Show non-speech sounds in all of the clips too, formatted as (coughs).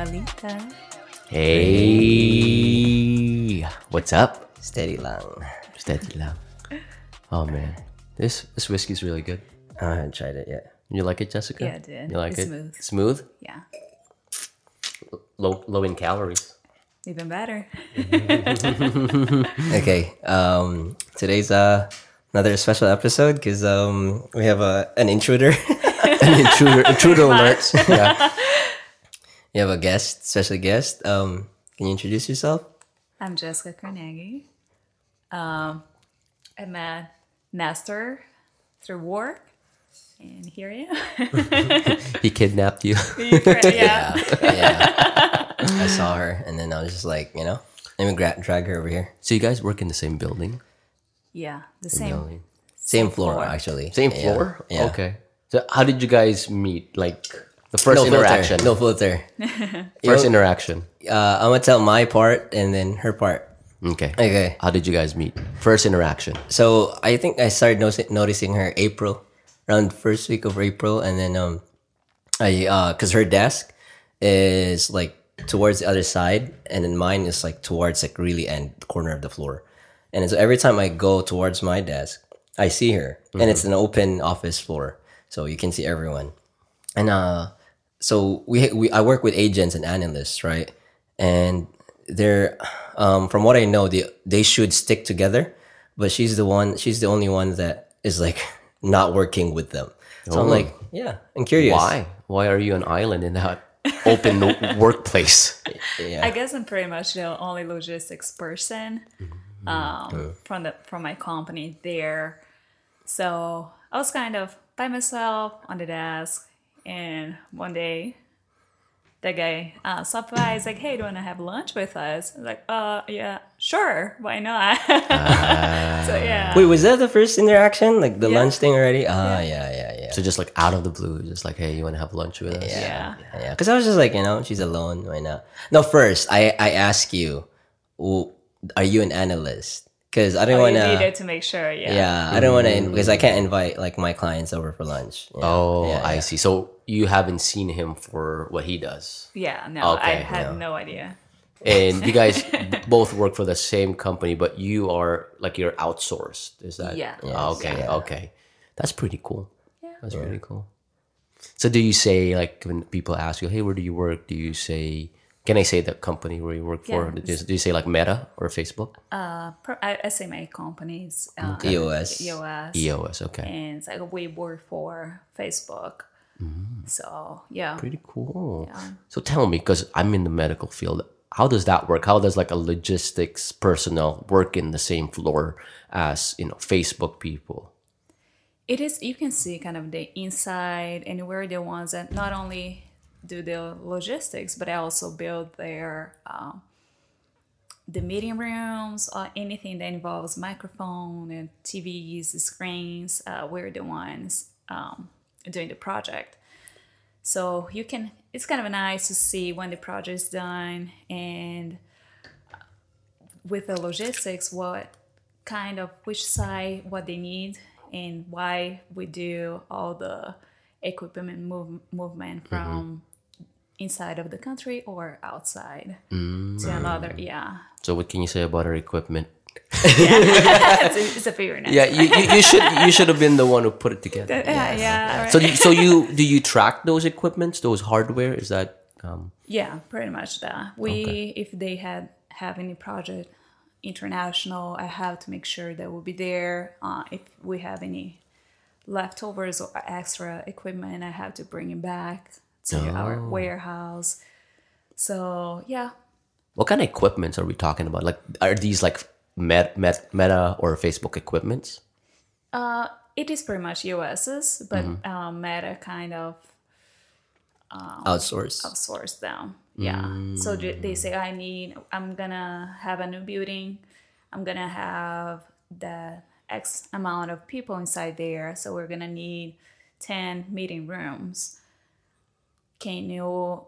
Balita. Hey, what's up? Steady lang. Steady lang. Oh man, this this whiskey's really good. I haven't tried it yet. You like it, Jessica? Yeah, I did. You like It's it? smooth. Smooth. Yeah, Low low in calories. even better. (laughs) Okay. Um, today's uh another special episode because um we have a an intruder. (laughs) An intruder intruder (laughs) alert. Yeah. You have a guest, special guest. Um, can you introduce yourself? I'm Jessica Carnegie. Um, I met Nestor through work, and here I am. (laughs) He kidnapped you. (laughs) yeah. Yeah. I saw her, and then I was just like, you know, let me gra- drag her over here. so you guys work in the same building? Yeah, the same. Building. Same floor, floor. actually. Same Yeah. floor? Yeah. Okay. So how did you guys meet? Like the first No interaction. filter. No filter. (laughs) First Yo- interaction. Uh, I'm gonna tell my part and then her part. Okay. Okay. How did you guys meet? First interaction. So I think I started noticing, noticing her April, around first week of April, and then um, I uh, cause her desk is like towards the other side, and then mine is like towards like really end corner of the floor, and so every time I go towards my desk, I see her, and it's an open office floor, so you can see everyone, and uh, so we we I work with agents and analysts, right, and they're um, from what I know, they they should stick together, but she's the one. She's the only one that is like (laughs) not working with them. So I'm like, yeah, I'm curious. Why? Why are you an island in that open (laughs) workplace? Yeah. I guess I'm pretty much the only logistics person um, from the from my company there. So I was kind of by myself on the desk, and one day, the guy uh, stopped by. He's like, "Hey, do you want to have lunch with us?" I was like, "Uh, yeah, sure, why not?" (laughs) so yeah, Wait, was that the first interaction? Like the Yeah. lunch thing already? Ah, yeah, yeah, yeah. So just like out of the blue, just like, hey, you want to have lunch with us? yeah. Yeah, because I was just like, you know, she's alone. Why not? No, first I I ask you, w- are you an analyst? Because I don't Oh, want to. needed to make sure. Yeah. Yeah, I don't want to because I can't invite like my clients over for lunch. Yeah. Oh, Yeah, I yeah. see. So you haven't seen him for what he does. Yeah. No, I had yeah. no idea. And you guys (laughs) both work for the same company, but you are like you're outsourced. Is that? Yeah. Ah, okay. Yeah. Okay. That's pretty cool. Yeah. That's pretty cool. So do you say like when people ask you, "Hey, where do you work?" Do you say, "Can I say the company where you work for?" Yeah. Do you, do you say like Meta or Facebook? Uh, per- I, I say my company's uh, EOS. EOS. EOS. Okay. and it's like we work for Facebook. So yeah, Pretty cool. Yeah. So tell me, because I'm in the medical field, how does that work? How does like a logistics personnel work in the same floor as you know Facebook people? it is. You can see kind of the inside, and we're the ones that not only do the logistics, but I also build their um, the meeting rooms or anything that involves microphone and TVs, screens. Uh, we're the ones um, doing the project. So you can, it's kind of nice to see when the project is done and with the logistics, what kind of which side, what they need, and why we do all the equipment move, movement mm-hmm. from inside of the country or outside mm, to another. Yeah, So what can you say about our equipment? (laughs) it's, a, it's a figure now. Yeah, you, you, you should you should have been the one who put it together. yeah, yeah. right. So do- so you do you track those equipments, those hardware? Is that um, Yeah, pretty much that. We, if they had have any project international, I have to make sure that we'll be there. Uh, if we have any leftovers or extra equipment, I have to bring it back to our warehouse. So yeah, what kind of equipments are we talking about? Like are these like met, met, Meta or Facebook equipments? uh, it is pretty much US's, but uh, Meta kind of Outsource. outsource them. Yeah. So they they say I need I'm gonna have a new building. I'm gonna have the X amount of people inside there. So we're gonna need ten meeting rooms. Can you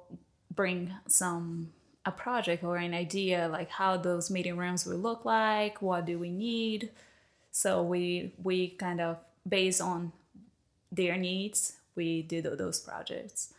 bring some a project or an idea like how those meeting rooms will look like? What do we need? So we we kind of based on their needs, we do tho- those projects.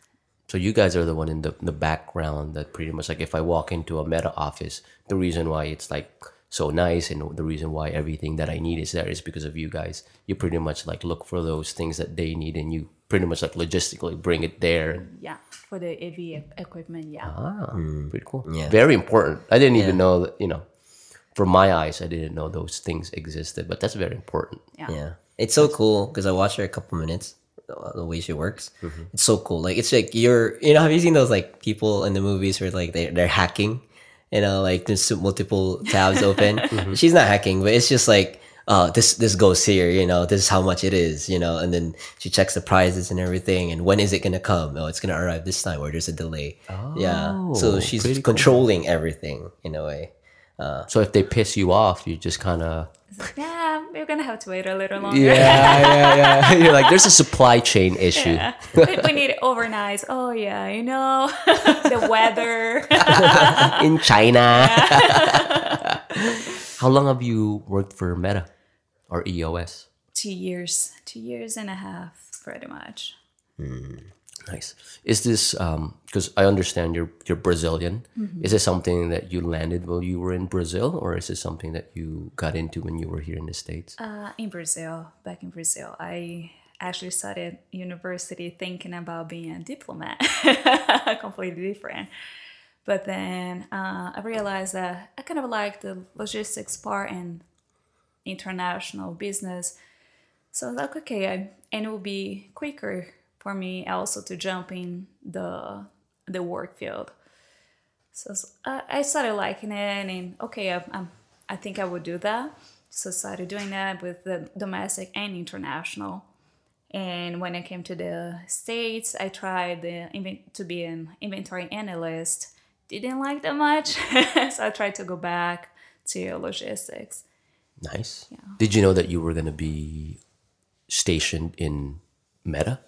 So you guys are the one in the, the background that pretty much like if I walk into a meta office, the reason why it's like so nice and the reason why everything that I need is there is because of you guys. You pretty much like look for those things that they need and you pretty much like logistically bring it there. Yeah, for the AV equipment. Yeah. Ah, mm. pretty cool. Yeah. Very important. I didn't even know that, you know, from my eyes, I didn't know those things existed, but that's very important. yeah. Yeah, it's so cool because I watched her a couple minutes. The the way she works, mm-hmm. it's so cool. Like it's like you're, you know, have you seen those like people in the movies where like they they're hacking, you know, like there's multiple tabs open. (laughs) Mm-hmm. She's not hacking, but it's just like, oh, this this goes here, you know, this is how much it is, you know, and then she checks the prices and everything, and when is it gonna come? Oh, it's gonna arrive this time, or there's a delay. yeah, so Oh, she's pretty cool. controlling everything in a way. Uh, so if they piss you off, you just kind of like, yeah, we're gonna have to wait a little longer. yeah, yeah, (laughs) yeah. (laughs) You're like, there's a supply chain issue. Yeah. we, we need it overnight. Oh yeah, you know (laughs) the weather. in China. How long have you worked for Meta or EOS? two years, two years and a half, pretty much. Nice. Is this because I understand you're you're Brazilian? Is this something that you landed while you were in Brazil, or is this something that you got into when you were here in the states? Uh, in Brazil, back in Brazil, I actually started university thinking about being a diplomat, (laughs) completely different. But then uh, I realized that I kind of like the logistics part and international business. So I was like, okay, I, and it will be quicker for me also to jump in the the work field. So I started liking it, and okay, I, I'm, I think I would do that. So I started doing that with the domestic and international. And when I came to the states, I tried the to be an inventory analyst. Didn't like that much, (laughs) so I tried to go back to logistics. Nice. Did you know that you were going to be stationed in Meta?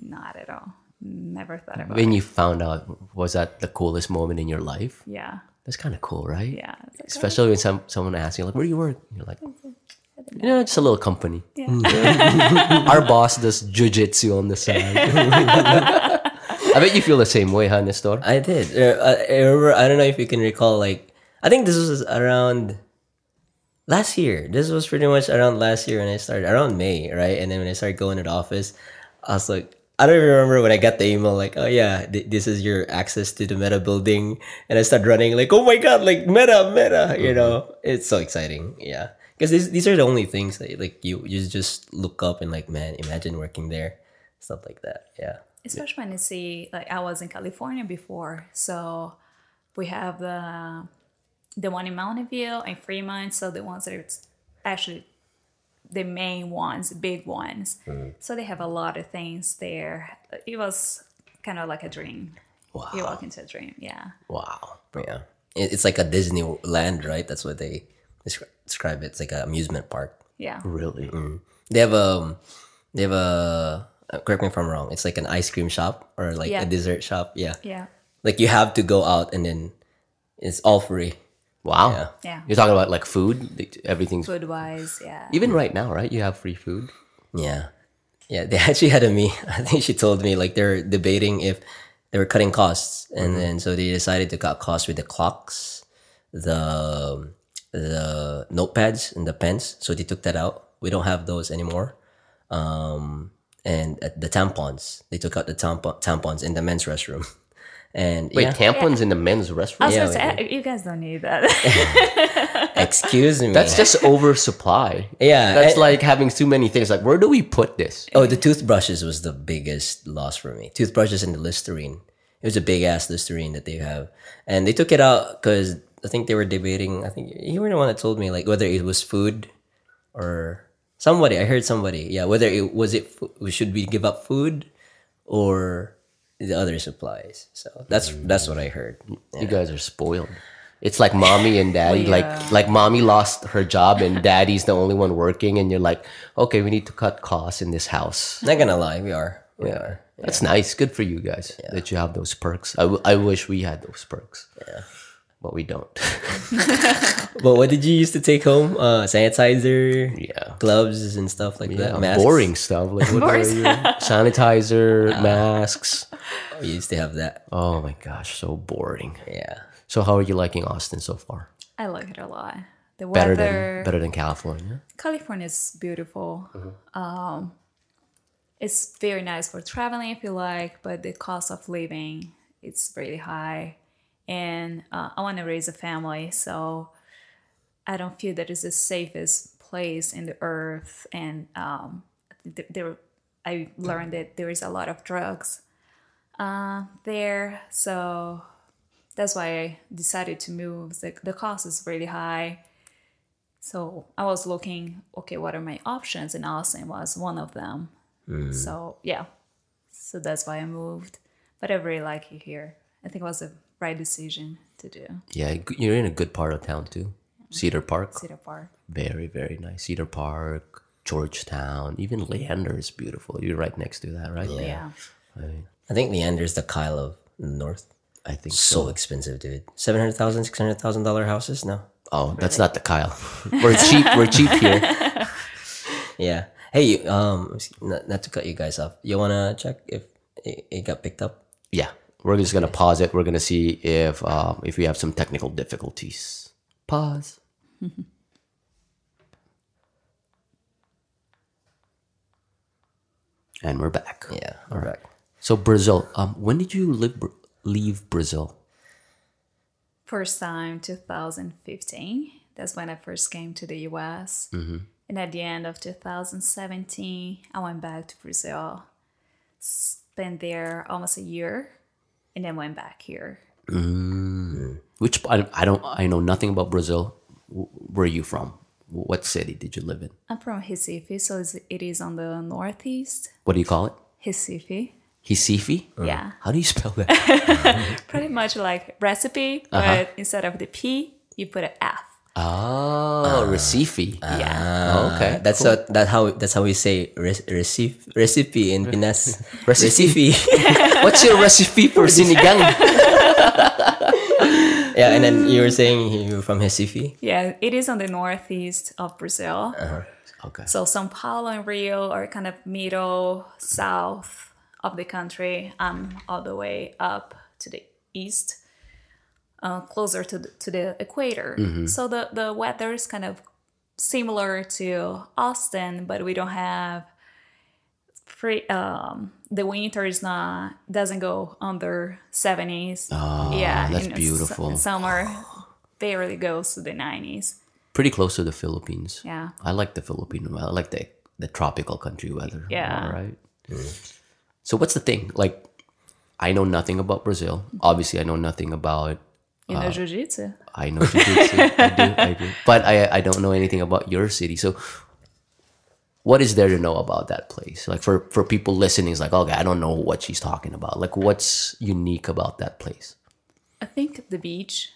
Not at all. Never thought about When it. When you found out, was that the coolest moment in your life? Yeah, That's kind of cool, right? yeah. It's like, Especially when some someone asks you like, "Where do you work?" You're like, "You know, just a little company." yeah. (laughs) Our boss does jujitsu on the side. (laughs) I bet you feel the same way, huh, Nestor? I did. Uh, I I remember. I don't know if you can recall. Like, I think this was around last year. This was pretty much around last year when I started, around May, right? And then when I started going to the office, I was like, I don't even remember when I got the email. Like, oh yeah, th- this is your access to the Meta building, and I started running. Like, oh my god, like Meta, Meta. You mm-hmm. know, it's so exciting. Yeah, because these these are the only things that like you you just look up and like, man, imagine working there, stuff like that. Yeah. especially when you see like I was in California before, so we have the the one in Mountain View and Fremont, so the ones that are actually the main ones, big ones. Mm-hmm. So they have a lot of things there. It was kind of like a dream. Wow. You walk into a dream, yeah. Wow. Yeah, it's like a Disneyland, right? That's what they describe it. It's like an amusement park. Yeah. Really? Mm-hmm. They have a, they have a. uh, Correct me if I'm wrong. It's like an ice cream shop or like Yeah. a dessert shop. Yeah, Yeah. like you have to go out and then it's all free. Wow. Yeah. Yeah. You're talking about like food? Like, Everything's Food wise, yeah. even right now, right? You have free food. Yeah, yeah. They (laughs) actually had a me. (laughs) I think she told me like they're debating if they were cutting costs, and then so they decided to cut costs with the clocks, the the notepads, and the pens. So they took that out. We don't have those anymore. Um, and the tampons, they took out the tampo- tampons in the men's restroom. (laughs) And Wait, yeah, tampons in the men's restroom? was Yeah, gonna say, you guys don't need that. (laughs) excuse me. That's just oversupply. Yeah, That's I- like having too many things. Like, where do we put this? Oh, the toothbrushes was the biggest loss for me. Toothbrushes and the Listerine. It was a big ass Listerine that they have, and they took it out because I think they were debating. I think you were the one that told me like whether it was food or somebody. I heard somebody. Yeah, whether it was it fu- should we give up food or the other supplies. So that's mm. that's what I heard. You guys are spoiled. It's like (laughs) mommy and daddy. We, like like mommy lost her job and daddy's the only one working, and you're like, okay, we need to cut costs in this house. Not gonna lie, we are. We are. That's nice. Good for you guys that you have those perks. I, w- I wish we had those perks. But we don't. (laughs) (laughs) But what did you used to take home? Uh, sanitizer, yeah. gloves, and stuff like Yeah, that. Masks? boring stuff. Like what Boring are you? (laughs) Sanitizer, masks. We used to have that. Oh my gosh, so boring. Yeah. So how are you liking Austin so far? I like it a lot. The Better weather, than better than California. California is beautiful. Mm-hmm. Um, it's very nice for traveling if you like, but the cost of living it's really high, and uh, I want to raise a family, so I don't feel that it's the safest place in the earth. And um, th- there, I learned that there is a lot of drugs uh, there, so that's why I decided to move. The, the cost is really high. So I was looking, okay, what are my options? And Austin was one of them. So yeah, so that's why I moved. But I really like it here. I think it was the right decision to do. Yeah, you're in a good part of town too. Cedar Park, Cedar Park. very very nice. Cedar Park, Georgetown, even Leander is beautiful. You're right next to that, right? Yeah. Right. I think Leander is the Kyle of the North. I think So so. expensive, dude. Seven hundred thousand, six hundred thousand dollar houses? No. Oh, that's not the Kyle. (laughs) We're cheap. We're cheap here. (laughs) Yeah. Hey, um, not, not to cut you guys off. You wanna check if it, it got picked up? Yeah, we're just gonna pause it. We're gonna see if um, if we have some technical difficulties. Pause. (laughs) and we're back. Yeah. All right. So Brazil. Um, when did you live, leave Brazil? First time 2015. That's when I first came to the US. And at the end of 2017, I went back to Brazil. Spent there almost a year and then went back here. Mm. Which I, I don't. I know nothing about Brazil. Where are you from? What city did you live in? I'm from Recife, so it's- it is on the northeast. What do you call it? Recife. Recife. Yeah. Uh-huh. How do you spell that? (laughs) Pretty much like recipe, uh-huh. but instead of the P, you put an F. oh, ah. Recife. Ah, yeah. Oh, okay. That's what that how that's how we say re- receive recipe in Pinas. (laughs) Recipe. recipe. (laughs) What's your recipe for sinigang? (laughs) yeah, and then you were saying you're from Recife. Yeah, it is on the northeast of Brazil. Uh-huh, okay. So São Paulo and Rio are kind of middle south of the country. I'm all the way up to the east, uh, closer to the, to the equator. So the the weather is kind of similar to Austin, but we don't have free. Um, the winter is not doesn't go under seventies. Oh, yeah, that's in beautiful. in summer (gasps) barely goes to the nineties. Pretty close to the Philippines. Yeah. I like the Philippine weather. I like the the tropical country weather. Yeah. All right. So what's the thing? Like, I know nothing about Brazil. Obviously, I know nothing about. You know, jiu-jitsu. I know jiu-jitsu. I do. I do. But I I don't know anything about your city. So. What is there to know about that place? Like for, for people listening, it's like, okay, I don't know what she's talking about. Like, what's unique about that place? I think the beach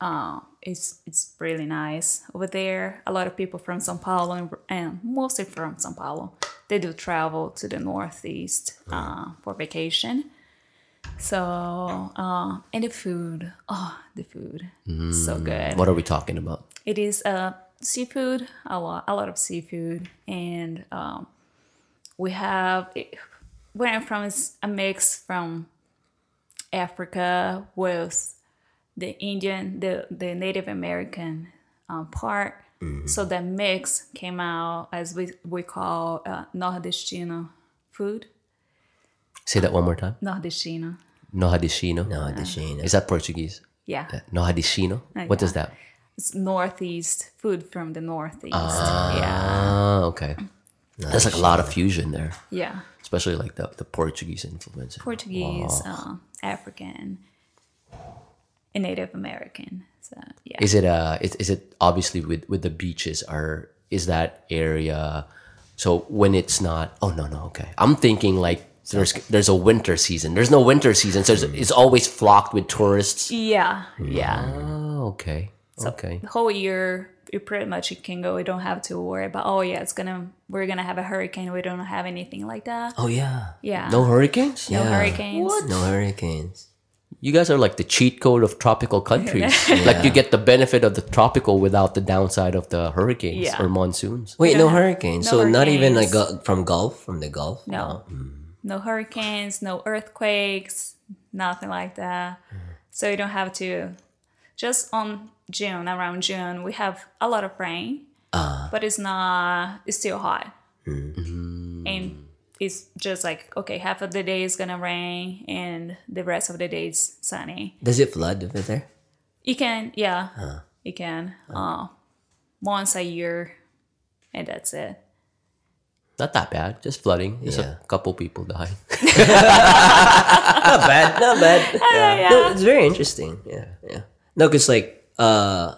uh, is it's really nice over there. A lot of people from São Paulo and, and mostly from São Paulo, they do travel to the northeast uh, for vacation. So uh, and the food, oh, the food, so good. What are we talking about? It is uh, seafood, a lot, a lot of seafood, and um, we have where I'm from is a mix from Africa with the Indian, the the Native American um, part. So that mix came out as we we call uh, nordestino food. Say that one more time. Nordestino, Nordestino. No, the Shane. Is that Portuguese? yeah, Nordestino. What does that? it's northeast food from the northeast. Yeah, Ah, okay. That's like a lot of fusion there, yeah. especially like the, the Portuguese influence. Portuguese, uh, African, and Native American. So yeah, Is it uh is, is it obviously with with the beaches are is that area so when it's not oh no no okay. I'm thinking like there's there's a winter season. There's no winter season, so it's, hmm. it's always flocked with tourists. yeah, yeah. Oh, okay. Okay. The whole year, you pretty much you can go. You don't have to worry about. Oh yeah, it's gonna we're gonna have a hurricane. We don't have anything like that. Oh yeah. Yeah, No hurricanes? no Yeah. hurricanes. No hurricanes. You guys are like the cheat code of tropical (laughs) countries. Like you get the benefit of the tropical without the downside of the hurricanes Yeah. or monsoons. Wait, no hurricanes. no so not even like uh, from Gulf, from the Gulf. No. No hmm. Hurricanes, no earthquakes, nothing like that. Mm-hmm. So you don't have to. Just on June, around June, we have a lot of rain, ah. but it's not. It's still hot, mm-hmm. and it's just like okay, half of the day is gonna rain, and the rest of the day is sunny. Does it flood over there? You can, yeah, you can. Uh, once a year, and that's it. Not that bad. Just flooding. Just Yeah. a couple people died. (laughs) (laughs) not bad, not bad. (laughs) yeah. No, it's very interesting. Yeah, yeah. No, because like uh,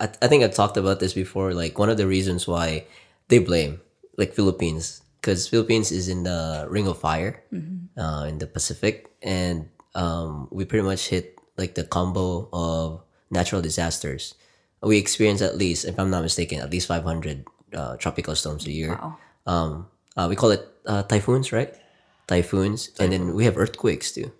I, I think I talked about this before. Like one of the reasons why they blame like Philippines because Philippines is in the Ring of Fire uh, in the Pacific, and um, we pretty much hit like the combo of natural disasters. We experience at least, if I'm not mistaken, at least 500 uh, tropical storms a year. Wow. Um, uh, we call it uh, typhoons, right? Typhoons, and then we have earthquakes too.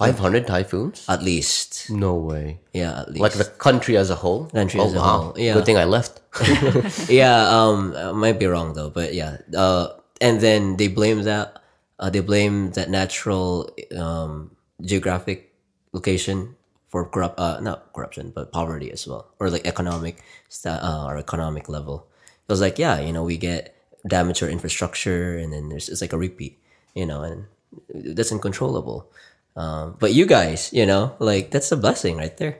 500 typhoons? At least, No way. yeah, at least. Like the country as a whole? Country oh, as a wow. whole, yeah. Good thing I left. (laughs) yeah, um, I might be wrong though, but yeah. Uh, and then they blame that. Uh, they blame that natural um, geographic location for corrupt, uh, not corruption, but poverty as well, or like economic, sta- uh, or economic level. It was like, yeah, you know, we get damage our infrastructure, and then there's it's like a repeat, you know, and that's uncontrollable. Um, but you guys, you know, like that's a blessing right there,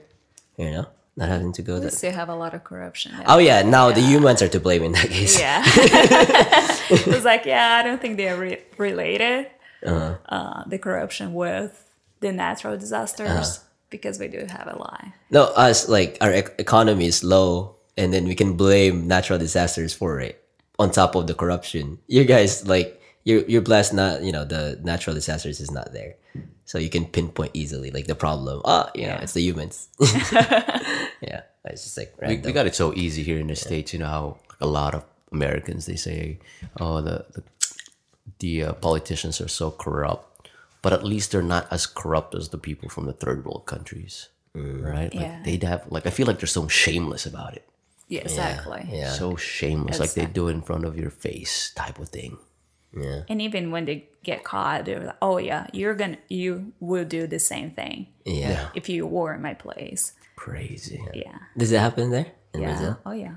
you know, not having to go We that. still have a lot of corruption. Oh yeah, now the humans are to blame in that case. Yeah. (laughs) (laughs) it's like, yeah, I don't think they're re- related, Uh-huh. uh, the corruption with the natural disasters, Uh-huh. because we do have a lie. No, us like our ec- economy is low, and then we can blame natural disasters for it on top of the corruption. You guys like you're you're blessed. Not you know the natural disasters is not there, so you can pinpoint easily like the problem. Ah, you know Yeah. it's the humans. (laughs) (laughs) yeah, it's just like we, we got it so easy here in the states. You know how a lot of Americans they say, "Oh, the the, the uh, politicians are so corrupt," but at least they're not as corrupt as the people from the third world countries, right? Like Yeah. they'd have like I feel like they're so shameless about it, Yeah, exactly. yeah. so shameless, like they do it in front of your face type of thing. yeah, And even when they get caught, they're like, oh, yeah, you're going to, you will do the same thing yeah. if you were in my place. Crazy. Yeah. Does it happen there in Yeah. Brazil? Oh, yeah.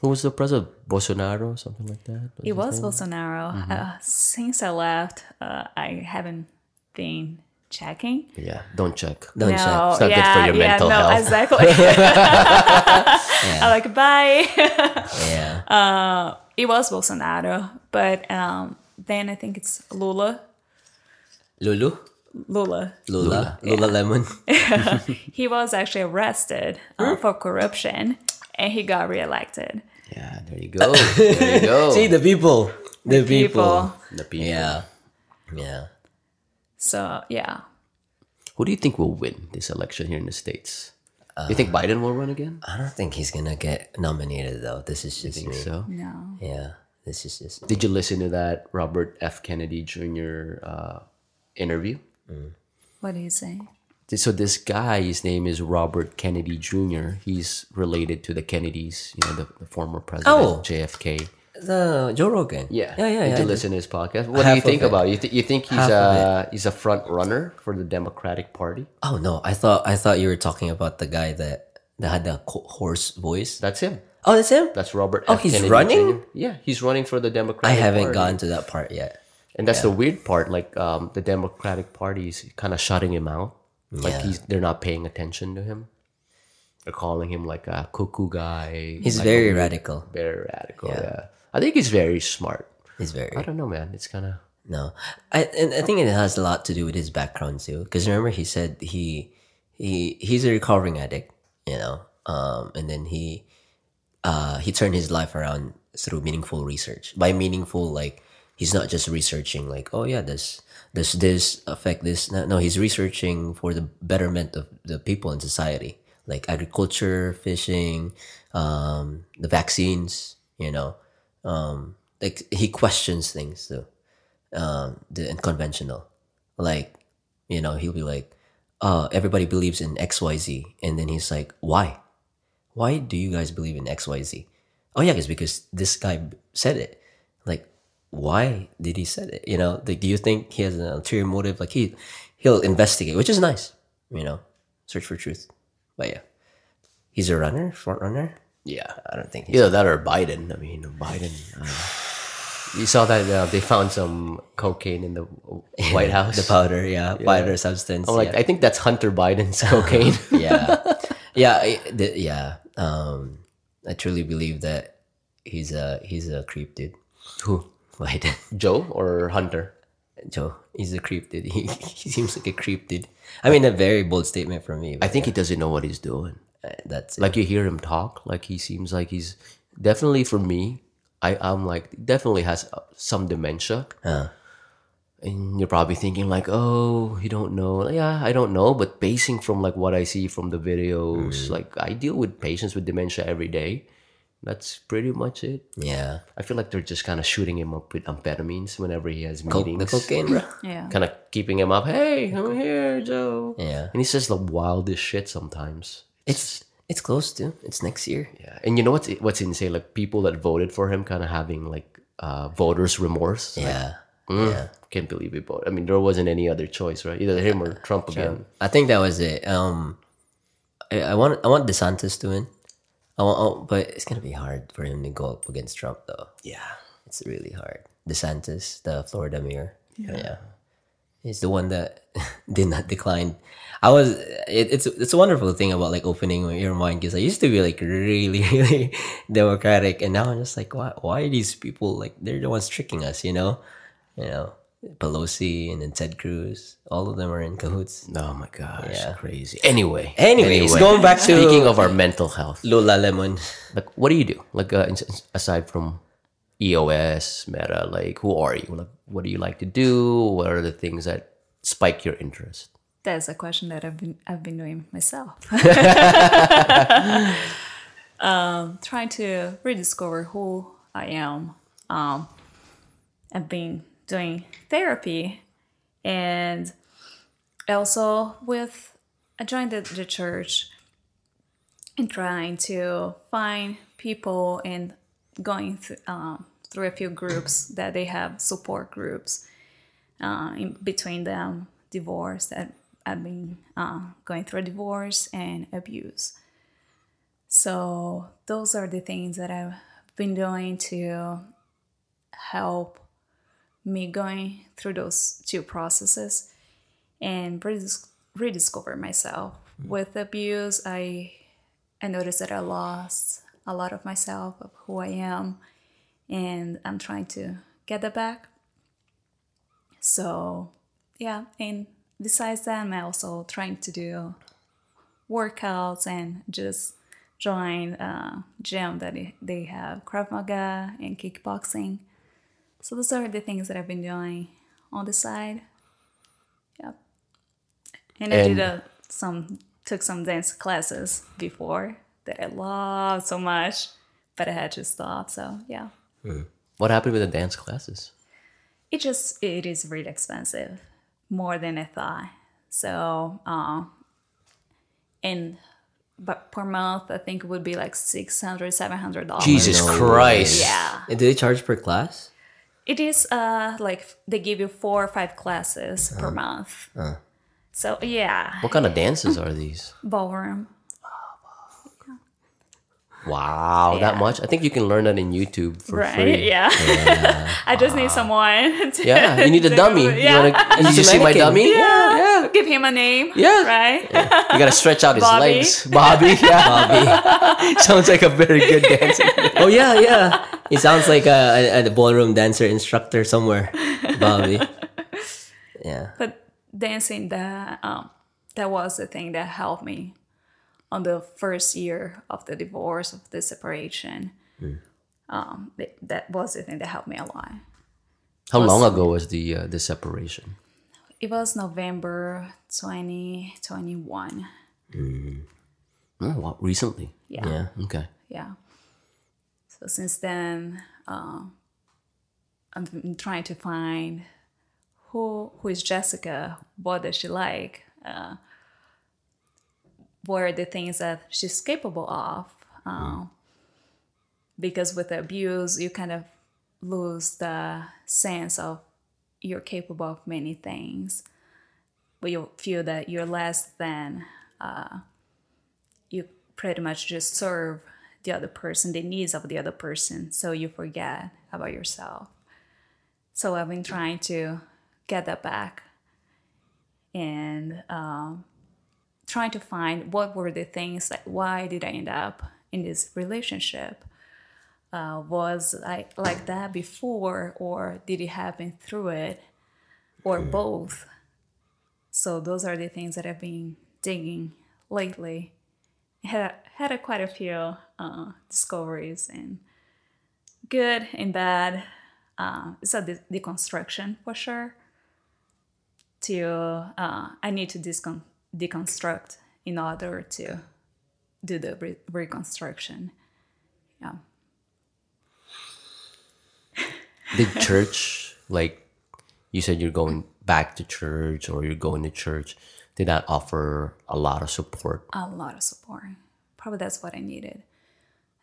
Who was the president? Bolsonaro, something like that. It was Bolsonaro. Mm-hmm. Uh, since I left, uh, I haven't been checking. Yeah, don't check. Don't no, check. It's not good yeah, for your yeah, mental no, health. exactly. (laughs) I'm like, bye. (laughs) Yeah, Uh, it was Bolsonaro, but um, then I think it's Lula. Lulu, Lula. Lula, Lula lemon. (laughs) He was actually arrested uh, for corruption, and he got reelected. Yeah, there you go. There you go. See the people, the, people. people. the people. Yeah, yeah. So yeah, Who do you think will win this election here in the states? Uh, you think Biden will run again? I don't think he's gonna get nominated though. This is just think me. so. no. Yeah, this is just. Did you listen to that Robert F. Kennedy Jr. Uh, interview? What do you say? So this guy, his name is Robert Kennedy Jr. He's related to the Kennedys, you know, the, the former president Oh. JFK. The Joe Rogan. Yeah, yeah, yeah. Did yeah. you listen to his podcast? What do you think about? it? You, th- you think he's Half a he's a front runner for the Democratic Party? Oh no, I thought I thought you were talking about the guy that that had the hoarse voice. That's him. Oh, that's him. That's Robert. Oh, F. he's Kennedy running? Jr.. Yeah, he's running for the Democratic. I haven't Party. gotten to that part yet. And that's the weird part. Like um, the Democratic Party is kind of shutting him out. Like Yeah. he's they're not paying attention to him. They're calling him like a cuckoo guy. He's like very radical. Very radical. Yeah. Yeah. I think he's very smart. He's very I don't know, man. It's kind of no. I and I think it has a lot to do with his background too. Because remember, he said he he he's a recovering addict. You know, um, and then he uh he turned his life around through meaningful research. By meaningful, like he's not just researching like, oh yeah, does does this affect this? No, no, he's researching for the betterment of the people in society, like agriculture, fishing, um, the vaccines. You know, um, like he questions things too, um, the unconventional. Like, you know, he'll be like, uh, everybody believes in XYZ. And then he's like, why? Why do you guys believe in XYZ? Oh, yeah, it's because this guy said it. Like, why did he say it? You know, like, do you think he has an ulterior motive? Like, he, he'll investigate, which is nice, you know, search for truth. But yeah, he's a runner, front runner. Yeah. I don't think. Either that or Biden. I mean, (sighs) Biden. Uh, you saw that uh, they found some cocaine in the White House. The powder, yeah, powder substance. I'm like, yeah. I think that's Hunter Biden's (laughs) cocaine. (laughs) yeah, (laughs) yeah, I- the, yeah. Um, I truly believe that he's a he's a creep, dude. Who? Biden, Joe or Hunter? Joe, he's a creep, dude. He, he seems like a creep, dude. I mean, a very bold statement from me. I think he doesn't know what he's doing. But that's Like you hear him talk, like he seems like he's definitely for me. I I'm like definitely has uh, some dementia. Uh. And you're probably thinking like, oh, you don't know. Yeah, I don't know. But basing from like what I see from the videos, like I deal with patients with dementia every day. That's pretty much it. yeah. I feel like they're just kind of shooting him up with amphetamines whenever he has Co- meetings. the cocaine, bro. (laughs) Yeah. Kind of keeping him up. Hey, I'm here, Joe. Yeah, And he says the wildest shit sometimes. It's it's close to. It's next year. Yeah, and you know what's what's insane? Like people that voted for him, kind of having like uh, voters remorse. Like, Yeah, mm, yeah. can't believe we voted. I mean, there wasn't any other choice, right? Either him or Trump again. I think that was it. Um, I, I want I want DeSantis to win. I want, oh, but it's gonna be hard for him to go up against Trump, though. Yeah, It's really hard. DeSantis, the Florida mayor. Yeah. He's the one that (laughs) did not decline. I was it, it's it's a wonderful thing about like opening your mind because I used to be like really (laughs) really democratic and now I'm just like why why are these people like they're the ones tricking us you know you know Pelosi and then Ted Cruz all of them are in cahoots. Oh my gosh, Yeah. crazy. Anyway, Anyways, going back to- speaking of our mental health, Lola Lemon. like what do you do? Like uh, aside from EOS, Meta, like who are you? Like what do you like to do? What are the things that spike your interest? That's a question that I've been I've been doing myself. (laughs) (laughs) um, trying to rediscover who I am. Um, I've been doing therapy, and also with I joined the, the church and trying to find people and going th- um, through a few groups that they have support groups uh, in between them divorce that I've been uh, going through a divorce and abuse. So those are the things that I've been doing to help me going through those two processes and redis- rediscover myself. With abuse, I I noticed that I lost a lot of myself, of who I am, and I'm trying to get that back. So, yeah, and besides that, I'm also trying to do workouts and just join a gym that they- have Krav Maga and kickboxing. So those are the things that I've been doing on the side. Yep. And, I did a, some took some dance classes before that I loved so much, but I had to stop. So yeah. Mm-hmm. What happened with the dance classes? it just it is really expensive more than i thought. So uh and but per month i think it would be like 600 700 dollars. Jesus no Christ! yeah. And do they charge per class? it is uh like they give you four or five classes per month. So yeah. What kind of dances are these? ballroom Wow, that much? I think you can learn that in YouTube for sure. right free. yeah, (laughs) i just need someone (laughs) to, Yeah, you need a dummy. yeah You wanna, did you see my dummy? yeah. yeah. give him a name Yeah. right You gotta stretch out his Bobby. legs. Bobby, yeah. (laughs) Bobby. Sounds like a very good dancer. Oh yeah, yeah. He sounds like a, a, a ballroom dancer instructor somewhere, Bobby. Yeah. but dancing that um that was the thing that helped me on the first year of the divorce of the separation um th- that was the thing that helped me a lot How long ago was the uh, the separation? it was november 2021 Oh, wow, recently. yeah Yeah. Okay. yeah so since then um I'm trying to find who who is jessica what does she like uh are the things that she's capable of. Um, because with the abuse, you kind of lose the sense of you're capable of many things. But you feel that you're less than. Uh, you pretty much just serve the other person, the needs of the other person, so you forget about yourself. So I've been trying to get that back and um, trying to find what were the things like why did I end up in this relationship? Uh, was I like that before, or did it happen through it, or both? So those are the things that I've been digging lately. Had had a, quite a few uh, discoveries and good and bad. Uh, it's a de- deconstruction for sure. To uh, I need to discon- deconstruct in order to do the re- reconstruction. Yeah. (laughs) Did church like you said you're going back to church or you're going to church? Did that offer a lot of support? a lot of support. Probably that's what I needed.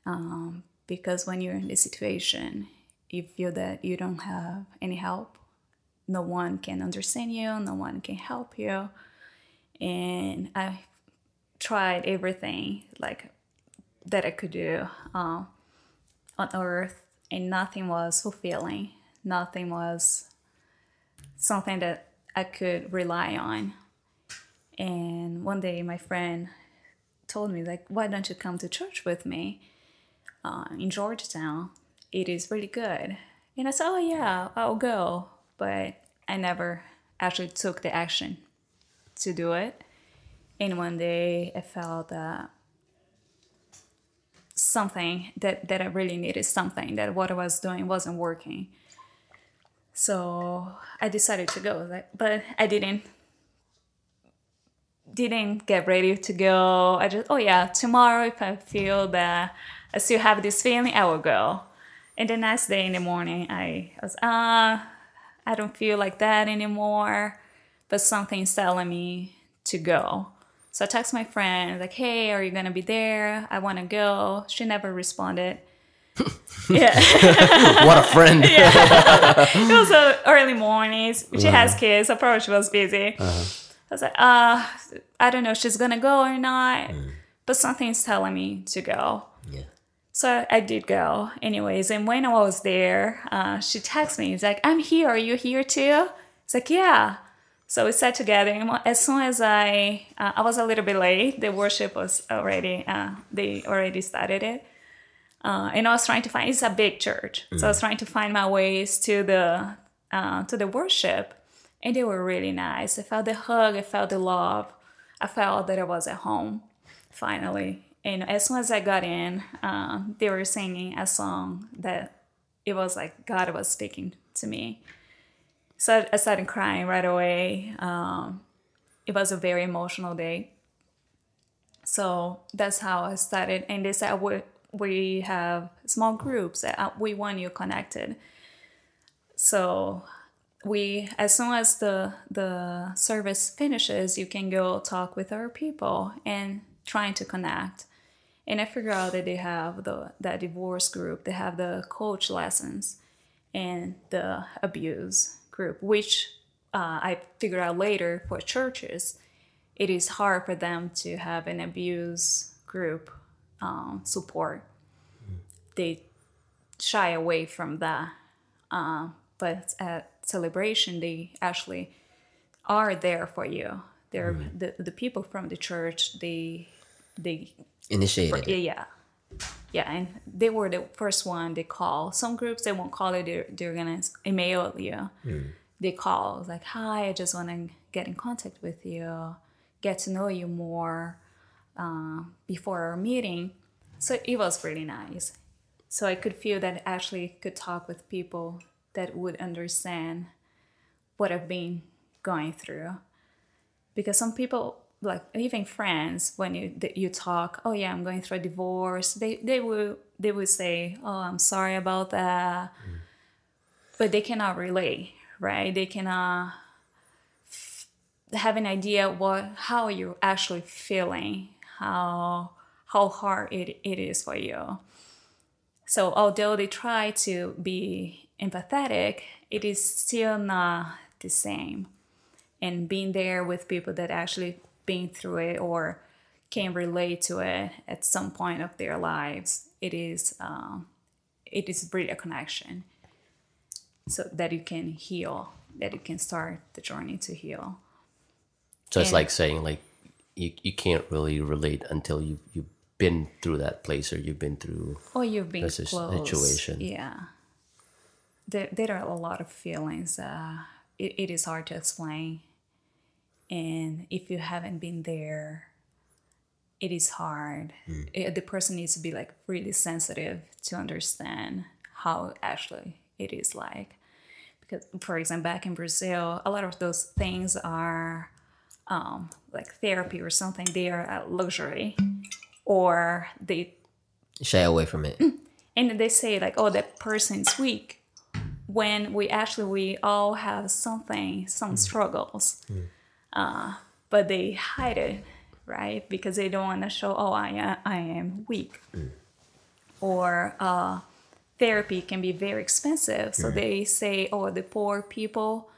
Um, because when you're in this situation, you feel that you don't have any help. No one can understand you, no one can help you. And I tried everything like that I could do uh, on earth, and nothing was fulfilling. Nothing was something that I could rely on. And one day, my friend told me, like, why don't you come to church with me uh, in Georgetown? It is really good. And I said, oh, yeah, I'll go. But I never actually took the action to do it. And one day, I felt that something that, that I really needed something, that what I was doing wasn't working. So I decided to go, but I didn't didn't get ready to go. I just, oh yeah, tomorrow if I feel that I still have this feeling, I will go. And the next day in the morning, I was, ah, I don't feel like that anymore, but something's telling me to go. So I text my friend, like, hey, are you gonna be there? I wanna go. She never responded. (laughs) yeah. (laughs) what a friend! (laughs) yeah. it was uh, early mornings. She has kids, so probably she was busy. I was like, uh, I don't know if she's gonna go or not, but something's telling me to go. Yeah. So I did go, anyways. And when I was there, uh, she texted me. It's like, "I'm here. Are you here too?" It's like, "Yeah." So we sat together. And as soon as I, uh, I was a little bit late. The worship was already, uh, they already started it. Uh, and I was trying to find. It's a big church, so I was trying to find my ways to the uh, to the worship, and they were really nice. I felt the hug. I felt the love. I felt that I was at home, finally. And as soon as I got in, uh, they were singing a song that it was like God was speaking to me. So I started crying right away. Um, it was a very emotional day. So that's how I started. And they said we, we have small groups. uh, We want you connected. So we, as soon as the the service finishes, you can go talk with our people and trying to connect. And I figure out that they have the that divorce group. They have the coach lessons and the abuse group, which uh, I figured out later for churches, it is hard for them to have an abuse group um, support. They shy away from that. Uh, but at celebration, they actually are there for you. They're the, the people from the church. They they Initiated. it. yeah, yeah, and they were the first one they call. Some groups they won't call it; they're, they're gonna email you. They call like, "Hi, I just want to get in contact with you, get to know you more uh, before our meeting." So it was really nice. So I could feel that I actually could talk with people that would understand what I've been going through because some people like even friends when you you talk oh yeah i'm going through a divorce they they will they will say oh i'm sorry about that mm. but they cannot relate right they cannot f- have an idea what how you're actually feeling how how hard it, it is for you. So although they try to be empathetic, it is still not the same. And being there with people that actually been through it or can relate to it at some point of their lives, it is um, it is really a connection. So that you can heal, that you can start the journey to heal. So it's like saying like you, you can't really relate until you you've been through that place or you've been through Or you've been This close. situation. Yeah. There, there are a lot of feelings. Uh, it, it is hard to explain. And if you haven't been there, it is hard. It- the person needs to be like really sensitive to understand how actually it is like. Because, for example, back in Brazil, a lot of those things are um, like therapy or something. They are a luxury, or they Shy away from it. Mm-hmm. and they say like oh that person's weak when we actually we all have something some hmm. struggles hmm. Uh, but they hide it right? Because they don't want to show oh i am, I am weak. Or uh, therapy can be very expensive. So they say oh the poor people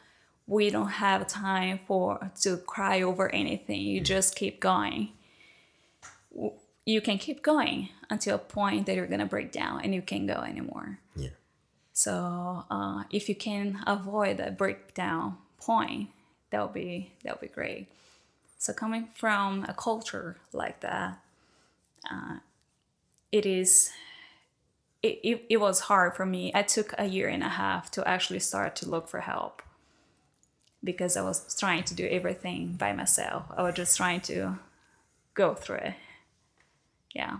we don't have time for to cry over anything. You just keep going. You can keep going until a point that you're gonna break down and you can't go anymore. Yeah. So uh, if you can avoid that breakdown point, that would be that would be great. So coming from a culture like that, uh, it is. It, it, it was hard for me. I took a year and a half to actually start to look for help because I was trying to do everything by myself. I was just trying to go through it. Yeah.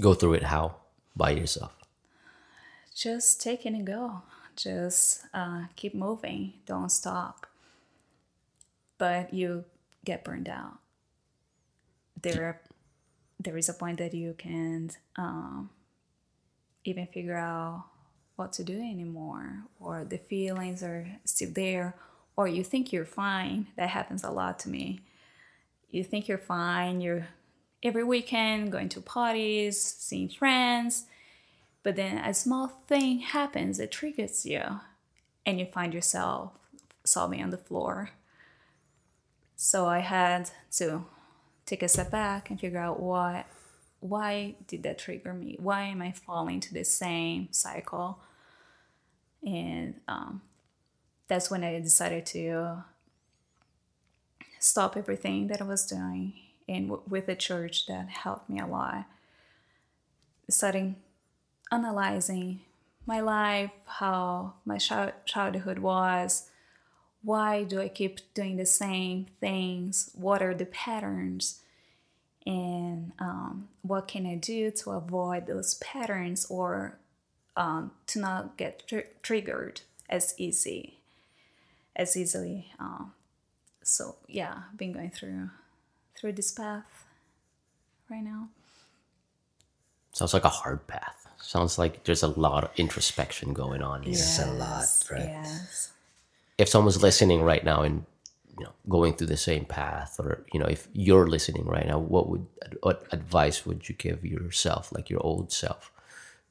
go through it how by yourself. just take it and go. Just uh, keep moving. Don't stop. But you get burned out. There, there is a point that you can't um, even figure out what to do anymore, or the feelings are still there, or you think you're fine. That happens a lot to me. You think you're fine. You're every weekend going to parties, seeing friends, but then a small thing happens that triggers you, and you find yourself sobbing on the floor. So I had to take a step back and figure out why why did that trigger me? Why am I falling to the same cycle? And um, that's when I decided to stop everything that I was doing, and w- with the church that helped me a lot. Starting analyzing my life, how my child- childhood was, why do I keep doing the same things? What are the patterns? And um, what can I do to avoid those patterns or um, to not get tr- triggered as easy, as easily? Um, so yeah, been going through through this path right now. Sounds like a hard path. Sounds like there's a lot of introspection going on here. It's a lot, right? Yes. If someone's listening right now and you know going through the same path, or you know if you're listening right now, what would what advice would you give yourself, like your old self?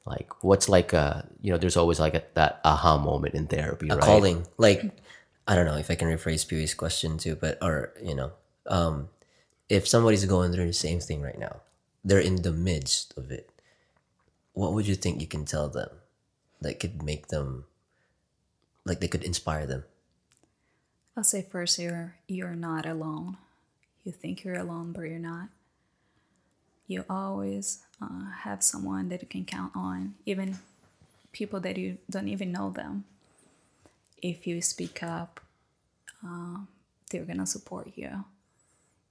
Like what's like a you know there's always like a, that aha moment in therapy, a right? calling like i don't know if i can rephrase Pewie's question too but or you know um if somebody's going through the same thing right now they're in the midst of it what would you think you can tell them that could make them like they could inspire them I'll say first you're you're not alone. You think you're alone, but you're not. You always uh, have someone that you can count on, even people that you don't even know them. If you speak up, um, they're gonna support you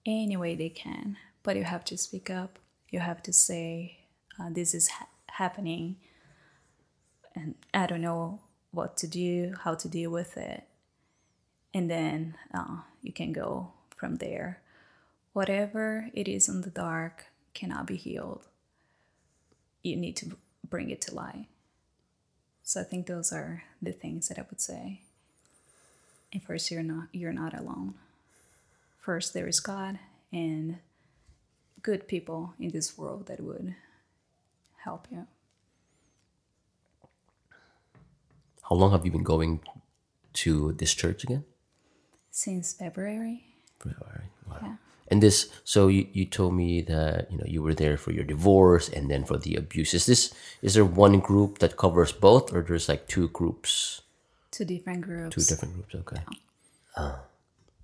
any way they can. But you have to speak up. You have to say, uh, "This is ha- happening," and I don't know what to do, how to deal with it and then uh, you can go from there. Whatever it is in the dark cannot be healed. You need to bring it to light. So I think those are the things that I would say. And first, you're not you're not alone. First, there is God, and good people in this world that would help you. How long have you been going to this church again? Since February, February. Wow. yeah. And this, so you, you told me that you know you were there for your divorce and then for the abuse. Is this is there one group that covers both, or there's like two groups, Two different groups. two different groups? Okay. Uh,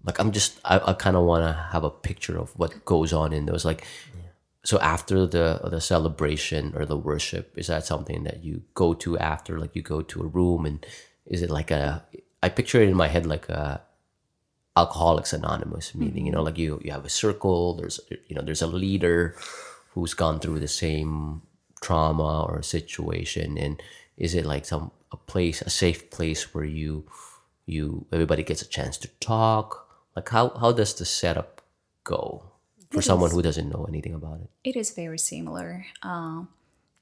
like I'm just, I, I kind of want to have a picture of what goes on in those. Like, so after the the celebration or the worship, is that something that you go to after? Like you go to a room and is it like a? I picture it in my head like a alcoholics anonymous meaning you know like you you have a circle there's you know there's a leader who's gone through the same trauma or situation and is it like some a place a safe place where you you everybody gets a chance to talk like how how does the setup go for It someone is- who doesn't know anything about it It is very similar. Um,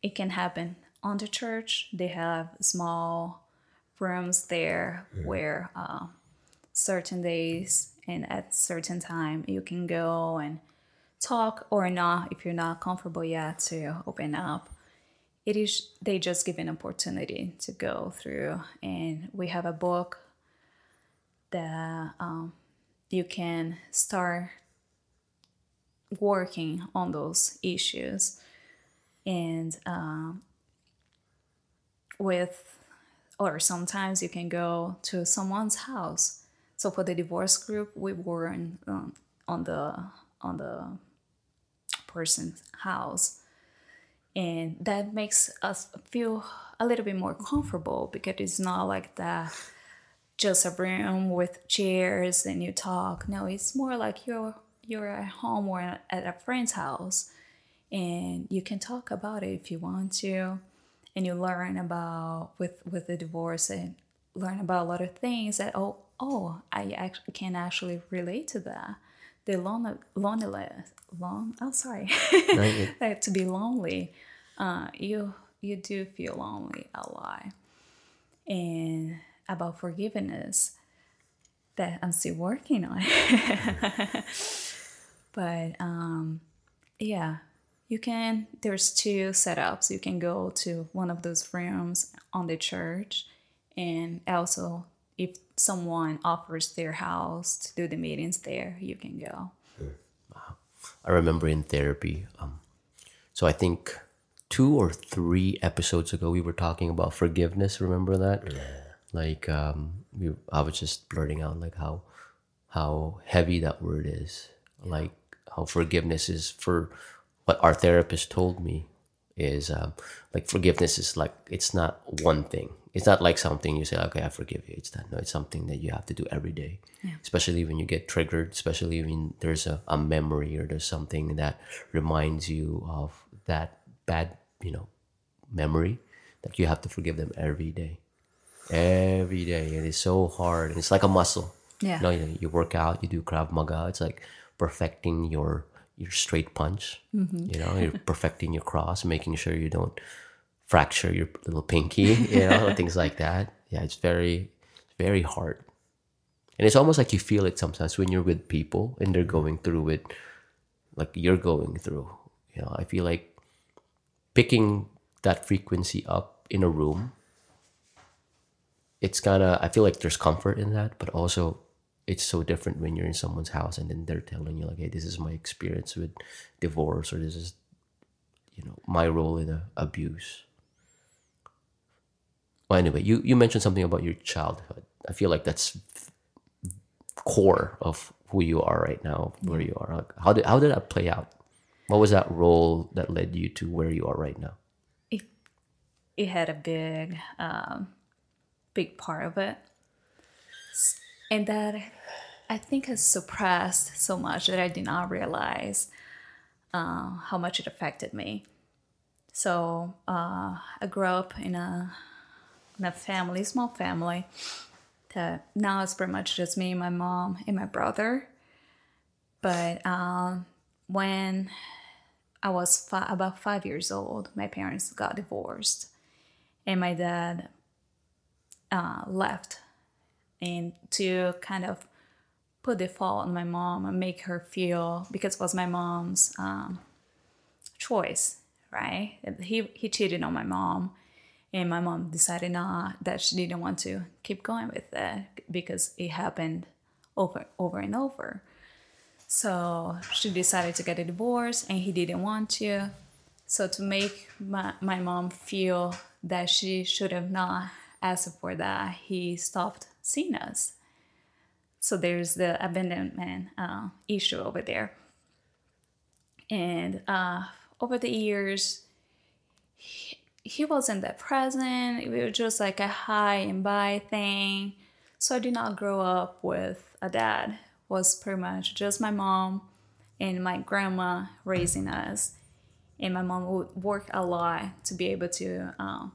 it can happen on the church. They have small rooms there where uh, certain days and at certain time you can go and talk or not if you're not comfortable yet to open up. It is they just give an opportunity to go through, and we have a book that um, you can start working on those issues and um, with or sometimes you can go to someone's house so for the divorce group we were in, um, on the on the person's house and that makes us feel a little bit more comfortable because it's not like that just a room with chairs and you talk. No, it's more like you're you're at home or at a friend's house and you can talk about it if you want to and you learn about with with the divorce and learn about a lot of things that oh oh I actually can actually relate to that. The lonely loneliness long oh sorry like (laughs) to be lonely uh you you do feel lonely a lot and about forgiveness that I'm still working on. (laughs) but um, yeah, you can. There's two setups. You can go to one of those rooms on the church, and also if someone offers their house to do the meetings there, you can go. Wow! I remember in therapy. Um, so I think two or three episodes ago we were talking about forgiveness. Remember that? Yeah. Like um, we, I was just blurting out like how how heavy that word is. Like how forgiveness is for what our therapist told me is um, like forgiveness is like it's not one thing. It's not like something you say, okay, I forgive you. It's not. No, it's something that you have to do every day. Especially when you get triggered. Especially when there's a, a memory or there's something that reminds you of that bad, you know, memory. That you have to forgive them every day. Every day. It is so hard. It's like a muscle. Yeah. No, you, know, you work out, you do Krav Maga. It's like perfecting your your straight punch. Mm-hmm. You know, you're perfecting your cross, making sure you don't fracture your little pinky. You know, things like that. Yeah, it's very, very hard. And it's almost like you feel it sometimes when you're with people and they're going through it, like you're going through. You know, I feel like picking that frequency up in a room. It's kind of I feel like there's comfort in that, but also it's so different when you're in someone's house and then they're telling you like hey this is my experience with divorce or this is you know my role in a abuse well anyway you you mentioned something about your childhood. I feel like that's core of who you are right now where you are. How did how did that play out? What was that role that led you to where you are right now? It, it had a big um, big part of it. And that i think has suppressed so much that i did not realize uh, how much it affected me. So uh, i grew up in a a family small family that now it's pretty much just me my mom and my brother but um, when I was about five years old, my parents got divorced, and my dad uh, left, and to kind of put the fault on my mom and make her feel because it was my mom's um, choice, right? He he cheated on my mom, and my mom decided not that she didn't want to keep going with that because it happened over over and over. So she decided to get a divorce, and he didn't want to. So to make my, my mom feel that she should have not asked for that, he stopped seeing us. So there's the abandonment uh, issue over there. And uh, over the years, he, wasn't that present. It was just like a hi and bye thing. So I did not grow up with a dad. It was pretty much just my mom and my grandma raising us. And my mom would work a lot to be able to um,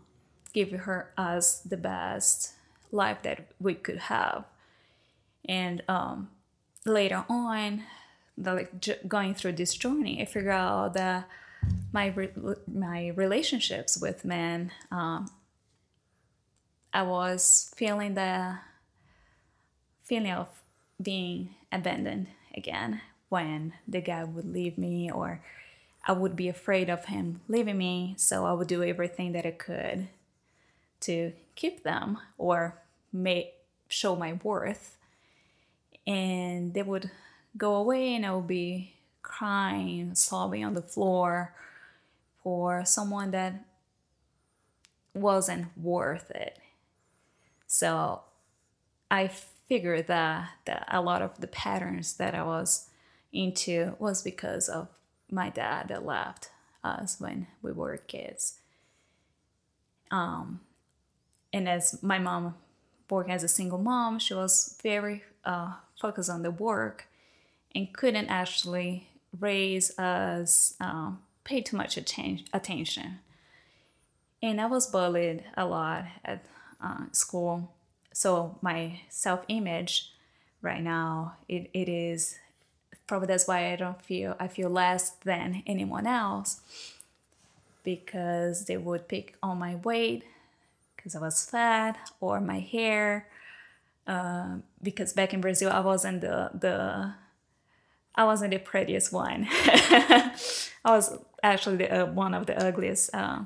give her us the best life that we could have. And um, later on, the, like j- going through this journey, I figured out that my re- my relationships with men, um, I was feeling the feeling of being abandoned again when the guy would leave me or I would be afraid of him leaving me, so I would do everything that I could to keep them or make show my worth. And they would go away and I would be crying, sobbing on the floor for someone that wasn't worth it. So I figured that, that a lot of the patterns that I was into was because of my dad that left us when we were kids. Um, and as my mom worked as a single mom, she was very uh, focused on the work and couldn't actually raise us, um, pay too much atten- attention. And I was bullied a lot at uh, school. So my self-image right now, it, it is probably that's why I don't feel I feel less than anyone else because they would pick on my weight because I was fat or my hair uh, because back in Brazil I wasn't the the I wasn't the prettiest one. (laughs) I was actually the, uh, one of the ugliest uh,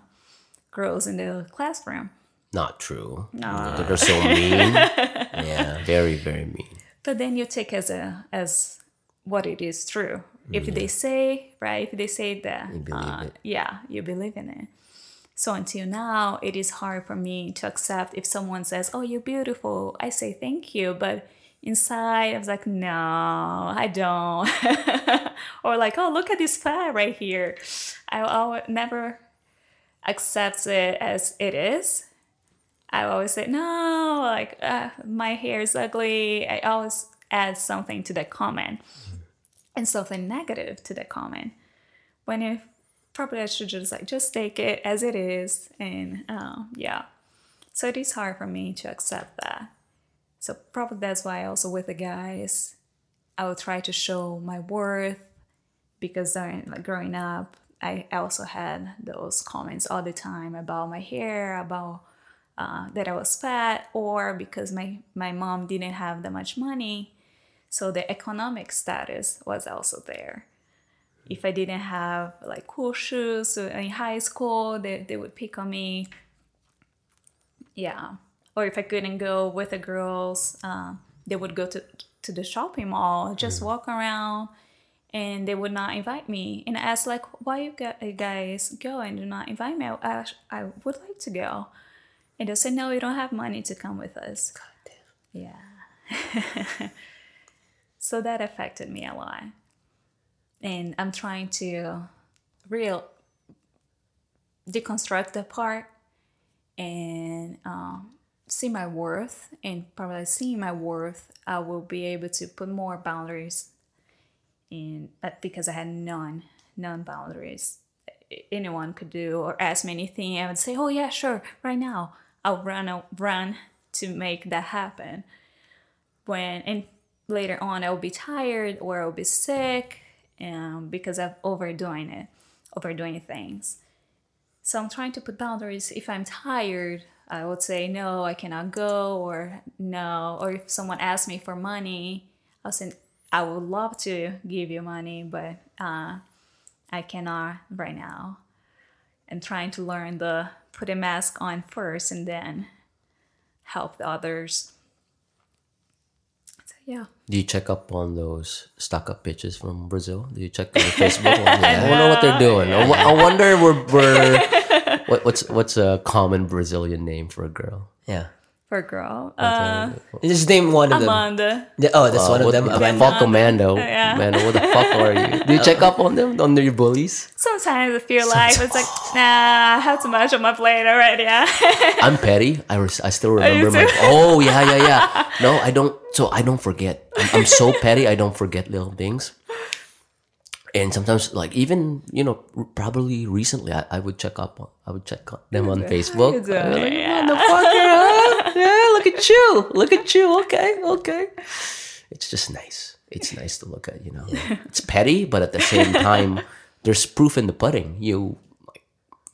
girls in the classroom. Not true. No, they're so mean. (laughs) yeah, very very mean. But then you take as a as what it is true. If they say right, if they say that, You uh, yeah, you believe in it. So until now, it is hard for me to accept if someone says, "Oh, you're beautiful." I say thank you, but inside I was like, "No, I don't." (laughs) or like, "Oh, look at this fat right here." I always never accept it as it is. I always say, "No, like uh, my hair is ugly." I always add something to the comment and something negative to the comment. When you probably I should just like just take it as it is, and uh, yeah. So it is hard for me to accept that. So probably that's why also with the guys, I would try to show my worth because during like growing up, I also had those comments all the time about my hair, about uh, that I was fat, or because my my mom didn't have that much money, so the economic status was also there. If I didn't have like cool shoes in high school, they, they would pick on me. Yeah. Or if I couldn't go with the girls, uh, they would go to, to the shopping mall, just walk around, and they would not invite me. And I asked, like, why you gu- guys go and do not invite me? I, I would like to go. And they said, no, you don't have money to come with us. God damn. Yeah. (laughs) so that affected me a lot. And I'm trying to real deconstruct the part and um, see my worth. And probably seeing my worth, I will be able to put more boundaries in uh, because I had none, none boundaries. Anyone could do or ask me anything, I would say, "Oh yeah, sure, right now." I'll run, I'll run to make that happen. When and later on, I will be tired or I will be sick, um, because of overdoing it, overdoing things. So I'm trying to put boundaries. If I'm tired, I would say no, I cannot go, or no. Or if someone asks me for money, I was saying I would love to give you money, but uh, I cannot right now. And trying to learn the put a mask on first and then help the others. So, yeah. Do you check up on those stock up bitches from Brazil? Do you check on Facebook? (laughs) I wonder what they're doing. I I wonder we're, we're (laughs) what, what's what's a common Brazilian name for a girl? Yeah. For a girl. Uh, Just name one of them. Amanda. Yeah, Oh, that's one of what them. the Amanda. fuck, Commando? Yeah. Man, what the fuck are you? Do you (laughs) check up on them, on their bullies? Sometimes I feel like it's like, nah, I have too much on my plate already. Yeah. (laughs) I'm petty. I, res- I still remember my. too? (laughs) Oh yeah, yeah, yeah. No, I don't. So I don't forget. I'm, I'm so petty. I don't forget little things. And sometimes, like even you know, probably recently, I, I would check up. On, I would check them on (laughs) Facebook. you I'd be like. Yeah. Huh? Yeah, look at you. Look at you. Okay, okay. It's just nice. It's nice to look at. You know, (laughs) it's petty, but at the same time, there's proof in the pudding. You like,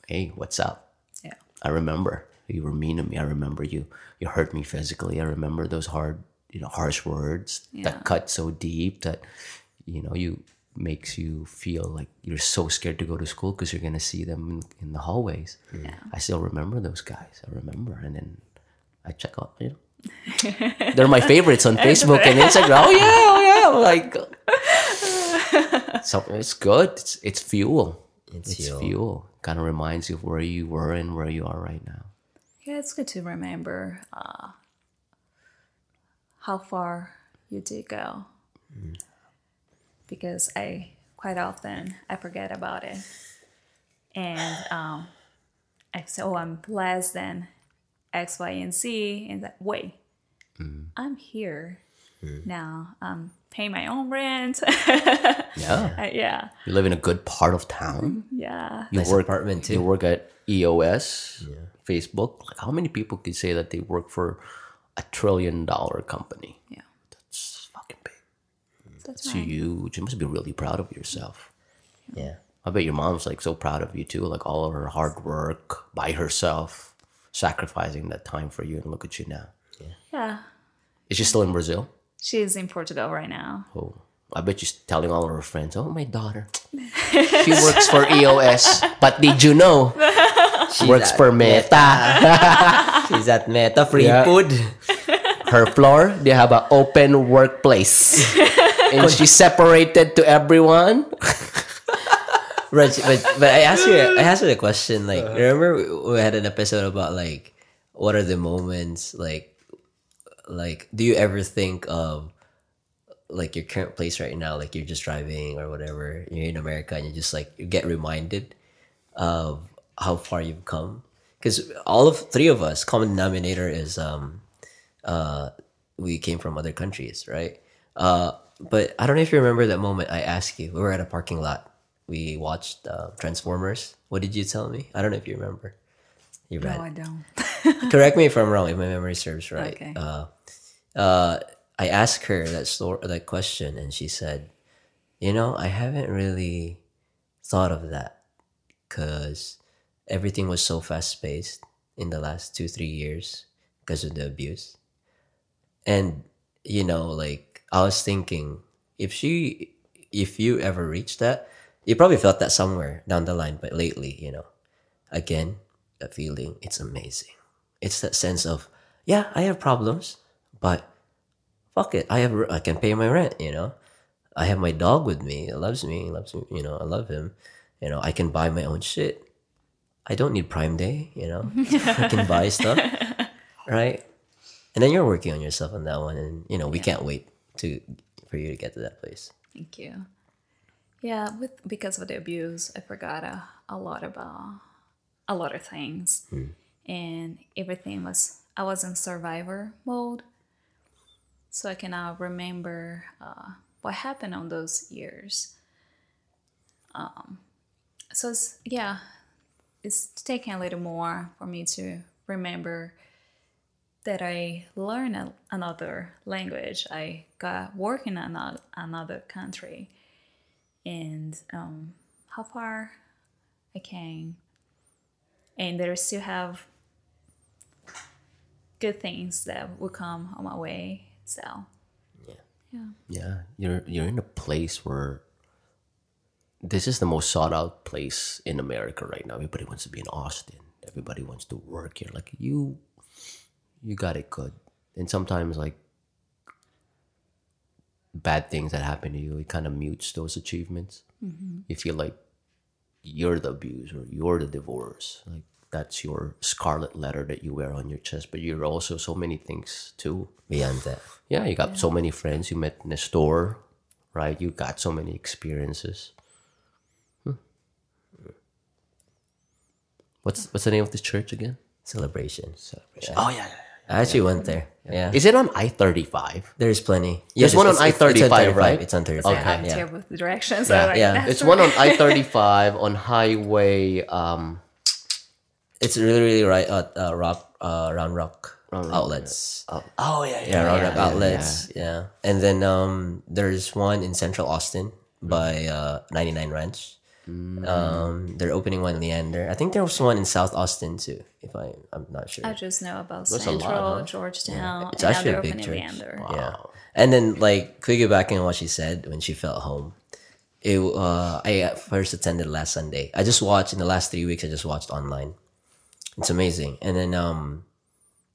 hey, what's up? yeah. I remember you were mean to me. I remember you you hurt me physically. I remember those hard, you know, harsh words Yeah. that cut so deep that you know you makes you feel like you're so scared to go to school because you're gonna see them in, in the hallways. Yeah. I still remember those guys. I remember, and then I check out. You know, (laughs) they're my favorites on (laughs) Facebook and Instagram. Oh yeah, oh yeah. I'm like, so it's good. It's it's fuel. It's It's, fuel. fuel. Kind of reminds you of where you were and where you are right now. Yeah, it's good to remember uh, how far you did go. Because I quite often I forget about it, and um, I say, "Oh, I'm less than X, Y, and Z," and that wait, I'm here now. I'm paying my own rent. (laughs) Yeah. Uh, yeah, You live in a good part of town. yeah. You Nice work apartment, too. You work at EOS, Facebook. How many people could say that they work for a trillion dollar company? Yeah, It's fucking big. That's It's right. huge. You must be really proud of yourself. Yeah. I bet your mom's like so proud of you too. Like all of her hard work by herself, sacrificing that time for you, and look at you now. Yeah, Is she still in Brazil? she's in Portugal right now. Oh, I bet she's telling all of her friends, "Oh, my daughter, (laughs) she works for EOS." But did you know (laughs) she works at for Meta? (laughs) She's at Meta Free Yeah. Food. Her floor, they have an open workplace, and she separated to everyone. (laughs) Right, but but I asked you I asked you a question. Like, remember we, we had an episode about like what are the moments like like do you ever think of like your current place right now? Like you're just driving or whatever. You're in America and you just like you get reminded of how far you've come. Because all of three of us, common denominator is um uh we came from other countries, right? Uh, but I don't know if you remember that moment I asked you. We were at a parking lot. We watched uh, Transformers. What did you tell me? I don't know if you remember. You No. I don't. (laughs) Correct me if I'm wrong. If my memory serves right. Okay. Uh, uh, I asked her that story, that question, and she said, "You know, I haven't really thought of that because everything was so fast paced in the last two three years because of the abuse, and you know, like I was thinking, if she, if you ever reach that, you probably felt that somewhere down the line, but lately, you know, again, that feeling, it's amazing. It's that sense of, yeah, I have problems, but fuck it, I have, I can pay my rent, you know. I have my dog with me. He loves me. He loves me. You know, I love him. You know, I can buy my own shit. I don't need Prime Day. You know, I can buy stuff, (laughs) right? And then you're working on yourself on that one, and you know, we can't wait to for you to get to that place. Thank you. Yeah, with because of the abuse, I forgot a, a lot about a lot of things, and everything was I was in survivor mode, so I cannot remember uh, what happened on those years. Um, so it's, yeah, it's taking a little more for me to remember that I learned a, another language. I got work in another, another country, and um, how far I came, and there still have good things that will come on my way. So, yeah, Yeah. Yeah, you're you're in a place where this is the most sought out place in America right now. Everybody wants to be in Austin. Everybody wants to work here. Like you, you got it good. And sometimes like bad things that happen to you, it kind of mutes those achievements. You feel like you're the abuser, you're the divorce. Like that's your scarlet letter that you wear on your chest. But you're also so many things too. Beyond that, Yeah, you got so many friends you met in the store, right? You got so many experiences. Hmm. What's what's the name of this church again? celebration, celebration. Oh yeah, I actually went there. Yeah, Is it on I thirty five? there's plenty. There's one on it's- it's- it's I-35, right? It's on 35. Okay. I'm yeah. terrible with the directions. Yeah, like, yeah. It's one on (laughs) I thirty five on Highway. Um, It's really, really right at uh, rock, uh, round rock outlets. oh, oh yeah, Yeah, round rock outlets. Yeah. and then um, there's one in Central Austin by uh, 99 Ranch. Mm. Um, they're opening one in Leander. I think there was one in South Austin too. If I, I'm not sure. I just know about a lot, Central, huh? Georgetown. It's and now actually a big opening church. Leander. Yeah. And then like piggybacking on what she said when she felt home. It uh I first attended last Sunday. I just watched in the last three weeks I just watched online. It's amazing. And then um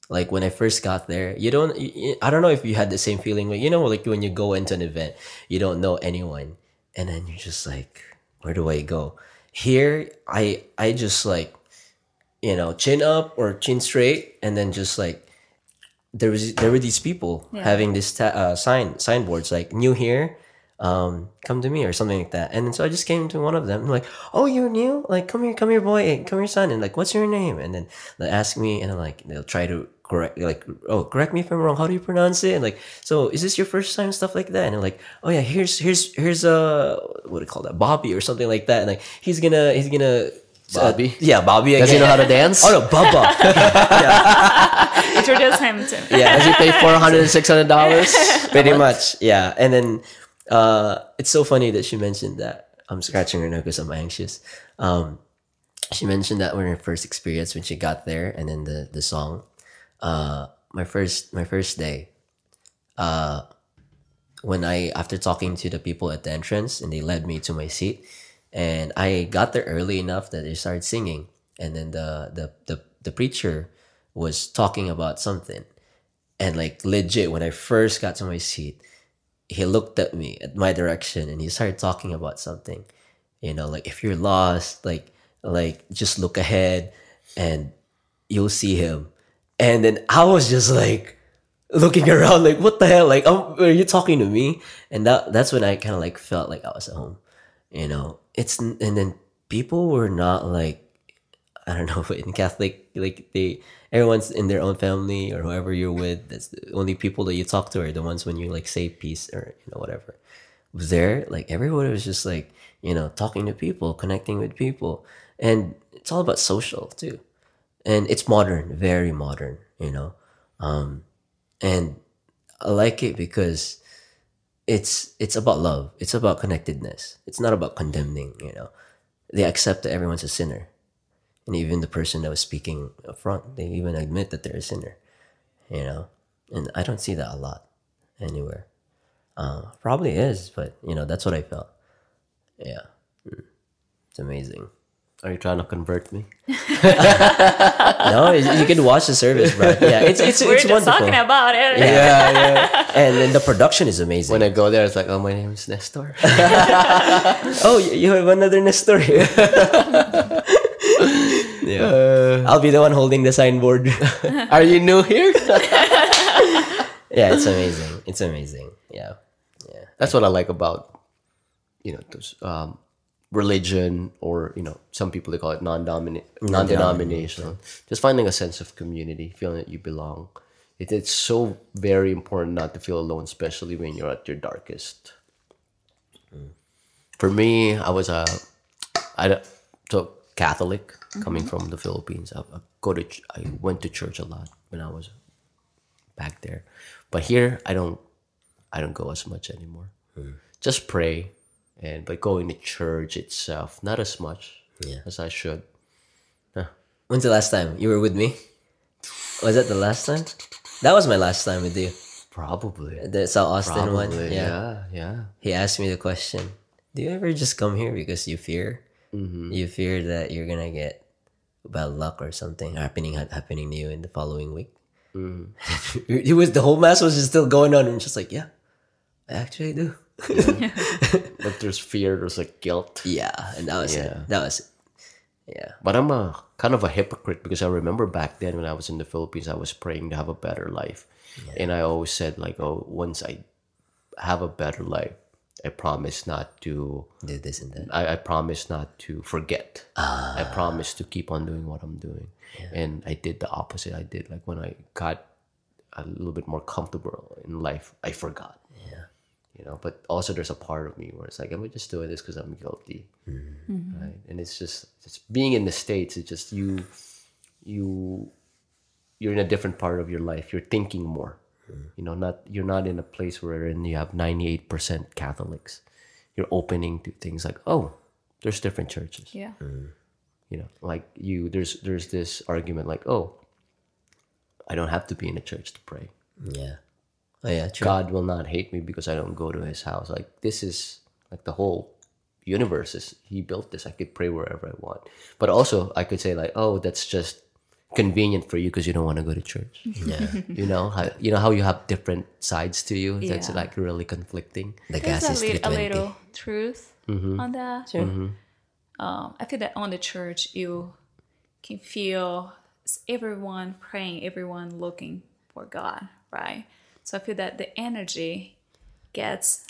like when I first got there, you don't I don't know if you had the same feeling when you know like when you go into an event, you don't know anyone and then you're just like where do I go? Here I I just like you know, chin up or chin straight and then just like there was there were these people Yeah. having this ta- uh, sign signboards like new here um come to me or something like that. And then so i just came to one of them I'm like oh you're new? Like come here come here boy. Come here son. And like what's your name? And then they ask me and i'm like they'll try to correct like oh correct me if i'm wrong how do you pronounce it and like so is this your first time stuff like that and like oh yeah here's here's here's uh what do you call that bobby or something like that and like he's gonna he's gonna Bobby. uh, Bobby? yeah bobby Does he again. know how to (laughs) dance? oh no bubba (laughs) Introduce him to me. yeah Does he pay four hundred and six hundred dollars? (laughs) pretty much yeah and then uh it's so funny that she mentioned that i'm scratching her nose because i'm anxious um she mentioned that when her first experience when she got there and then the the song uh my first my first day uh when i after talking to the people at the entrance and they led me to my seat and i got there early enough that they started singing and then the the the, the preacher was talking about something and like legit, when I first got to my seat, he looked at me at my direction and he started talking about something. You know, like if you're lost, like like just look ahead and you'll see him. And then I was just like looking around like what the hell? Like um, are you talking to me? And that that's when I kind of like felt like I was at home. You know, it's and then people were not like I don't know, (laughs) in Catholic, like they, everyone's in their own family or whoever you're with. That's the only people that you talk to are the ones when you like say peace or you know whatever. There, like everybody was just like you know talking to people, connecting with people, and it's all about social too, and it's modern, very modern, you know, um, and I like it because it's it's about love. It's about connectedness. It's not about condemning. You know, they accept that everyone's a sinner and even the person that was speaking up front they even admit that they're a sinner you know and i don't see that a lot anywhere uh, probably is but you know that's what i felt yeah Mm. it's amazing Are you trying to convert me? (laughs) no you you can watch the service bro. (laughs) Yeah it's it's, We're it's just wonderful. talking about it. yeah, yeah. (laughs) and then the production is amazing. When I go there, it's like, oh, my name is Nestor. oh you you have another Nestor yeah. I'll be the one holding the signboard. Are you new here? yeah it's amazing. It's amazing. Yeah, yeah. That's what I like about, you know, those, um, religion or you know, some people they call it non-dominant, non-denominational. Just finding a sense of community, feeling that you belong. It, it's so very important not to feel alone, especially when you're at your darkest. Mm. For me, I was a, I so Catholic mm-hmm. coming from the Philippines. I, I go to, I went to church a lot when I was back there, but here I don't I don't go as much anymore. Mm. Just pray, and but going to church itself, not as much Yeah. as I should. When's the last time you were with me? Was that the last time? That was my last time with you. Probably. The South Austin one. Yeah. Yeah. Yeah. He asked me the question Do you ever just come here because you fear? Mm-hmm. You fear that you're going to get bad luck or something happening happening to you in the following week? Mm-hmm. (laughs) it was the whole mass was just still going on and just like, yeah, I actually do. (laughs) But there's fear. There's like guilt. Yeah, and that was Yeah. it. That was it. Yeah. But I'm a kind of a hypocrite because I remember back then when I was in the Philippines, I was praying to have a better life, and I always said like, oh, once I have a better life, I promise not to. Do this and that. I, I promise not to forget. I ah. promise to keep on doing what I'm doing, and I did the opposite. I did like when I got a little bit more comfortable in life, I forgot. Yeah. You know, but also there's a part of me where it's like, am I just doing this because I'm guilty? Mm-hmm. right and it's just it's being in the states it's just you you you're in a different part of your life you're thinking more mm-hmm. you know not you're not in a place where you have 98% catholics you're opening to things like oh there's different churches Yeah. Mm-hmm. you know like you there's there's this argument like oh i don't have to be in a church to pray Yeah. Oh, yeah, true. God will not hate me because I don't go to his house. Like this is like the whole universe is he built this. I could pray wherever I want. But also I could say like, oh, that's just convenient for you because you don't want to go to church. (laughs) Yeah. (laughs) You know, how, you know how you have different sides to you. yeah. That's like really conflicting. The There's gas a, is lit- a little truth on that. Sure. Um, I feel that on the church, you can feel everyone praying, everyone looking for God, right? So I feel that the energy gets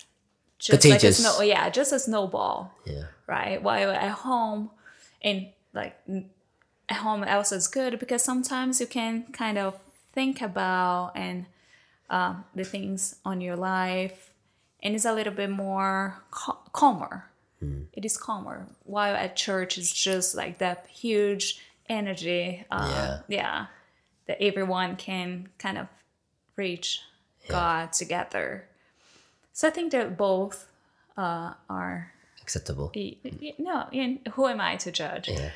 just like a Contagious. snow, yeah, just a snowball, Yeah. right? While at home, and like at home also is good because sometimes you can kind of think about and um, the things on your life, and it's a little bit more cal- calmer. It is calmer. While at church, it's just like that huge energy. Um, Yeah. yeah, that everyone can kind of reach God together. So I think that both uh, are Acceptable. y- y- no. And who am I to judge? Yeah.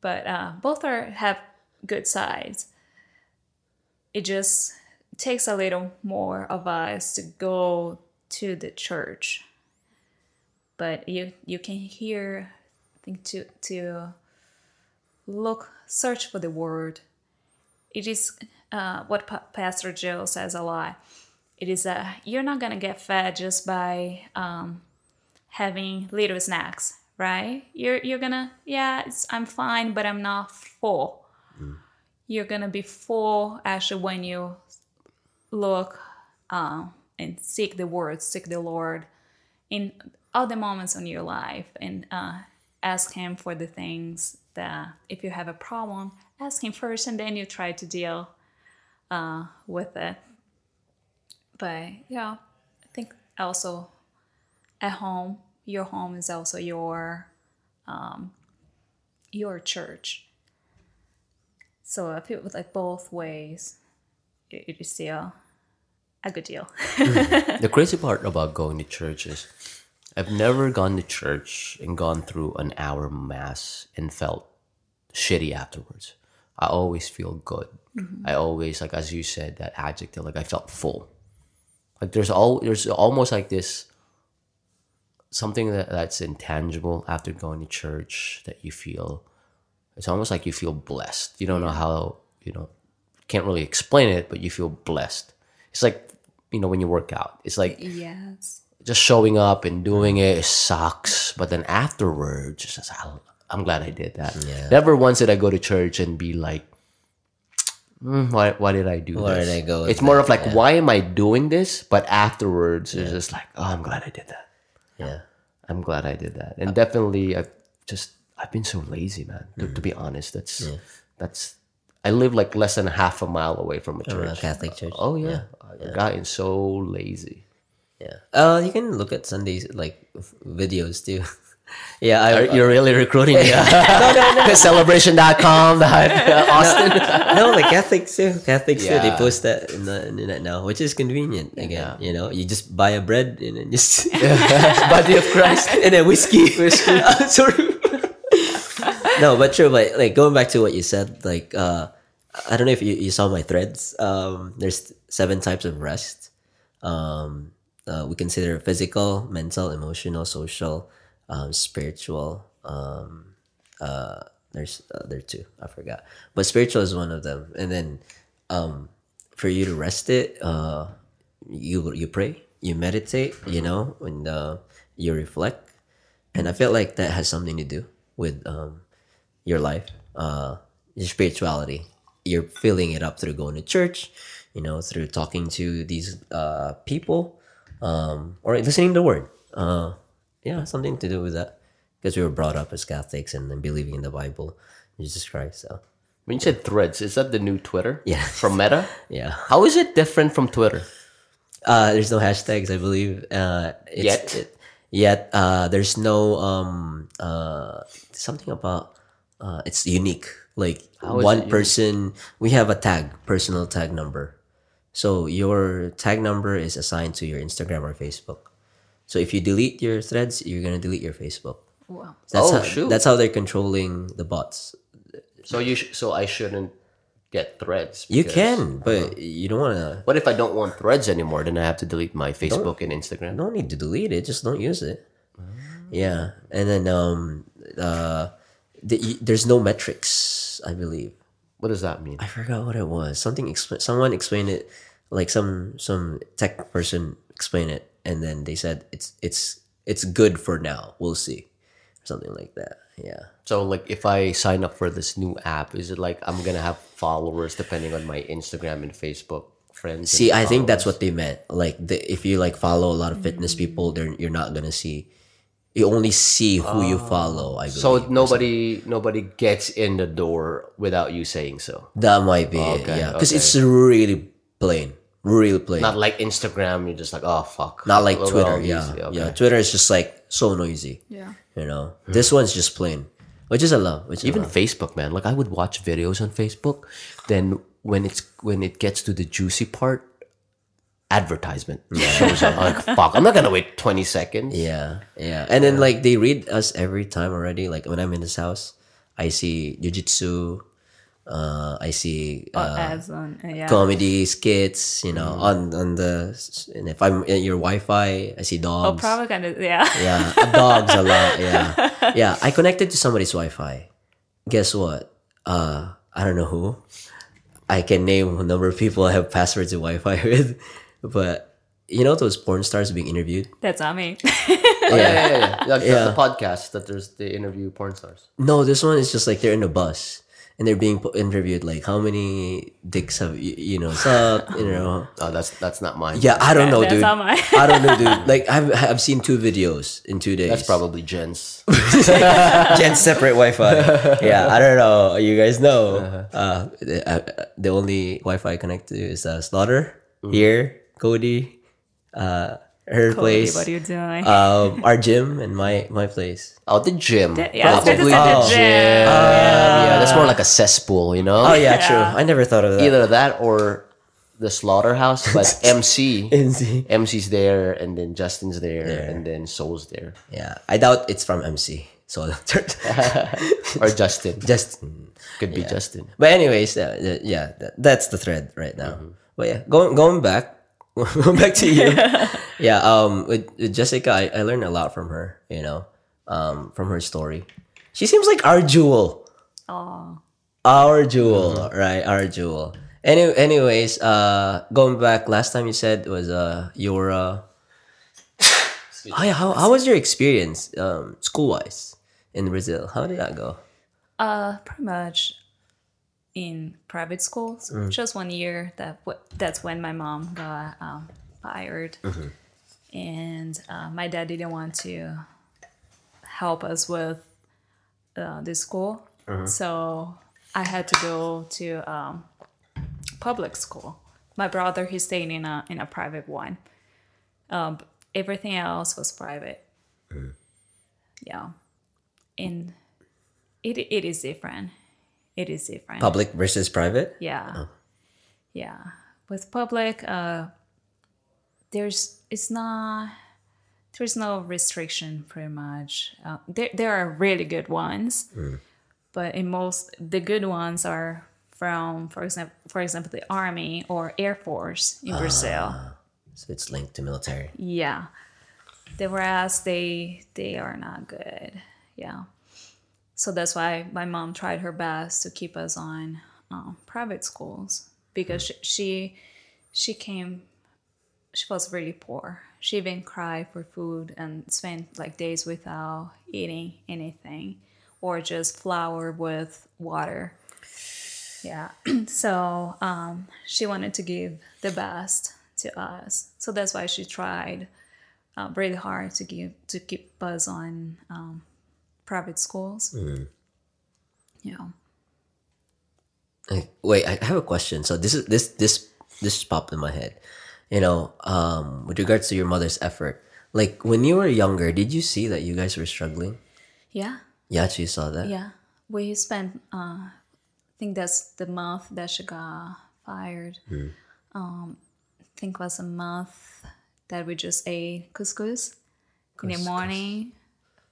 But uh, both are have good sides. It just takes a little more of us to go to the church. But you you can hear, I think to to look search for the word. It is uh, what Pa- Pastor Joe says a lot. It is a you're not gonna get fed just by um, having little snacks, right? You're you're gonna yeah, it's, I'm fine, but I'm not full. You're gonna be full actually when you look um, and seek the word, seek the Lord in all the moments in your life, and uh, ask Him for the things that if you have a problem, ask Him first, and then you try to deal uh, with it. But yeah, I think also at home your home is also your um, your church so i feel like both ways it, it is still a good deal (laughs) the crazy part about going to church is I've never gone to church and gone through an hour mass and felt shitty afterwards. I always feel good. I always like as you said that adjective like I felt full. Like there's all there's almost like this something that, that's intangible after going to church that you feel it's almost like you feel blessed. You don't know how, you know, can't really explain it, but you feel blessed. It's like, you know, when you work out. It's like yes just showing up and doing it, it sucks. But then afterwards, just, "I- I'm glad I did that. Yeah. Never once did I go to church and be like, "Hmm, why, why did I do Why this? did I go It's more that? of like, Yeah. why am I doing this? But afterwards, it's just like, oh, I'm glad I did that. Yeah. I'm glad I did that. And definitely, I've just, I've been so lazy, man. To, to be honest, that's, that's, I live like less than half a mile away from a From a. Catholic church. Oh yeah, I've gotten so lazy. Yeah. Uh, you can look at Sundays like videos too. (laughs) yeah, I, You're really recruiting me. (laughs) No, no, no. (laughs) Celebration.com. (laughs) Austin. no, like Catholics too. Catholics too. They post that in the internet now, which is convenient. Again, Yeah. you know, you just buy a bread and then just Body of Christ. and then whiskey. whiskey. Sorry. no, but true. But like going back to what you said, like uh, I don't know if you, you saw my threads. Um, there's seven types of rest. Um, uh, we consider physical, mental, emotional, social, um, spiritual. Um, uh, there's there are two I forgot, but spiritual is one of them. And then um, for you to rest it, uh, you you pray, you meditate, you know, and uh, you reflect. And I feel like that has something to do with um, your life, uh, your spirituality. You're filling it up through going to church, you know, through talking to these uh, people, um, or listening to the word. Uh, yeah, something to do with that. Because we were brought up as Catholics and then believing in the Bible, Jesus Christ. So When you said threads, is that the new Twitter? Yeah. From Meta? (laughs) yeah, How is it different from Twitter? uh, there's no hashtags. I believe uh, it's, Yet? it- yet uh, there's no um, uh, something about uh, it's unique. Like How one unique? person, we have a tag, personal tag number. So your tag number is assigned to your Instagram or Facebook. So if you delete your threads, you're gonna delete your Facebook. Wow. That's Oh, how, shoot. That's how they're controlling the bots. So you sh- so I shouldn't get threads. You can, but you don't want to. What if I don't want threads anymore? Then I have to delete my Facebook and Instagram. No need to delete it. Just don't use it. Yeah, and then um, uh, the, there's no metrics. I believe. What does that mean? I forgot what it was. Something expl- someone explained it, like some some tech person explained it, and then they said it's it's it's good for now. We'll see, something like that. Yeah. So like if I sign up for this new app, is it like I'm gonna have followers depending on my Instagram and Facebook friends? See, I think that's what they meant. Like, the, if you like follow a lot of fitness people, they're you're not gonna see. You only see who you oh. follow. I believe. So nobody nobody gets in the door without you saying so. that might be it. Yeah, because okay. it's really plain, really plain. Not like Instagram, you're just like, oh fuck. Not like Well, Twitter. Yeah, okay. yeah. Twitter is just like so noisy. Yeah. You know, hmm. this one's just plain, which is a love. Which Even love. Facebook, man. Like I would watch videos on Facebook, then when it's when it gets to the juicy part, advertisement shows up. I'm like fuck, I'm not gonna wait 20 seconds. Yeah, yeah. And then like they read us every time already. Like when I'm in this house, I see jujitsu. Uh, I see uh, ads on uh, yeah. comedy skits. You know, on on the and if I'm in your Wi-Fi, I see dogs. Oh, dogs. probably kind of yeah. (laughs) Yeah, uh, dogs a lot. Yeah, (laughs) yeah. I connected to somebody's Wi-Fi. Guess what? Uh, I don't know who. I can name a number of people I have passwords to Wi-Fi (laughs) with, but you know those porn stars being interviewed. That's not me. Oh, yeah, yeah, yeah. Like the- Yeah. The, podcast that there's the interview porn stars. No, this one is just like they're in a bus and they're being interviewed. Like, how many dicks have you, you know sucked? You know. (laughs) Oh, that's that's not mine. Yeah, I don't know, That's dude. (laughs) I don't know, dude. (laughs) Like, I've I've seen two videos in two days. That's probably Jen's. Jen's separate Wi-Fi. yeah, I don't know. You guys know. Uh, the, uh, the only Wi-Fi I connect to is uh, Slaughter here, Cody, uh, her Cody, place, what are you doing? um, our gym, and my my place. Oh, the gym. yeah, I was going to Probably say the Oh. gym. yeah, that's more like a cesspool, you know? Oh yeah, Yeah. true. I never thought of that. Either that or the slaughterhouse, but (laughs) MC. MC. MC's there, and then Justin's there, and then Soul's there. Yeah, I doubt it's from MC. So (laughs) (laughs) Or Justin. Justin Could be Justin. But anyways, uh, uh, yeah, that, that's the thread right now. But yeah, going going back, going (laughs) back to you. (laughs) yeah, um, with, with Jessica, I, I learned a lot from her. You know, um, from her story. She seems like our jewel, Oh, our jewel, right? Our jewel. Any, anyways, uh, going back, last time you said was uh your uh. Oh yeah, how, how was your experience um school wise in Brazil? How did that go? uh, pretty much in private schools. Just one year. That w- that's when my mom got um, fired, and uh, my dad didn't want to help us with uh, the school, so I had to go to um, public school. My brother he stayed in a in a private one. Um, everything else was private. Yeah, and it it is different. It is different. Public versus private? Yeah. Yeah. With public, uh there's it's not there's no restriction pretty much. Uh, there there are really good ones. But in most the good ones are from for example for example the army or air force in Brazil. So it's linked to military. Yeah. The whereas they they are not good. Yeah. So that's why my mom tried her best to keep us on um, private schools because she, she she came she was really poor. She even cried for food and spent like days without eating anything or just flour with water. Yeah. (clears throat) so um, she wanted to give the best to us. So that's why she tried uh, really hard to give to keep us on um, private schools. Yeah. Uh, Wait, I have a question. So this is this this this just popped in my head. You know, um, with regards to your mother's effort, like when you were younger, did you see that you guys were struggling? Yeah. Yeah, you saw that. Yeah. We spent, uh, I think that's the month that she got fired. Um, I think was a month that we just ate couscous, in the morning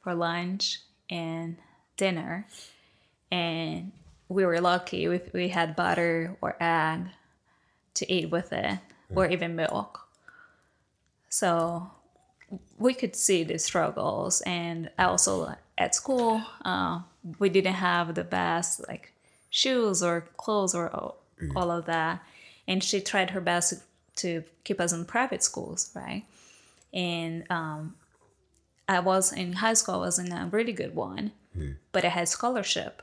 for lunch and dinner. And we were lucky if we had butter or egg to eat with it, or even milk. So we could see the struggles. And also at school uh, we didn't have the best like shoes or clothes or all, all of that. And she tried her best to, to keep us in private schools right? And um, i was in high school i was in a really good one but i had scholarship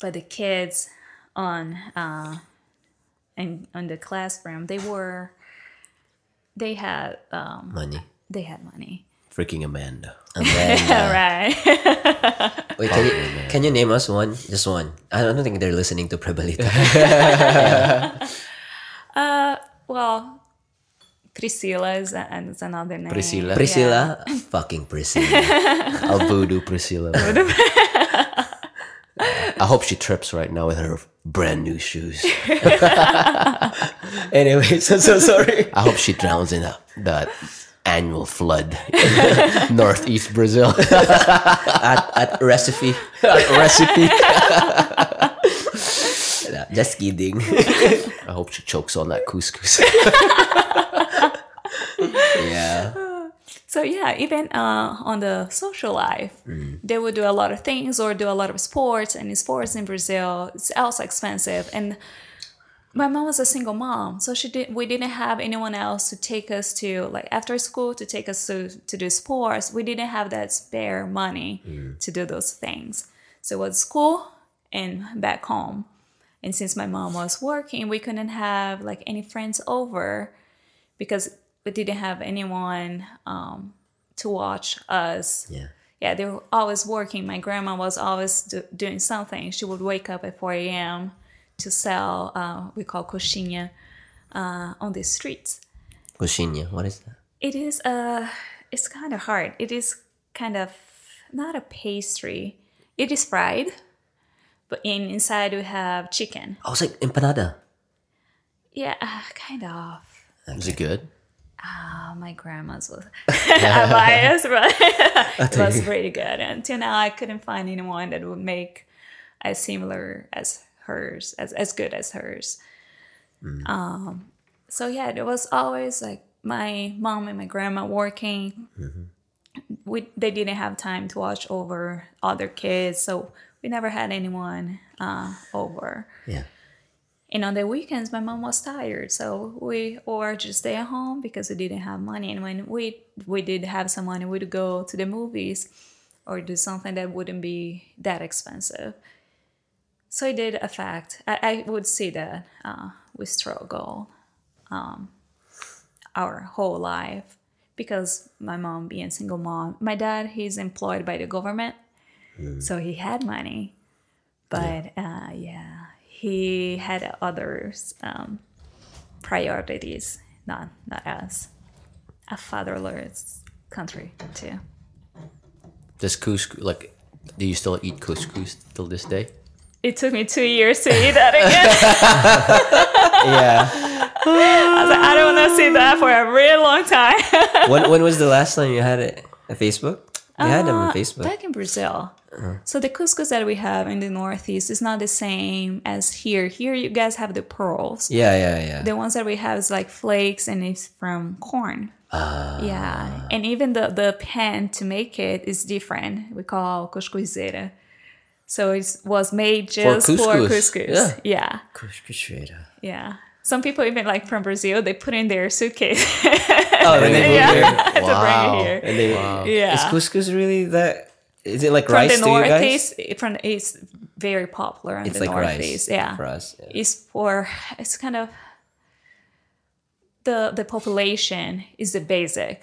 but the kids on uh, in on the classroom they were they had um, Money. they had money Freaking Amanda. And then, uh, right (laughs) wait, can you, can you name us one? Just one. I don't think they're listening to Prebalita. (laughs) (laughs) Uh well priscilla is, a- is another name Priscilla? Priscilla, (laughs) fucking Priscilla. I'll voodoo Priscilla. (laughs) I hope she trips right now with her brand new shoes. (laughs) anyway, so so sorry. I hope she drowns in a, that annual flood in northeast Brazil. At at Recife. Recife. Just kidding. (laughs) I hope she chokes on that couscous. (laughs) yeah. So yeah, even uh, on the social life, they would do a lot of things or do a lot of sports. And sports in Brazil, it's also expensive. And my mom was a single mom, so she did. We didn't have anyone else to take us to like after school to take us to to do sports. We didn't have that spare money to do those things. So it was school and back home. And since my mom was working, we couldn't have like any friends over because we didn't have anyone um, to watch us. Yeah. Yeah, they were always working. My grandma was always do- doing something. She would wake up at 4 a.m. to sell, uh, we call coxinha, uh, on the streets. Coxinha. What is that? It is, uh, it's kind of hard. It is kind of not a pastry. It is fried, but in inside we have chicken. I was like empanada. Yeah, uh, kind of. Is it good? Oh, my grandma's was (laughs) (laughs) biased, but (laughs) it was pretty good. Until now, I couldn't find anyone that would make as similar as hers, as as good as hers. Um, so yeah, it was always like my mom and my grandma working. We they didn't have time to watch over other kids, so we never had anyone uh, over. Yeah. And on the weekends, my mom was tired, so we or just stay at home because we didn't have money. And when we we did have some money, we'd go to the movies or do something that wouldn't be that expensive. So it did affect. I, I would say that uh, we struggle um, our whole life because my mom being a single mom. My dad, he's employed by the government, so he had money, but uh, yeah, he had others um, priorities, not not us. A fatherless country too. Does couscous, like, do you still eat couscous till this day? It took me two years to eat that again. (laughs) Yeah. I was like, I don't want to see that for a really long time. when when was the last time you had it? A Facebook? You had them on Uh, Facebook. Back in Brazil. Uh-huh. So the couscous that we have in the Northeast is not the same as here. Here you guys have the pearls. Yeah, yeah, yeah. The ones that we have is like flakes and it's from corn. Ah. Yeah. And even the, the pan to make it is different. We call cuscuzeira. So it was made just for couscous. couscous. Yeah. yeah. Couscous. Yeah. Some people even like from Brazil, they put in their suitcase Oh, and then (laughs) Yeah. here. (laughs) Wow. bring it here. And then, Yeah. Is couscous really that? Is it like from rice the to you guys? Northeast, from it's very popular in It's the like Northeast. rice Yeah. for us. Yeah. It's for it's kind of the the population is the basic.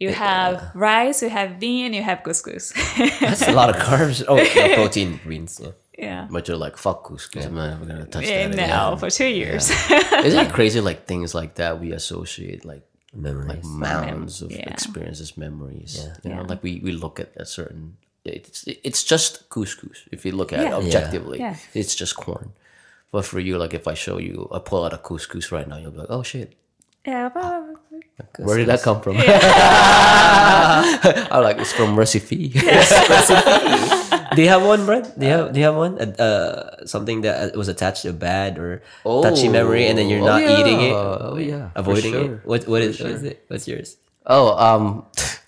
You have rice, you have bean, you have couscous. (laughs) That's a lot of carbs. Oh, no, (laughs) protein greens. Yeah. yeah. But you're like, fuck couscous. I'm never gonna touch And that. now again. for two years. Isn't it (laughs) crazy? Like things like that we associate like Memories. like mounds of Yeah. experiences, memories. Yeah. You know, Yeah. like we, we look at a certain. It's it's just couscous. If you look at it objectively, it's just corn. But for you, like if I show you, I pull out a couscous right now, you'll be like, oh shit, yeah, but ah, where did that come from? (laughs) (laughs) I'm like, it's from Recife. Do (laughs) you have one, Brad? Do you have Do you have one? Uh, uh, something that was attached to a bad or touchy memory, and then you're Oh, not yeah. eating it, Oh yeah, avoiding sure. it. What What is, what is it? What's yours? Oh, um,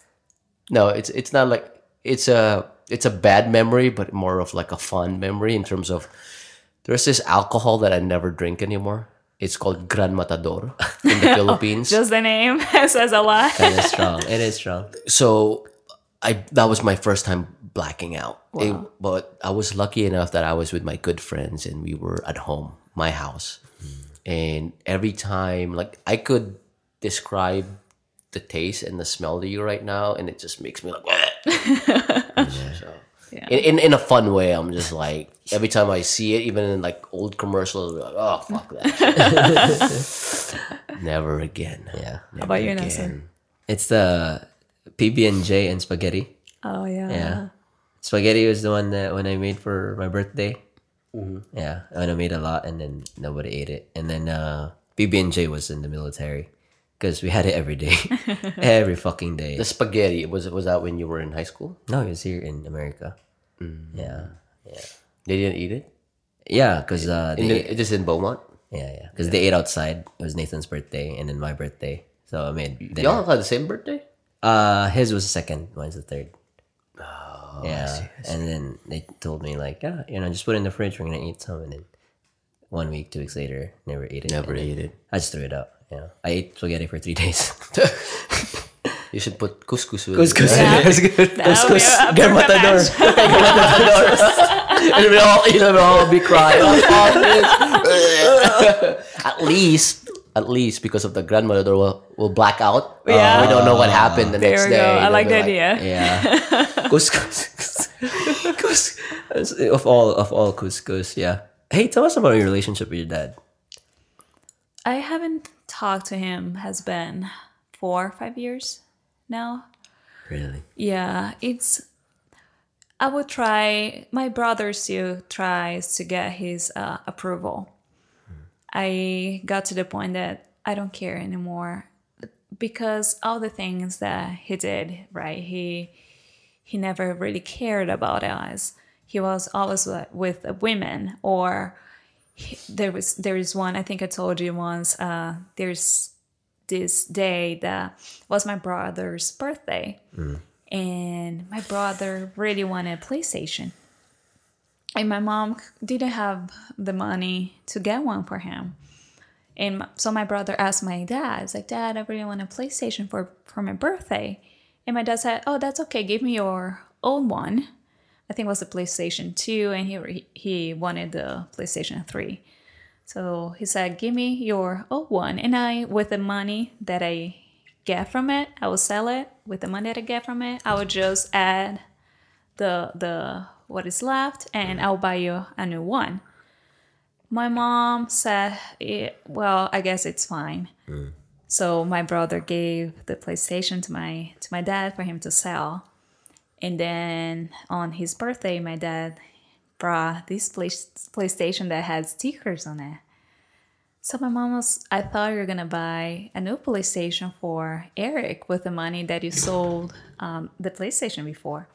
(laughs) no, it's it's not like it's a it's a bad memory, but more of like a fun memory in terms of there's this alcohol that I never drink anymore. It's called Gran Matador in the (laughs) Philippines. just the name (laughs) says a lot. It is strong. It is strong. so I that was my first time blacking out. It- but I was lucky enough that I was with my good friends and we were at home, my house. And every time like I could describe the taste and the smell to you right now and it just makes me like (laughs) so, Yeah. in, in in a fun way. I'm just like every time I see it, even in like old commercials, I'm like, oh fuck that. (laughs) Never again. Yeah. How about you, Never Nelson? It's the PB and J and spaghetti. Oh yeah. Yeah. Spaghetti was the one that when I made for my birthday. Yeah, and I made a lot, and then nobody ate it. And then uh, PB and J was in the military because we had it every day, (laughs) (laughs) every fucking day. The spaghetti was was that when you were in high school? No, it was here in America. Mm. Yeah, They didn't eat it. yeah, because uh, In they, the, just in Beaumont. yeah, yeah, because they ate outside. It was Nathan's birthday, and then my birthday. So I made dinner. Y'all had the same birthday. Uh, his was the second. Mine's the third. Oh, yeah, and then they told me like, yeah, you know, just put it in the fridge. We're gonna eat some, and then one week, two weeks later, never ate it. Never ate it. I just threw it out. Yeah, I ate spaghetti for three (laughs) days. You should put couscous with Couscous. it. Yeah. (laughs) That's good. That would be a Gran Matador. (laughs) and we all, you know, we all be crying. "Oh, fuck this." at least, at least because of the grandmother will will black out. Uh, Yeah. we don't know what happened the There next we day. go. I They'll like the idea. Yeah, (laughs) couscous. couscous. Of all of all couscous, yeah. Hey, tell us about your relationship with your dad. I haven't talked to him. Has been four, five years now. Really? Yeah, it's. I would try. My brother still tries to get his uh, approval. I got to the point that I don't care anymore because all the things that he did, right? He he never really cared about us. He was always with women, or he- there was there is one. I think I told you once. Uh, there's this day that was my brother's birthday, and my brother really wanted a PlayStation, and my mom didn't have the money to get one for him. And so my brother asked my dad, "He's like, Dad, I really want a PlayStation for for my birthday." And my dad said, "Oh, that's okay. Give me your old one." I think it was the PlayStation Two, and he he wanted the PlayStation Three. So he said, "Give me your old one," and I, with the money that I get from it, I will sell it. With the money that I get from it, I would just add the the what is left, and I'll buy you a new one. My mom said, "Well, I guess it's fine." So my brother gave the PlayStation to my to my dad for him to sell, and then on his birthday, my dad brought this play, PlayStation that had stickers on it. So my mom was, I thought you were gonna buy a new PlayStation for Eric with the money that you sold um, the PlayStation before.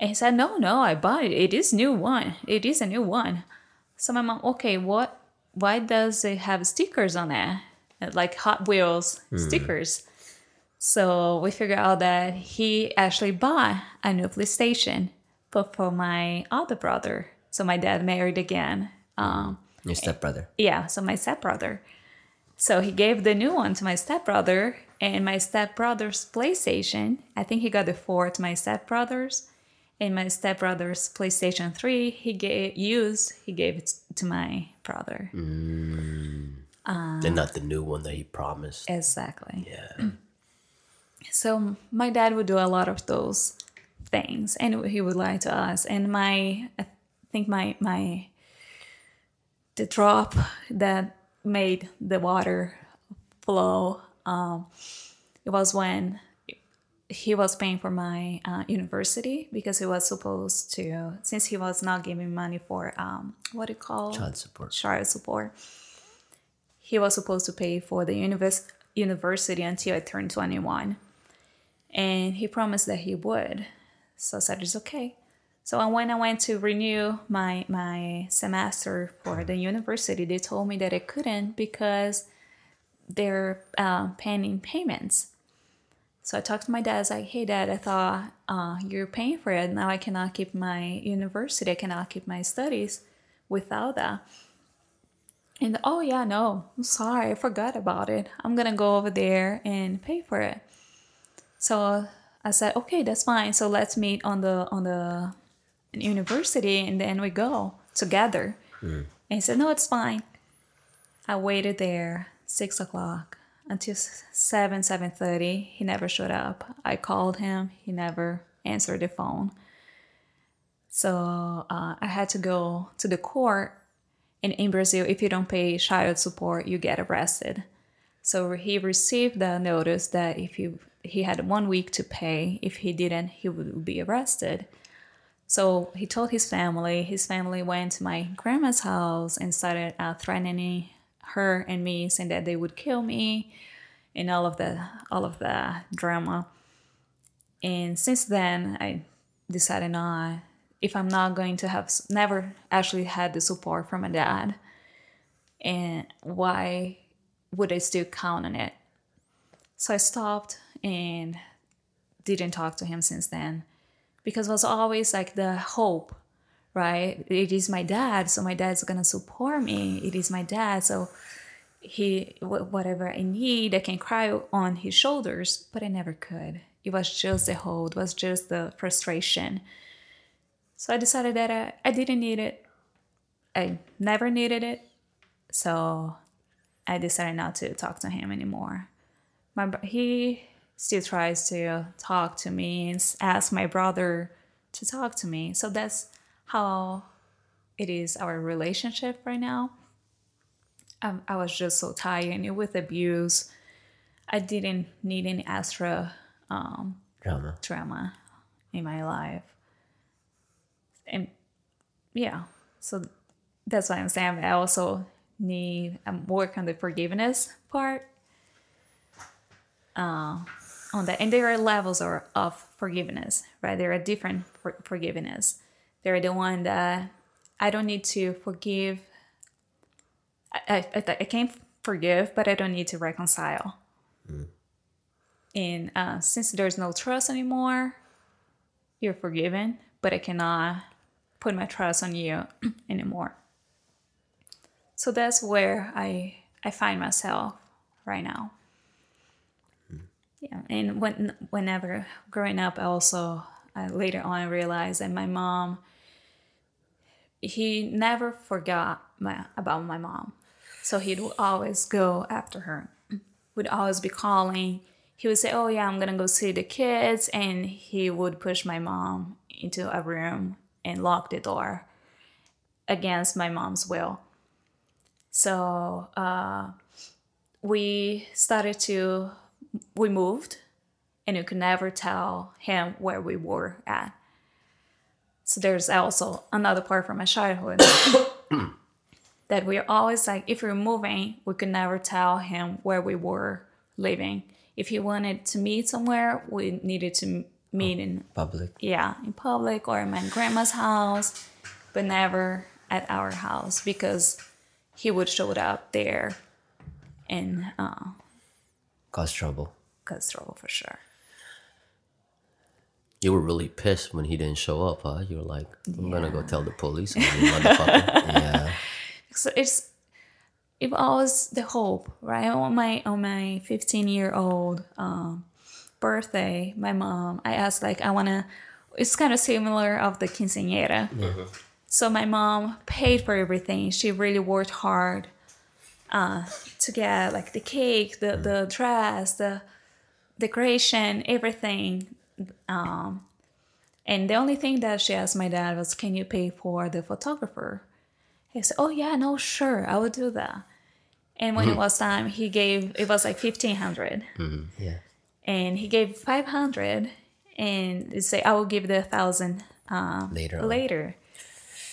And he said, No, no, I bought it. It is new one. It is a new one. So my mom, okay, what why does it have stickers on it? Like Hot Wheels stickers. So we figured out that he actually bought a new PlayStation, but for my other brother. So my dad married again. Um, Your stepbrother. yeah, so my stepbrother. So he gave the new one to my stepbrother, and my stepbrother's PlayStation. I think he got the four to my stepbrother's, and my stepbrother's PlayStation Three. He gave used. He gave it to my brother. and not the new one that he promised. Exactly. Yeah. (clears throat) So my dad would do a lot of those things, and he would lie to us. And my, I think my my, the drop that made the water flow. Um, it was when he was paying for my uh, university because he was supposed to, since he was not giving money for um, what do you call Child support. child support. He was supposed to pay for the univers- university until I turned 21. And he promised that he would. So I said, it's okay. So when I went to renew my, my semester for the university, they told me that I couldn't because they're uh, pending payments. So I talked to my dad. I was like, "Hey, Dad, I thought uh, you're paying for it. Now I cannot keep my university. I cannot keep my studies without that." And oh yeah, no, I'm sorry, I forgot about it. I'm gonna go over there and pay for it. So I said, "Okay, that's fine. So let's meet on the on the university, and then we go together." And he said, "No, it's fine." I waited there six o'clock until seven seven thirty. He never showed up. I called him. He never answered the phone. So uh, I had to go to the court. And in Brazil, if you don't pay child support, you get arrested. So he received the notice that if he he had one week to pay, if he didn't, he would be arrested. So he told his family. His family went to my grandma's house and started uh, threatening her and me, saying that they would kill me, and all of the all of the drama. And since then, I decided not if I'm not going to have never actually had the support from my dad, and why would I still count on it? So I stopped and didn't talk to him since then because it was always like the hope right? It is my dad so my dad's gonna support me. It is my dad so he whatever i need i can cry on his shoulders but i never could. It was just the hold was just the frustration. So i decided that I, I didn't need it. I never needed it so i decided not to talk to him anymore. My he still tries to talk to me and ask my brother to talk to me so that's how it is our relationship right now. Um, i was just so tired and with abuse. I didn't need any extra um, Drama. drama in my life. And yeah so that's why i'm saying i also need um, work on the forgiveness part. Uh, on that and there are levels or, of forgiveness right? There are different for- forgiveness there are the one that i don't need to forgive. I, I, I can forgive but i don't need to reconcile. Hmm. And uh, since there's no trust anymore you're forgiven but i cannot put my trust on you (clears throat) anymore. So that's where i i find myself right now. Hmm. Yeah and when whenever growing up i also I later on realized that my mom he never forgot my, about my mom. So he'd always go after her. Would always be calling. He would say oh yeah i'm gonna go see the kids and he would push my mom into a room and lock the door against my mom's will. So uh, we started to we moved and you could never tell him where we were at so there's also another part from my childhood (coughs) that we're always like if we're moving we could never tell him where we were living if he wanted to meet somewhere we needed to meet in Public. yeah in public or in my grandma's house, but never at our house because he would show up there and uh, Cause trouble. cause trouble for sure. You were really pissed when he didn't show up, huh? You were like, I'm gonna go tell the police you, motherfucker. (laughs) Yeah. so it's it was the hope right? On my on my 15 year old um, birthday my mom i asked like i want to it's kind of similar of the quinceañera. So my mom paid for everything. She really worked hard uh, to get like the cake the the dress the decoration everything um, and the only thing that she asked my dad was can you pay for the photographer he said, "Oh yeah, no, sure, I will do that." And when it hmm. was time, he gave it was like fifteen hundred, hmm. Yeah. and he gave five hundred, and he said, "I will give the thousand um, Later. on. later."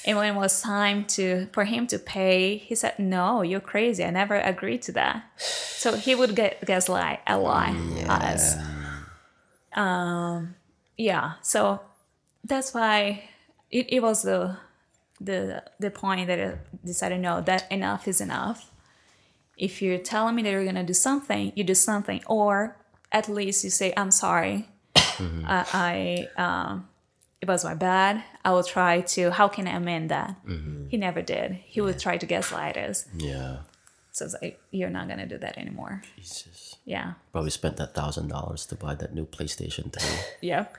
And when it was time to for him to pay, he said, "No, you're crazy. I never agreed to that." So he would get gaslight a lot us. Um, yeah. So that's why it, it was the the the point that I decided no that enough is enough. If you're telling me that you're gonna do something, you do something, or at least you say I'm sorry. I, I um, it was my bad. I will try to. How can I amend that? He never did. He would try to gaslight us. yeah. So it's like you're not gonna do that anymore. Jesus. Yeah. Probably spent that thousand dollars to buy that new PlayStation 3. (laughs) Yep.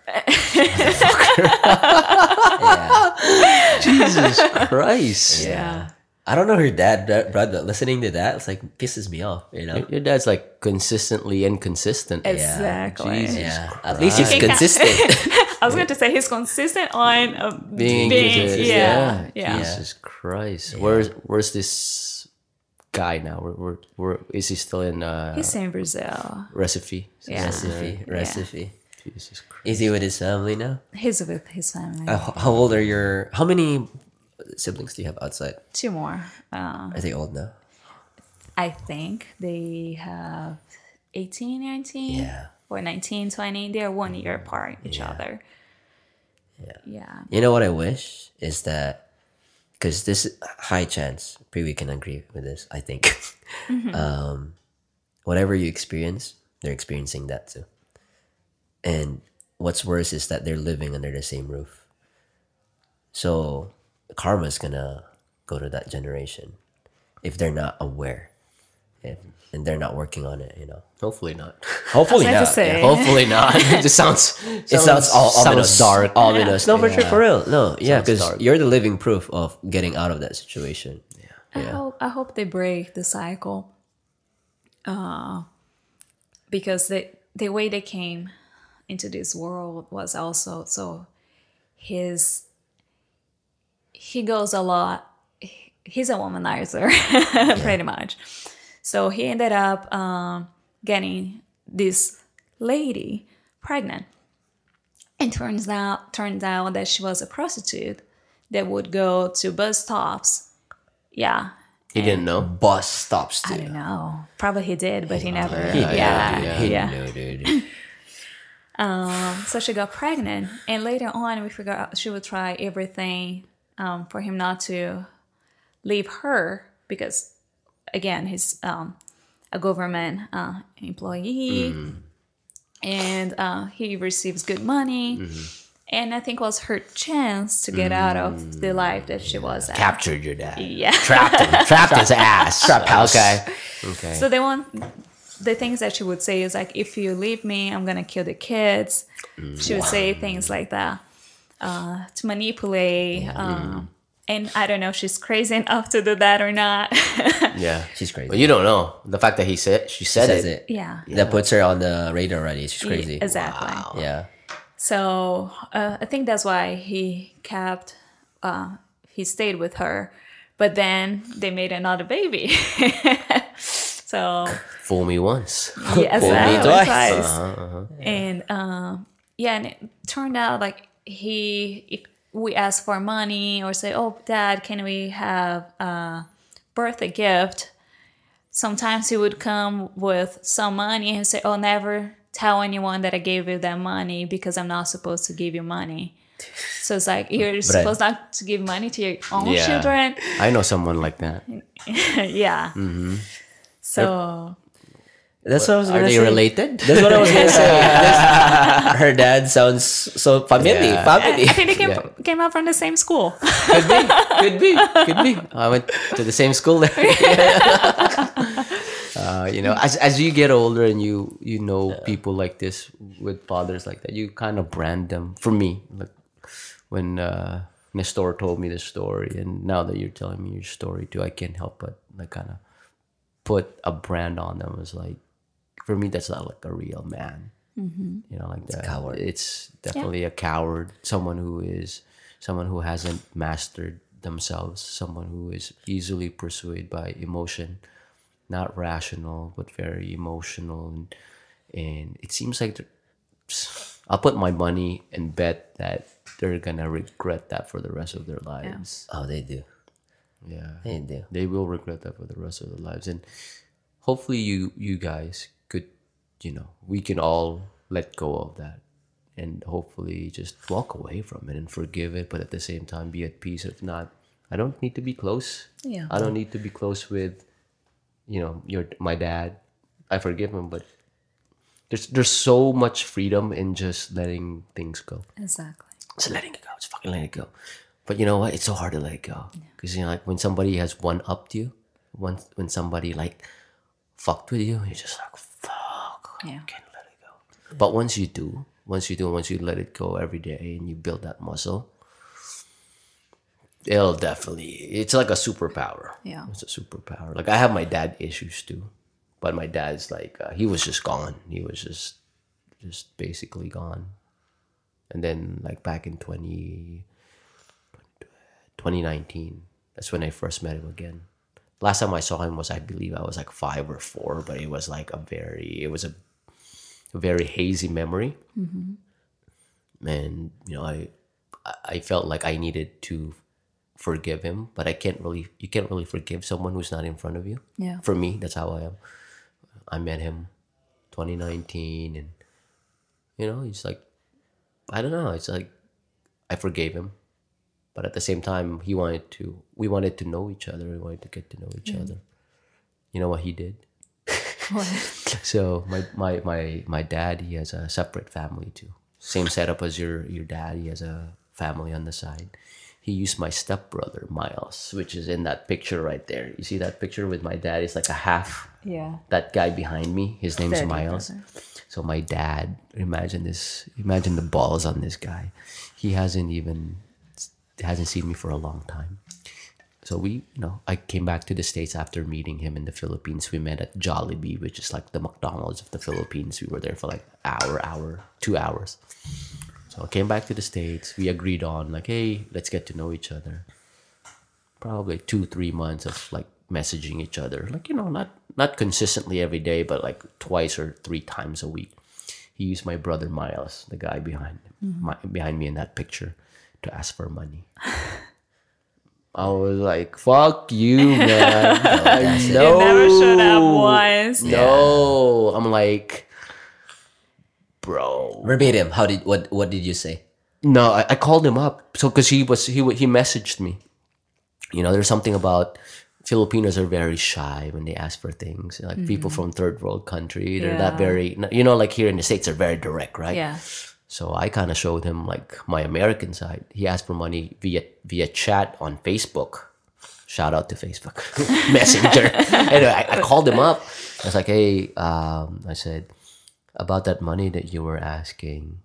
Jesus (laughs) Christ. Yeah. I don't know her dad, but but listening to that, it's like pisses me off. You know. Your- Your dad's like consistently inconsistent. Exactly. Jesus Yeah. At least he's consistent. (laughs) I was going to say he's consistent on uh, Being, being, consistent. yeah, yeah, Jesus Christ. Where's where's this guy now? Where, where, where is he still in uh, He's in Brazil. Recife? Yeah. Recife. Recife. Jesus Christ. Is he with his family now? He's with his family. Uh, how old are your? How many siblings do you have outside? Two more. Uh, Are they old now? I think they have 18, 19, Yeah. or 19, 20. They're one year apart each other. Yeah. Yeah. You know what I wish is that because this high chance, we can agree with this. I think, (laughs) um, whatever you experience, they're experiencing that too. And what's worse is that they're living under the same roof. So karma's gonna go to that generation if they're not aware, if, and they're not working on it. You know, Hopefully not. (laughs) hopefully not. yeah. say. Hopefully not. it just sounds. It sounds all sounds ominous. dark. Ominous. No, for sure, for real. No, yeah, because you're the living proof of getting out of that situation. Yeah. I hope I hope they break the cycle. Uh, because the the way they came into this world was also so his he goes a lot he's a womanizer (laughs) pretty much so he ended up um, getting this lady pregnant and turns out turns out that she was a prostitute that would go to bus stops yeah He didn't know. Bus stops I don't know. Probably he did, but he never. yeah, Yeah, yeah, yeah. No, dude. So she got pregnant, and later on, we figured out she would try everything um, for him not to leave her because, again, he's um, a government uh, employee, and uh, he receives good money. And I think it was her chance to get out of the life that she was at. Captured your dad. Yeah. Trapped him. (laughs) Trapped his ass. Trapped Okay. Okay. So they want the things that she would say is like, if you leave me, I'm gonna kill the kids. She would say things like that uh, to manipulate. Um, and I don't know if she's crazy enough to do that or not. (laughs) yeah. She's crazy. Well, you don't know the fact that he said she said Says it. it. yeah. That puts her on the radar already. She's crazy. Exactly. Yeah. So uh, I think that's why he kept, uh, he stayed with her. But then they made another baby. (laughs) so Fool me once. (laughs) yeah, Fool me exactly, twice. twice. And um, yeah, and it turned out like he, if we ask for money or say, "Oh, Dad, can we have a birthday gift?" Sometimes he would come with some money and say, "Oh, never tell anyone that I gave you that money because I'm not supposed to give you money. So it's like you're (laughs) supposed not to give money to your own Yeah. children. I know someone like that. (laughs) yeah. Mm-hmm. So That's what I was Are gonna they say. related? That's what I was gonna say. (laughs) (laughs) Her dad sounds so family, Yeah. family. I think they came, Yeah. came out from the same school. could be, could be, (laughs) could be. I went to the same school there. uh, you know, as as you get older and you you know people like this with fathers like that, you kind of brand them. For me, like when uh, Nestor told me this story, and now that you're telling me your story too, I can't help but like kind of put a brand on them. It's like for me, that's not like a real man. Mm-hmm. You know, like that. coward. It's definitely a coward. Someone who is someone who hasn't mastered themselves. Someone who is easily persuaded by emotion, not rational, but very emotional. And, and it seems like (sighs) I'll put my money and bet that they're gonna regret that for the rest of their lives. Oh, they do. Yeah, They do. they will regret that for the rest of their lives and hopefully you you guys you know we can all let go of that and hopefully just walk away from it and forgive it but at the same time be at peace if not i don't need to be close Yeah. i don't need to be close with you know your my dad i forgive him but there's there's so much freedom in just letting things go exactly. just letting it go. Just fucking letting it go. But you know what? It's so hard to let it go because you know, like when somebody has one upped you, once when somebody like fucked with you, you're just like. Yeah. Can't let it go. But once you do, once you do, once you let it go every day and you build that muscle, it'll definitely. It's like a superpower. Yeah. it's a superpower. Like I have my dad issues too, but my dad's like uh, he was just gone. He was just just basically gone. And then like back in 20, 2019, that's when I first met him again. Last time I saw him was I believe I was like five or four, but it was like a very it was a, a very hazy memory. Mm-hmm. And you know I I felt like I needed to forgive him, but I can't really you can't really forgive someone who's not in front of you. Yeah. For me, that's how I am. I met him 2019 and you know, he's like I don't know, it's like I forgave him. But at the same time he wanted to we wanted to know each other, we wanted to get to know each other. You know what he did? (laughs) So my, my my my dad he has a separate family too. Same setup as your your dad. He has a family on the side. He used my stepbrother Miles, which is in that picture right there. You see that picture with my dad? It's like a half. Yeah. That guy behind me, his name's Miles. brother. So my dad, imagine this. Imagine the balls on this guy. He hasn't even hasn't seen me for a long time. So we, you know, I came back to the States after meeting him in the Philippines. We met at Jollibee, which is like the McDonald's of the Philippines. We were there for like hour, hour, two hours. So I came back to the States. We agreed on like, hey, let's get to know each other. Probably two, three months of like messaging each other. Like, you know, not not consistently every day, but like twice or three times a week. He used my brother Miles, the guy behind mm-hmm. my, behind me in that picture, to ask for money. (laughs) I was like, "Fuck you, (laughs) man!" I You know. never showed up once. No, I'm like, bro. Verbatim. How did what what did you say? No, I, I called him up. So because he was he wa- he messaged me. You know, there's something about Filipinos are very shy when they ask for things. Like people mm-hmm. from third world country, they're not very. You know, like here in the states, they're very direct, right? Yeah. So I kind of showed him like my American side. He asked for money via via chat on Facebook. Shout out to Facebook (laughs) Messenger. (laughs) anyway, I, I called him up. I was like, "Hey," um, I said about that money that you were asking,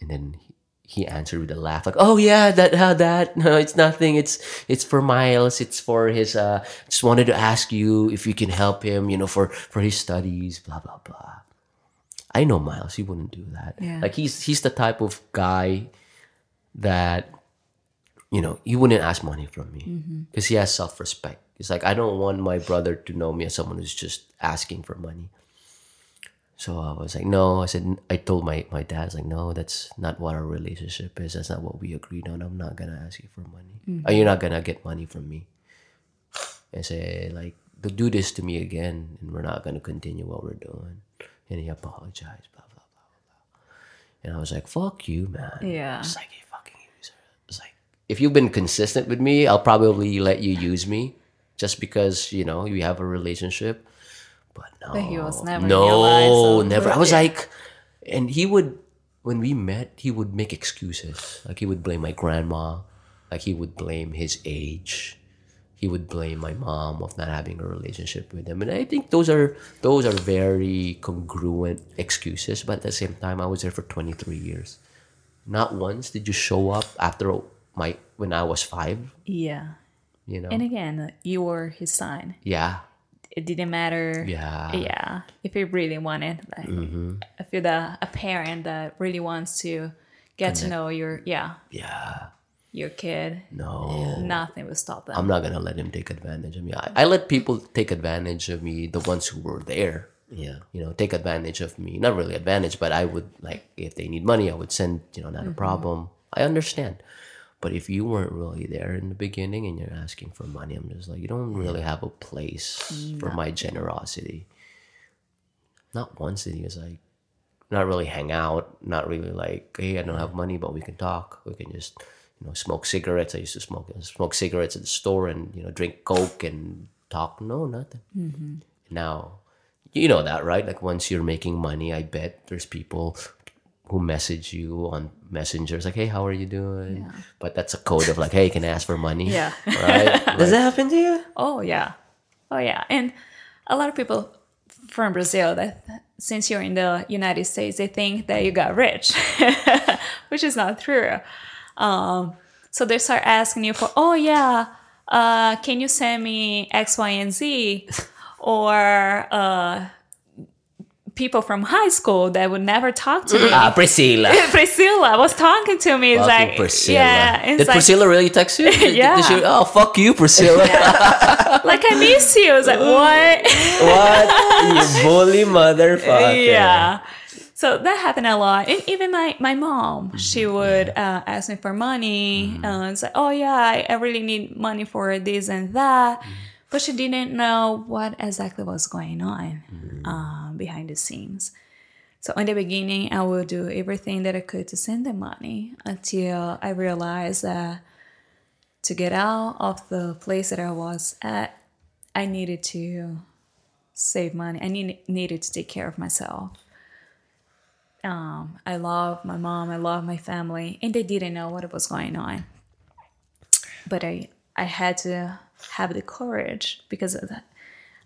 and then he, he answered with a laugh, like, "Oh yeah, that uh, that (laughs) no, it's nothing. It's it's for Miles. It's for his. Uh, just wanted to ask you if you can help him. You know, for for his studies. Blah blah blah." I know Miles. He wouldn't do that. Yeah. Like he's he's the type of guy that you know he wouldn't ask money from me because he has self respect. It's like I don't want my brother to know me as someone who's just asking for money. So I was like, no. I said I told my my dad, I was like, no, that's not what our relationship is. That's not what we agreed on. I'm not gonna ask you for money. Uh, You're not gonna get money from me. And say like, do this to me again, and we're not gonna continue what we're doing. And he apologized, blah blah blah blah. blah. And I was like, "Fuck you, man." Yeah. It's like, "You fucking user." It's like, if you've been consistent with me, I'll probably let you use me, just because you know you have a relationship. But no, But he was never no, your life, so- never. I was Yeah. like, and he would when we met, he would make excuses. Like he would blame my grandma, like he would blame his age. He would blame my mom of not having a relationship with him, and I think those are those are very congruent excuses. But at the same time, I was there for twenty three years. Not once did you show up after my when I was five. Yeah. You know, And again, you were his son. yeah, It didn't matter. yeah, Yeah. If he really wanted, like, I feel that a parent that really wants to get to know your, yeah, yeah. Your kid, No, nothing will stop them. I'm not gonna let him take advantage of me. I, I let people take advantage of me, the ones who were there. Yeah. You know, take advantage of me. Not really advantage, but I would like if they need money, I would send. You know, not a mm-hmm. problem. I understand. But if you weren't really there in the beginning and you're asking for money, I'm just like, you don't really have a place for my generosity. Not once did he was like, not really hang out, not really like, hey, I don't have money, but we can talk. We can just, you know, smoke cigarettes. I used to smoke smoke cigarettes at the store and you know drink coke and talk. No, nothing. Mm-hmm. Now, you know that, right? Like once you're making money, I bet there's people who message you on messengers like, hey, how are you doing? But that's a code of like, hey, can I ask for money? Yeah. Right? (laughs) Does that happen to you? Oh yeah, oh yeah, and a lot of people from Brazil that since you're in the United States, they think that you got rich, (laughs) which is not true. Um, so they start asking you for, oh yeah, uh, can you send me X, Y, and Z, or uh, people from high school that would never talk to me. ah, Priscilla. (laughs) Priscilla was talking to me. It's like, Priscilla. yeah, it's Did like, Priscilla really text you? (laughs) Yeah. she- oh, fuck you, Priscilla. like I miss you. It's like (laughs) what? What? you bully motherfucker. yeah. So that happened a lot. And even my, my mom, she would uh, ask me for money. Uh, it's like, oh, yeah, I, I really need money for this and that. But she didn't know what exactly was going on uh, behind the scenes. So in the beginning, I would do everything that I could to send them money until I realized that to get out of the place that I was at, I needed to save money. I need, needed to take care of myself. Um, I love my mom. I love my family, and they didn't know what was going on. But I, I had to have the courage because of that.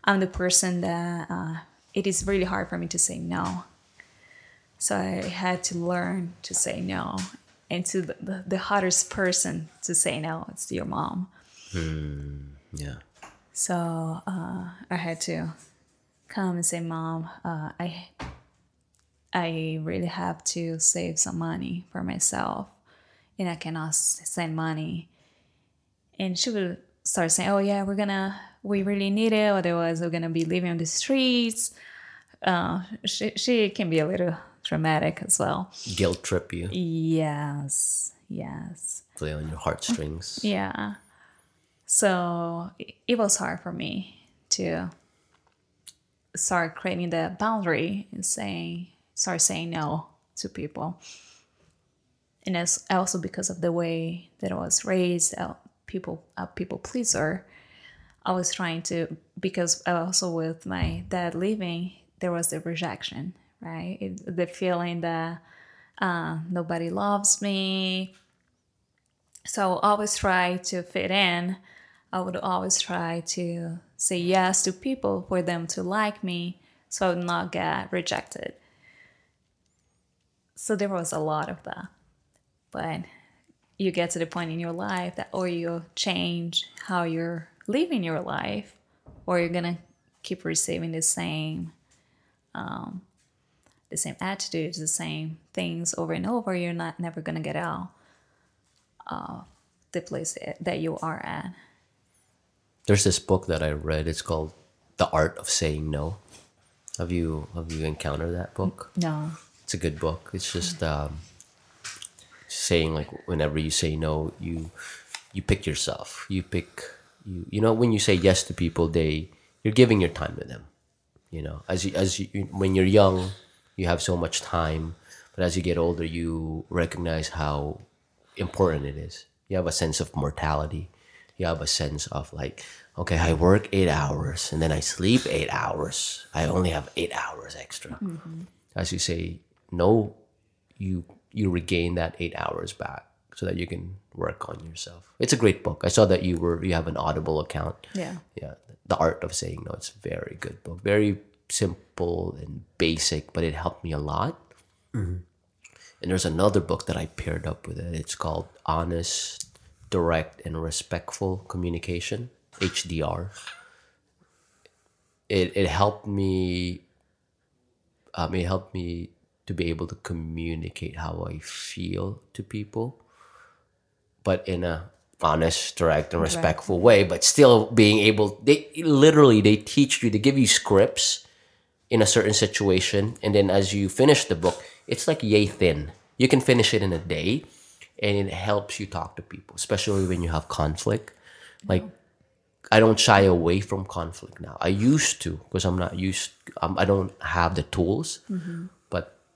I'm the person that uh, it is really hard for me to say no. So I had to learn to say no, and to the, the, the hardest person to say no, it's your mom. yeah. So uh, I had to come and say, "Mom, uh, I I really have to save some money for myself, and I cannot send money." And she will start saying, "Oh yeah, we're gonna, we really need it, otherwise we're gonna be living on the streets." Uh, she she can be a little dramatic as well. Guilt trip you. Yes, yes. Play on your heartstrings. (laughs) Yeah. So it- it was hard for me to start creating the boundary and saying, start saying no to people. And it's also because of the way that I was raised, uh, people, a people pleaser. I was trying to, because also with my dad leaving, there was the rejection, right? It, the feeling that uh, nobody loves me, so I always try to fit in. I would always try to say yes to people for them to like me so I would not get rejected. So there was a lot of that. But you get to the point in your life that or you change how you're living your life or you're gonna keep receiving the same um, the same attitudes, the same things over and over, you're not never gonna get out of the place that you are at. There's this book that I read. It's called The Art of Saying No. Have you have you encountered that book? No. It's a good book. It's just um, saying like whenever you say no, you you pick yourself. You pick you you know when you say yes to people, they you're giving your time to them. You know, as you, as you, when you're young, you have so much time, but as you get older, you recognize how important it is. You have a sense of mortality. You have a sense of like, okay, I work eight hours and then I sleep eight hours. I only have eight hours extra. As you say, no, you you regain that eight hours back so that you can work on yourself. It's a great book. I saw that you were you have an Audible account. Yeah. Yeah, the art of saying no. It's a very good book. Very simple and basic, but it helped me a lot. And there's another book that I paired up with it. It's called Honest, Direct, and Respectful Communication (HDR). It it helped me. Um, it helped me to be able to communicate how I feel to people, but in a honest, direct, and respectful way. But still being able. They literally they teach you. They give you scripts in a certain situation and then as you finish the book it's like yay thin you can finish it in a day and it helps you talk to people especially when you have conflict like i don't shy away from conflict now i used to because i'm not used um, i don't have the tools but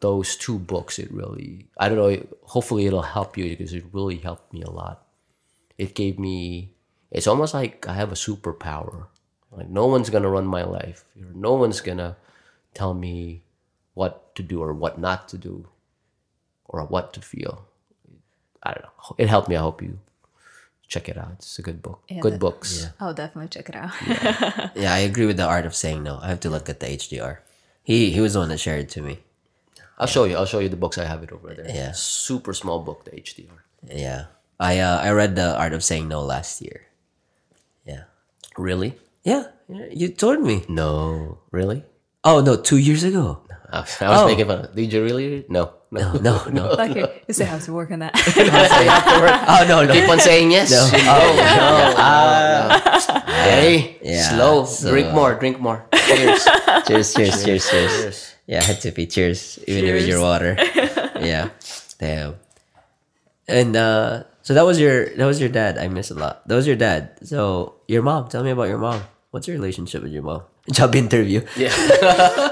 those two books it really i don't know hopefully it'll help you because it really helped me a lot. It gave me it's almost like i have a superpower. Like no one's gonna run my life. No one's gonna tell me what to do or what not to do or what to feel. I don't know. It helped me. I hope you check it out. It's a good book. Yeah, good that- books. I'll definitely check it out. (laughs) Yeah, I agree with the art of saying no. I have to look at the HDR. He he was the one that shared it to me. I'll show you i'll show you the books i have it over there Yeah. super small book the hdr Yeah, I uh, I read the art of saying no last year. Yeah, really yeah, you told me. no really Oh no, two years ago. I was, I was Oh. making fun of did you really no no No, no. (laughs) like you, you still have to work on that. (laughs) (laughs) oh no, no. keep on saying yes No. oh no, no. hey Yeah, slow so- drink more drink more cheers cheers, cheers, cheers, cheers. cheers Yeah, I had to be cheers, even with your water. yeah, damn. And uh, so that was your that was your dad. I miss a lot. That was your dad. So your mom. Tell me about your mom. What's your relationship with your mom? (laughs) Job interview. yeah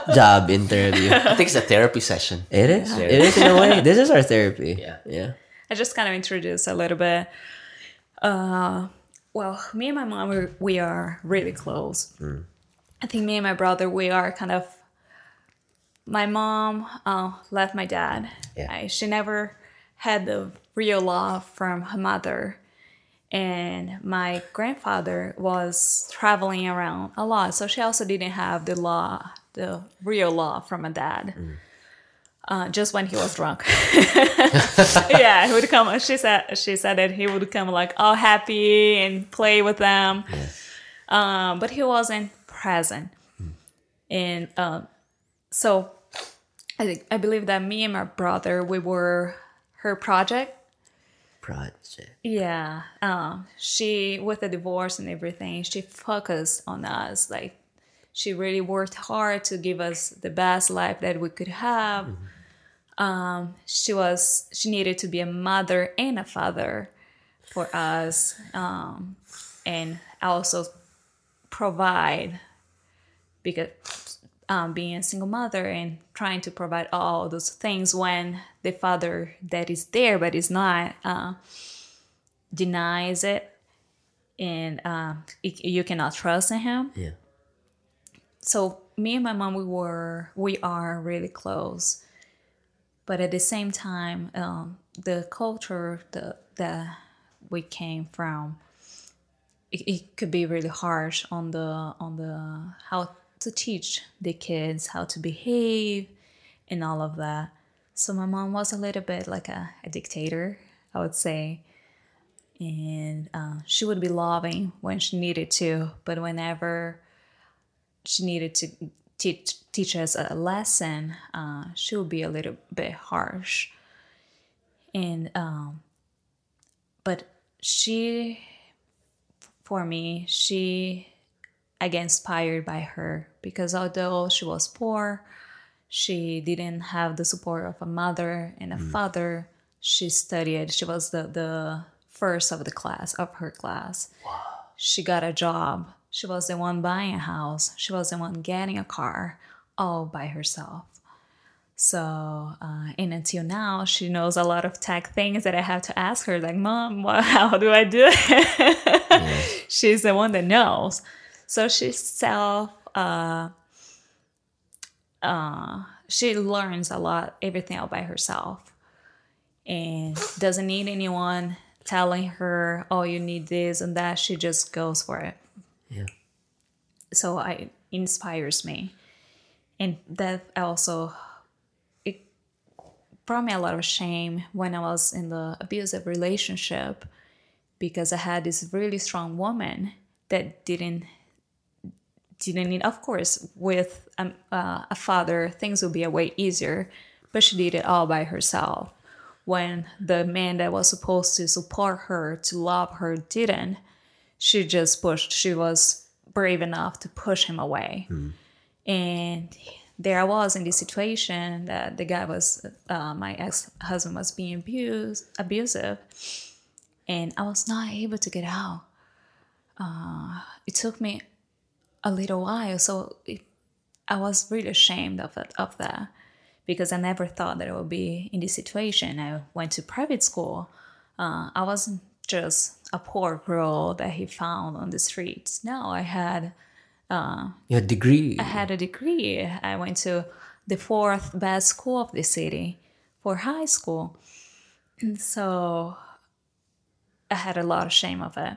(laughs) Job interview. i think it's a therapy session It is. It is in a way. This is our therapy. Yeah. Yeah. I just kind of introduced a little bit. Uh, well, me and my mom, we we are really close. I think me and my brother, we are kind of. My mom uh, left my dad. Yeah. I, she never had the real love from her mother. And my grandfather was traveling around a lot, so she also didn't have the law, the real law from a dad. Uh, just when he was drunk. (laughs) yeah, he would come. She said she said that he would come like all happy and play with them, um, but he wasn't present. And um, so, I think I believe that me and my brother we were her project. Project. Yeah, um, she with the divorce and everything, she focused on us. Like she really worked hard to give us the best life that we could have. Um, she was she needed to be a mother and a father for us, um, and also provide because um, being a single mother and trying to provide all those things when the father that is there but is not uh, denies it and uh, it- you cannot trust in him Yeah. so me and my mom we were we are really close but at the same time um, the culture the, that we came from it, it could be really harsh on the on the how to teach the kids how to behave and all of that so my mom was a little bit like a, a dictator i would say and uh, she would be loving when she needed to but whenever she needed to teach teach us a lesson, uh, she would be a little bit harsh. And um, but she, for me, she, I get inspired by her because although she was poor, she didn't have the support of a mother and a father. She studied. She was the the first of the class of her class. She got a job She was the one buying a house. She was the one getting a car all by herself. So, uh, and until now, she knows a lot of tech things that I have to ask her, like, Mom, what, (laughs) how do I do it? (laughs) She's the one that knows. So she self, uh, uh, she learns a lot, everything all by herself, and doesn't need anyone telling her, "Oh, you need this and that." She just goes for it. Yeah. So I inspires me, and that also it brought me a lot of shame when I was in the abusive relationship because I had this really strong woman that didn't didn't need of course with um, uh, a father things would be a way easier but she did it all by herself. When the man that was supposed to support her to love her didn't she just pushed she was brave enough to push him away. And there i was in this situation that the guy was uh, my ex-husband was being abused abusive and i was not able to get out. Uh, it took me a little while so it, i was really ashamed of it of that because i never thought that i would be in this situation i went to private school uh, i wasn't just a poor girl that he found on the streets no i had a degree. I had a degree. I went to the fourth best school of the city for high school. And so I had a lot of shame of it.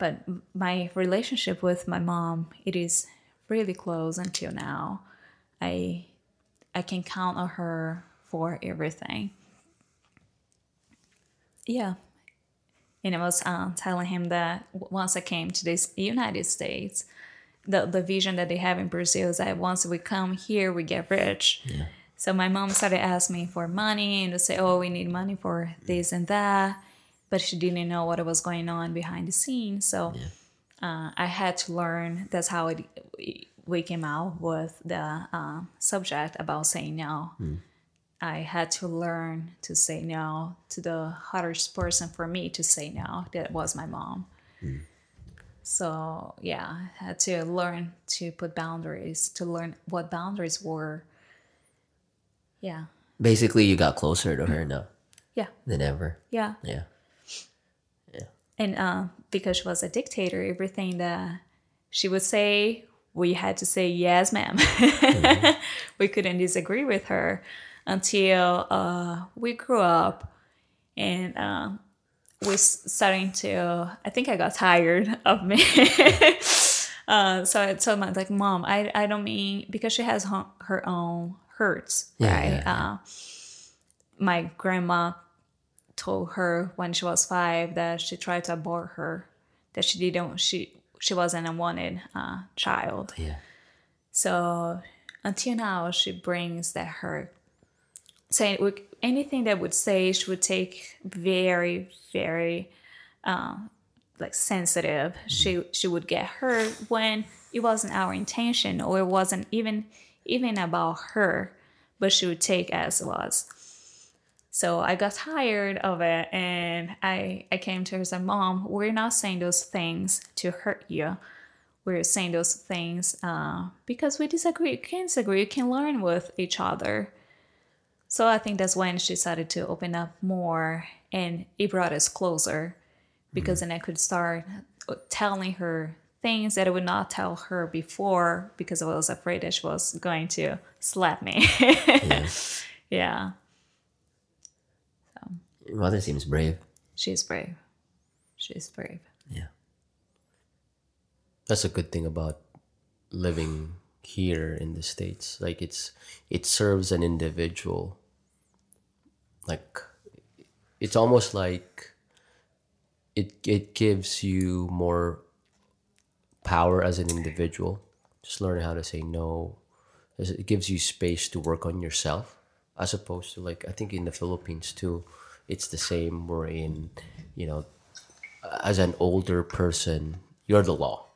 But my relationship with my mom, it is really close until now. I I can count on her for everything. Yeah. And I was um, telling him that once I came to this United States, the, the vision that they have in Brazil is that once we come here, we get rich. yeah. So my mom started asking me for money and to say, oh, we need money for this and that. But she didn't know what was going on behind the scenes. So uh, I had to learn. That's how it, we came out with the uh, subject about saying no. I had to learn to say no to the hardest person for me to say no. That was my mom. So yeah, I had to learn to put boundaries, to learn what boundaries were. Yeah, Basically, you got closer to her now yeah, than ever. yeah. Yeah. And uh, because she was a dictator, everything that she would say, we had to say yes, ma'am. (laughs) we couldn't disagree with her until uh, we grew up and uh, we starting to. I think I got tired of (laughs) me. uh, so I told my like, mom, I I don't mean because she has her, own hurts, Yeah, right? yeah, Uh, my grandma told her when she was five that she tried to abort her, that she didn't she she wasn't a wanted uh, child. Yeah. So until now, she brings that hurt. Saying with anything that would say she would take very very um, like sensitive. She she would get hurt when it wasn't our intention or it wasn't even even about her, but she would take as it was. So I got tired of it and I, I came to her and said, Mom, we're not saying those things to hurt you. We're saying those things uh, because we disagree. You can disagree. You can learn with each other. So I think that's when she started to open up more and it brought us closer because then I could start telling her things that I would not tell her before because I was afraid that she was going to slap me. (laughs) yeah. Your mother seems brave. She's brave. She's brave. Yeah. that's a good thing about living here in the states like it's it serves an individual like it's almost like it it gives you more power as an individual just learning how to say no it gives you space to work on yourself as opposed to like i think in the philippines too it's the same. We're in you know as an older person you're the law.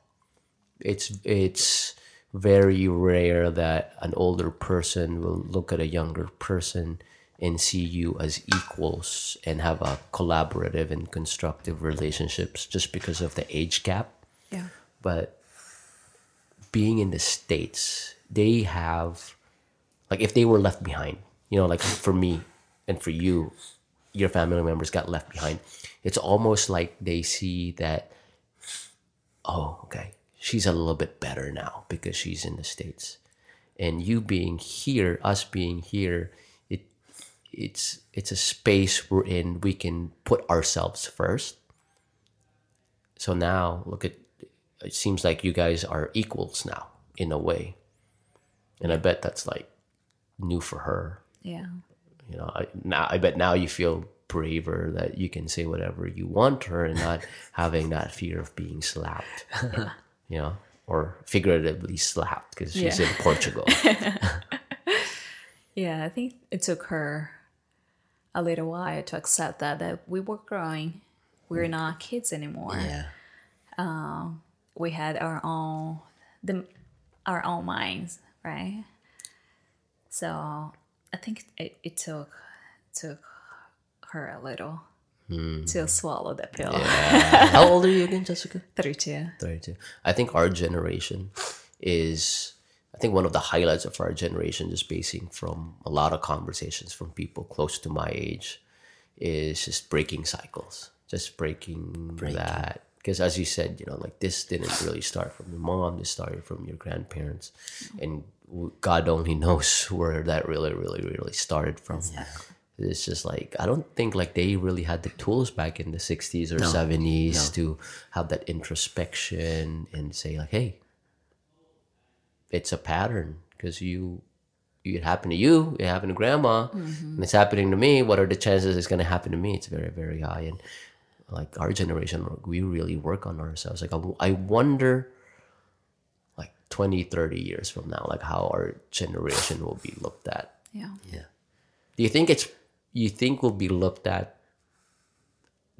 It's it's very rare that an older person will look at a younger person and see you as equals and have a collaborative and constructive relationships just because of the age gap. Yeah. but being in the states, they have like if they were left behind, you know, like for me and for you, your family members got left behind. It's almost like they see that oh, okay, she's a little bit better now because she's in the States. And you being here, us being here, it it's it's a space we're in we can put ourselves first. So now look at it seems like you guys are equals now in a way. And I bet that's like new for her. Yeah. You know, I now I bet now you feel braver that you can say whatever you want to her and not (laughs) having that fear of being slapped. (laughs) you know, or figuratively slapped because she's Yeah. in Portugal. (laughs) Yeah, I think it took her a little while to accept that that we were growing. We're mm. not kids anymore. Yeah. Um, we had our own the our own minds, right? So I think it, it took took her a little hmm. to swallow the pill. (laughs) How old are you again, Jessica? Thirty-two. 32. I think our generation is, I think one of the highlights of our generation, just basing from a lot of conversations from people close to my age, is just breaking cycles, just breaking, that. Because as you said, you know, like this didn't really start from your mom, this started from your grandparents. And w- God only knows (laughs) where that really, really, really started from. It's just like I don't think like they really had the tools back in the '60s or '70s to have that introspection and say like, "Hey, it's a pattern because you, it happened to you, it happened to grandma, mm-hmm. and it's happening to me. What are the chances it's going to happen to me? It's very, very high." And like our generation, we really work on ourselves. Like I, I wonder, 20, 30 years from now, like how our generation will be looked at. Yeah. Yeah. Do you think it's you think will be looked at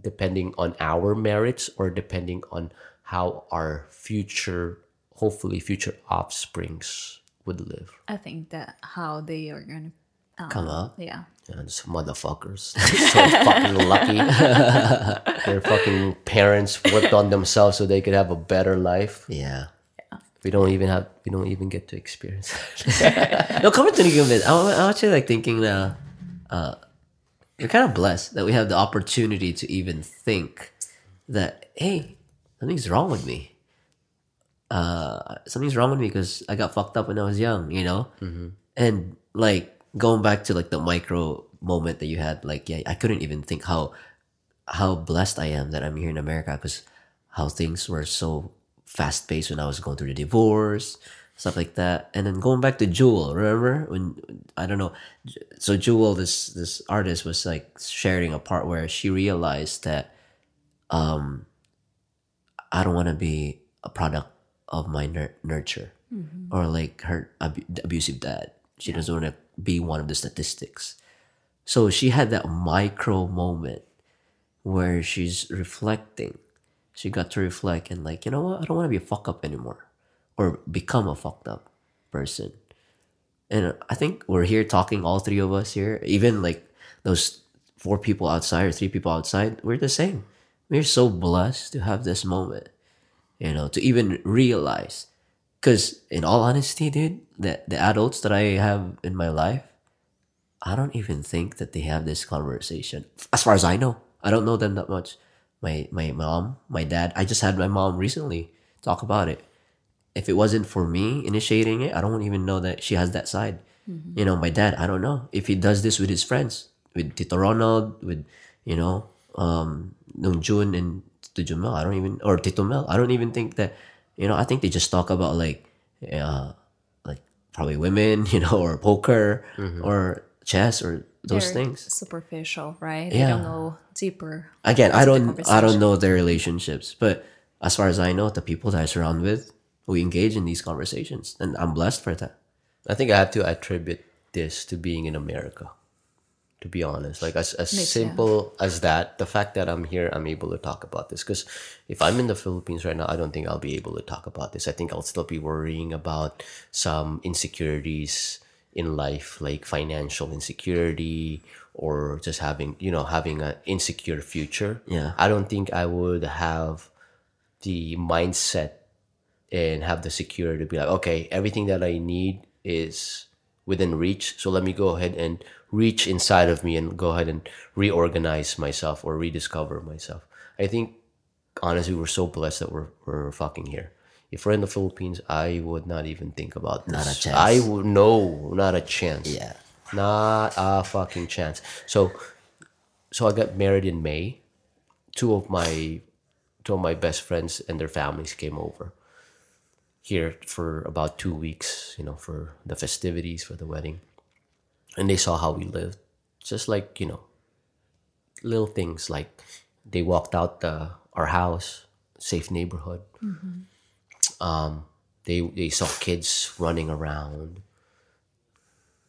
depending on our merits or depending on how our future hopefully future offsprings would live? I think that how they are gonna um, Come up. Yeah. Yeah, these motherfuckers. (laughs) They're so fucking lucky. (laughs) Their fucking parents worked on themselves so they could have a better life. Yeah. We don't even have we don't even get to experience (laughs) No, coming to think of it, I'm, I'm actually like thinking now, uh, you're kind of blessed that we have the opportunity to even think that, hey, something's wrong with me. Uh, something's wrong with me because I got fucked up when I was young, you know? And like going back to like the micro moment that you had, like, yeah, I couldn't even think how, how blessed I am that I'm here in America because how things were so fast paced when I was going through the divorce, stuff like that. And then going back to Jewel, remember when I don't know, so Jewel, this this artist was like sharing a part where she realized that um I don't want to be a product of my nur- nurture or like her abu- abusive dad. She doesn't want to be one of the statistics. So she had that micro moment where she's reflecting. She got to reflect and like, you know what? I don't want to be a fuck up anymore or become a fucked up person. And I think we're here talking, all three of us here, even like those four people outside or three people outside, we're the same. We're so blessed to have this moment, you know, to even realize. Because in all honesty, dude, the, the adults that I have in my life, I don't even think that they have this conversation. As far as I know, I don't know them that much. My my mom, my dad. I just had my mom recently talk about it. If it wasn't for me initiating it, I don't even know that she has that side. You know, my dad. I don't know if he does this with his friends, with Tito Ronald, with you know, um, Nung Jun and Tito Mel. I don't even or Tito Mel. I don't even think that. You know, I think they just talk about like, uh, like probably women, (laughs) you know, or poker or chess or those They're things. superficial, right? They don't know deeper. again i don't i don't know their relationships but as far as i know the people that i surround with we engage in these conversations and i'm blessed for that I think I have to attribute this to being in America. To be honest, like as as Makes simple as that, the fact that I'm here, I'm able to talk about this. Because if I'm in the Philippines right now, I don't think I'll be able to talk about this. I think I'll still be worrying about some insecurities in life, like financial insecurity or just having, you know, having an insecure future. Yeah. I don't think I would have the mindset and have the security to be like, okay, everything that I need is within reach. So let me go ahead and reach inside of me and go ahead and reorganize myself or rediscover myself. I think honestly, we're so blessed that we're we're fucking here. If we're in the Philippines, I would not even think about this. Not a chance. I would no, not a chance. Yeah. Not a fucking chance. So, so I got married in May. Two of my, two of my best friends and their families came over here for about two weeks. You know, for the festivities for the wedding, and they saw how we lived. Just like you know, little things like they walked out the our house, safe neighborhood. Mm-hmm. Um, they they saw kids running around.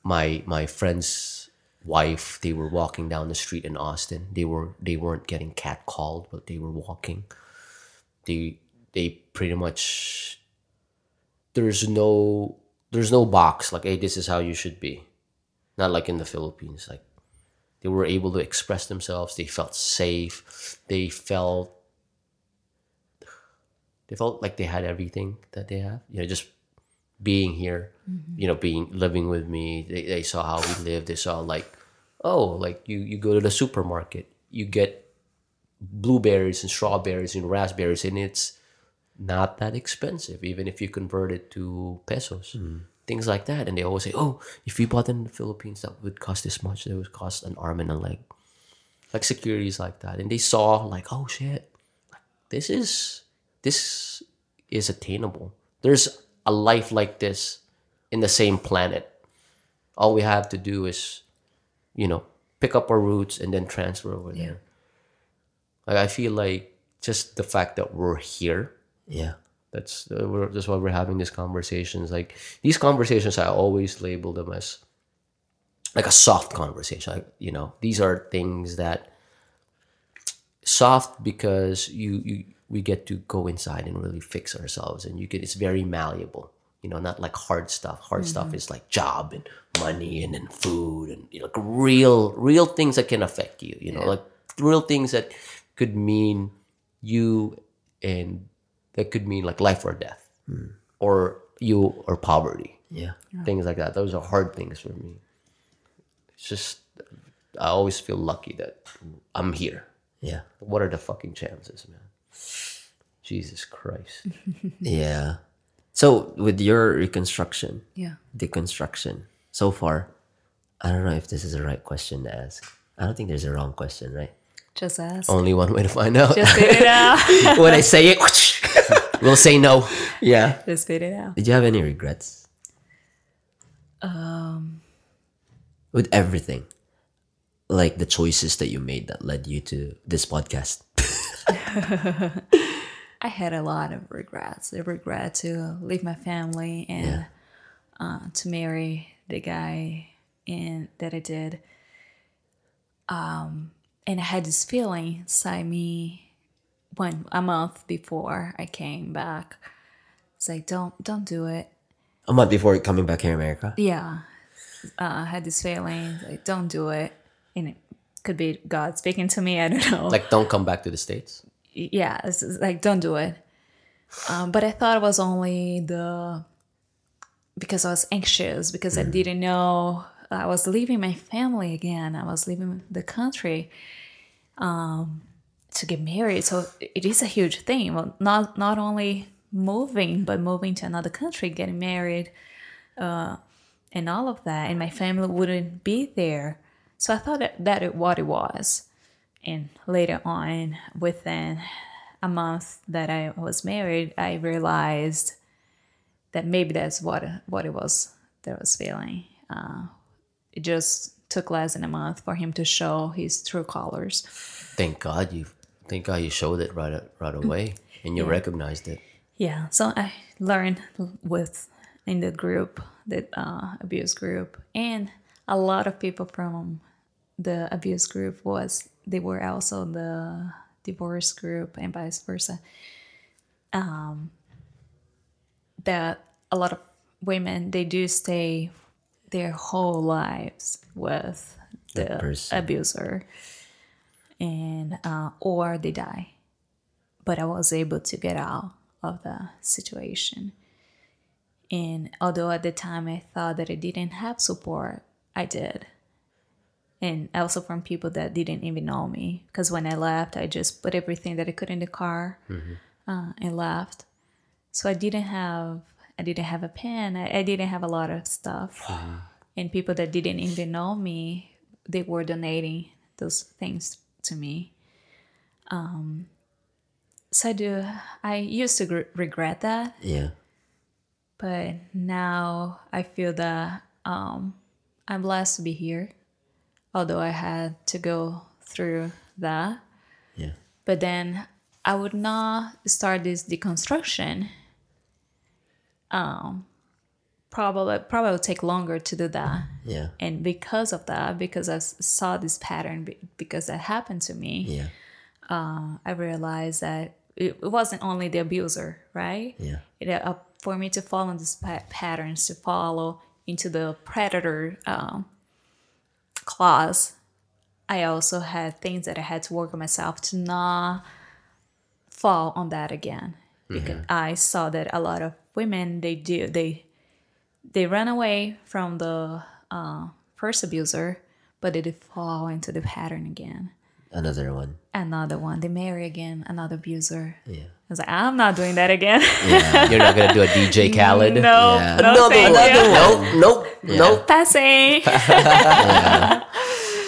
My my friend's wife they were walking down the street in austin. They were they weren't getting catcalled but they were walking. They they pretty much there's no there's no box like hey this is how you should be. Not like in the philippines like they were able to express themselves. They felt safe. They felt they felt like they had everything that they have you know just being here mm-hmm. you know being living with me. They, they saw how we live they saw like oh like you you go to the supermarket you get blueberries and strawberries and raspberries and it's not that expensive even if you convert it to pesos. Mm. Things like that. And they always say oh if you bought in the philippines that would cost this much. It would cost an arm and a leg. Like securities like that. And they saw like oh shit. This is this is attainable. There's a life like this in the same planet. All we have to do is you know pick up our roots and then transfer over there. Like i feel like just the fact that we're here Yeah. that's uh, we're, that's why we're having these conversations. Like these conversations i always label them as like a soft conversation. Like you know these are things that soft because you you we get to go inside and really fix ourselves. And you get it's very malleable you know not like hard stuff. Hard mm-hmm. stuff is like job and money and then food and you know, like real real things that can affect you you know like real things that could mean you and that could mean like life or death hmm. or you or poverty. Yeah. things like that. Those are hard things for me. It's just i always feel lucky that i'm here. Yeah. what are the fucking chances man jesus christ (laughs) Yeah. So with your reconstruction, Yeah. deconstruction, so far, I don't know if this is the right question to ask. I don't think there's a wrong question, right? Just ask. only one way to find out Just spit it out. (laughs) when I say it, (laughs) we'll say no yeah. Just spit it out. Did you have any regrets? Um, with everything, like the choices that you made that led you to this podcast. (laughs) I had a lot of regrets. The regret to leave my family and uh, to marry the guy in that I did. Um, and I had this feeling inside me when a month before I came back. It's like don't don't do it. A month before coming back here in America. Yeah, uh, I had this feeling like don't do it, and it could be God speaking to me. I don't know. like don't come back to the states yeah, it's it's like don't do it. Um, but I thought it was only the because I was anxious because I didn't know I was leaving my family again. I was leaving the country um, to get married. So it is a huge thing. Well, not not only moving, but moving to another country, getting married, uh, and all of that. And my family wouldn't be there. So I thought that, that it, what it was and later on within a month that i was married i realized that maybe that's what what it was that I was feeling. Uh, it just took less than a month for him to show his true colors. Thank god you thank god you showed it right right away and you recognized it. Yeah so i learned with in the group the uh, abuse group and a lot of people from the abuse group was they were also the divorce group and vice versa um that a lot of women they do stay their whole lives with the abuser and uh, or they die but i was able to get out of the situation. And although at the time I thought that I didn't have support, I did. And also from people that didn't even know me. Because when I left, I just put everything that I could in the car uh, and left. So I didn't have I didn't have a pen. I, I didn't have a lot of stuff. And people that didn't even know me, they were donating those things to me. Um, so I do. I used to gr- regret that, Yeah. but now I feel that um, I'm blessed to be here. Although I had to go through that, Yeah. but then I would not start this deconstruction. Um, probably probably would take longer to do that, Yeah. and because of that, because I saw this pattern, because that happened to me, Yeah. Uh, I realized that it, wasn't only the abuser, right? Yeah. It, uh, for me to follow these pa- patterns, to follow into the predator um, clause, I also had things that I had to work on myself to not fall on that again. Because I saw that a lot of women they do they they run away from the uh, first abuser, but they fall into the pattern again Another one. another one. They marry again, another abuser. Yeah. I was like, I'm not doing that again. (laughs) yeah, You're not gonna do a DJ (laughs) Khaled. no, Yeah. no, Another thank one. you. Nope. Nope. Nope. Passing. (laughs)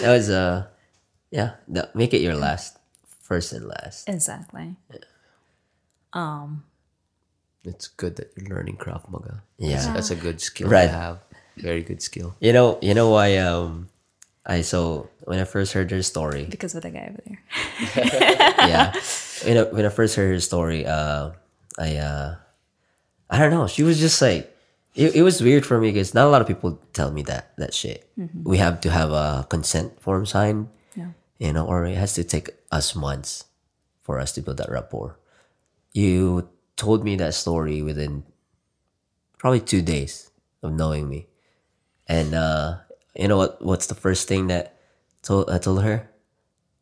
That was uh yeah. No, make it your last. First and last. exactly. Um It's good that you're learning Krav Maga. Yeah. That's a good skill Right. to have. Very good skill. You know, you know why um I so when I first heard your story, Because of the guy over there. yeah. When I, when I first heard her story, uh, I uh, I don't know. She was just like, it, it was weird for me because not a lot of people tell me that that shit. We have to have a consent form signed, Yeah. you know, or it has to take us months for us to build that rapport. You told me that story within probably two days of knowing me, and uh, you know what? What's the first thing that told I told her?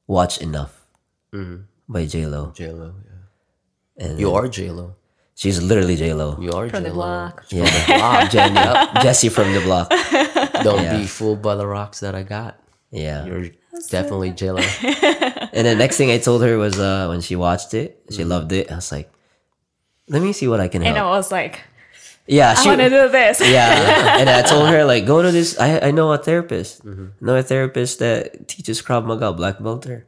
Watch enough by J Lo. J Lo. Yeah. And You are J Lo. she's literally J Lo. You are From J the Lo. block. Yeah, Jenny, (laughs) Jesse from the block. (laughs) Don't Yeah. be fooled by the rocks that I got. Yeah. You're definitely J Lo. (laughs) And the next thing I told her was uh, when she watched it, she loved it. I was like, let me see what I can And I was like, Yeah, I she. want to do this. Yeah, and I told her like, go to this. I I know a therapist. Mm-hmm. know a therapist that teaches Krav Maga, black belt her.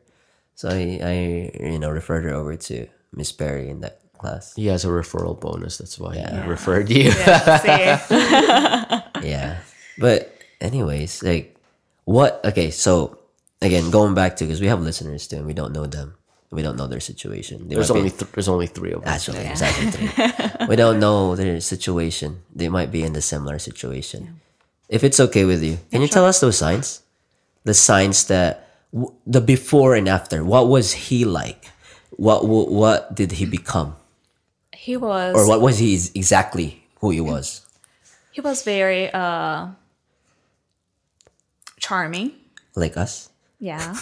So I, I you know referred her over to Miss Perry in that class. He has a referral bonus. That's why he referred you. Yeah, see? (laughs) yeah but anyways like what okay so again going back to because we have listeners too and we don't know them we don't know their situation They There's only be, th- there's only three of us. actually exactly three. we don't know their situation they might be in a similar situation if it's okay with you can you tell us those signs the signs that w- the before and after what was he like what what, what did he become He was or what was he exactly who he was he was very uh charming. like us Yeah.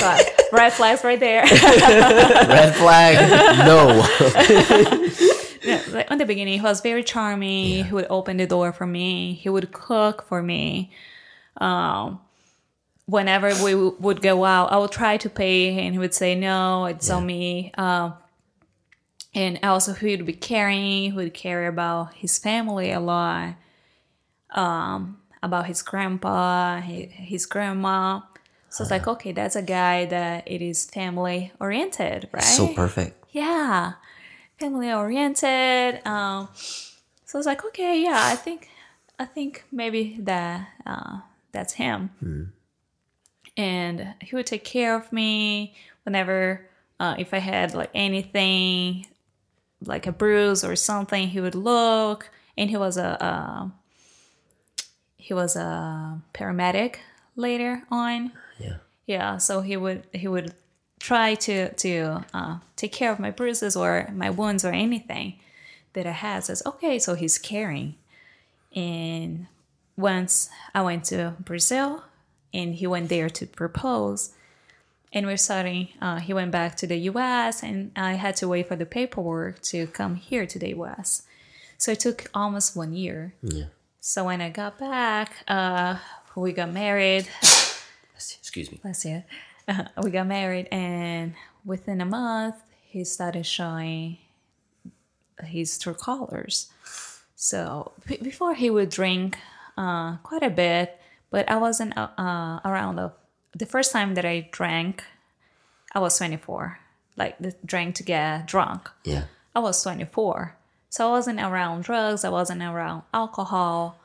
But red flags right there. (laughs) Red flag. no. Yeah, (laughs) like on the beginning, he was very charming. He would open the door for me. He would cook for me. Um, whenever we w- would go out, I would try to pay, and he would say no, it's on me. Um, and also, he would be caring. He would care about his family a lot, um, about his grandpa, his, his grandma. So it's like, okay, that's a guy that it is family oriented, right? so perfect yeah family oriented um so it's like okay yeah i think i think maybe that uh that's him and he would take care of me whenever uh, if i had like anything like a bruise or something he would look and he was a uh, he was a paramedic later on. Yeah. Yeah so he would he would try to to uh, take care of my bruises or my wounds or anything that i had. Says okay so he's caring. And once i went to brazil and he went there to propose and we're starting. Uh, he went back to the U.S. and I had to wait for the paperwork to come here to the U.S. So it took almost one year. Yeah. So when I got back, uh, we got married. Excuse me. Bless you. (laughs) we got married, and within a month, he started showing his true colors. So b- before he would drink uh, quite a bit, but I wasn't uh, uh, around the the first time that I drank. I was 24, like the drank to get drunk. Yeah. I was 24. So I wasn't around drugs, I wasn't around alcohol.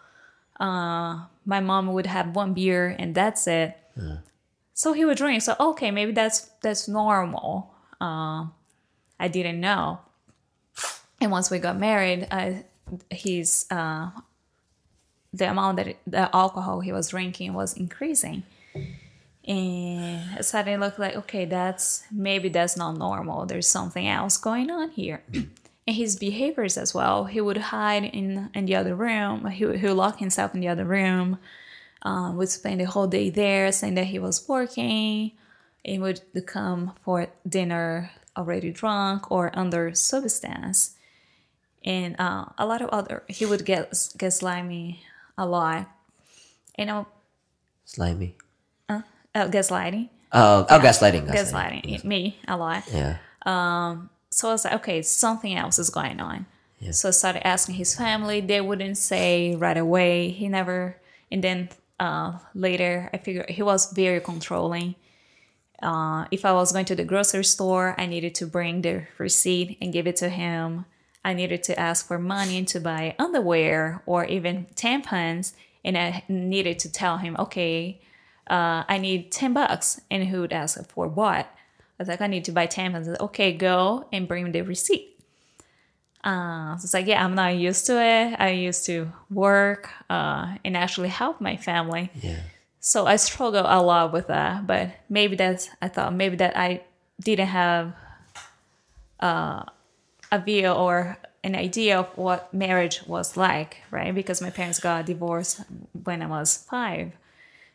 Uh, my mom would have one beer and that's it. So he would drink. So okay, maybe that's that's normal. Uh, I didn't know. And once we got married, I, his uh, the amount that the alcohol he was drinking was increasing. And it suddenly looked like okay that's maybe that's not normal. There's something else going on here. (clears throat) And his behaviors as well. He would hide in in the other room. He would, he would lock himself in the other room. Um, would spend the whole day there saying that he was working. And would come for dinner already drunk or under substance. And uh, a lot of other he would get get slimy a lot you know Slimy. uh, gaslighting Oh, oh, gaslighting. gaslighting me a lot. Yeah. Um. So I was like, okay, something else is going on. Yeah. So I started asking his family. They wouldn't say right away. He never. And then uh, later, I figured he was very controlling. Uh, if I was going to the grocery store, I needed to bring the receipt and give it to him. I needed to ask for money to buy underwear or even tampons, and I needed to tell him, okay, uh, I need 10 bucks. And he would ask for what? I was like, I need to buy tampons. Okay, go and bring the receipt. Uh, so it's like, yeah, I'm not used to it. I used to work uh, and actually help my family. Yeah. So I struggle a lot with that. But maybe that's, I thought maybe that I didn't have uh, a view or an idea of what marriage was like, right? Because my parents got divorced when I was five.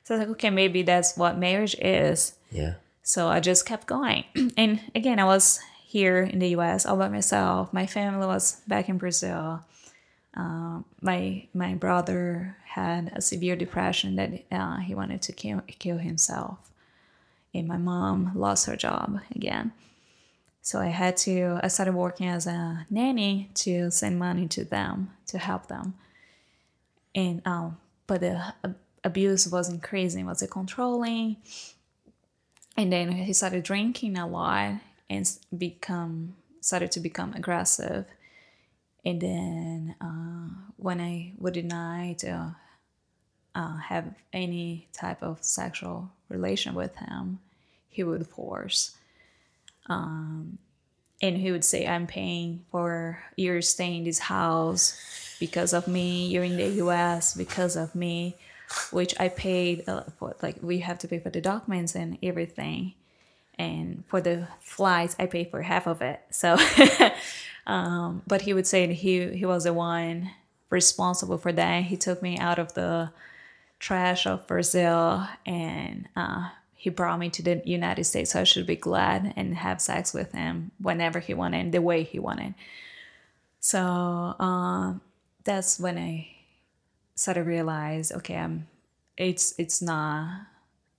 So I was like, okay, maybe that's what marriage is. Yeah. So I just kept going. (clears throat) And again, I was here in the US all by myself. My family was back in Brazil. Um, my my brother had a severe depression that uh, he wanted to kill, kill himself. And my mom lost her job again. So I had to, I started working as a nanny to send money to them to help them. And, um, but the abuse was increasing, was it controlling? And then he started drinking a lot and become, started to become aggressive. And then uh, when I would deny to uh, have any type of sexual relation with him, he would force and he would say, "I'm paying for your stay in this house because of me. You're in the U.S. because of me, which I paid uh, for. Like we have to pay for the documents and everything, and for the flights, I pay for half of it. So, (laughs) um, but he would say he he was the one responsible for that. He took me out of the trash of Brazil and uh, he brought me to the United States. So I should be glad and have sex with him whenever he wanted, the way he wanted. So uh, that's when I started to realize, okay, I'm. It's it's not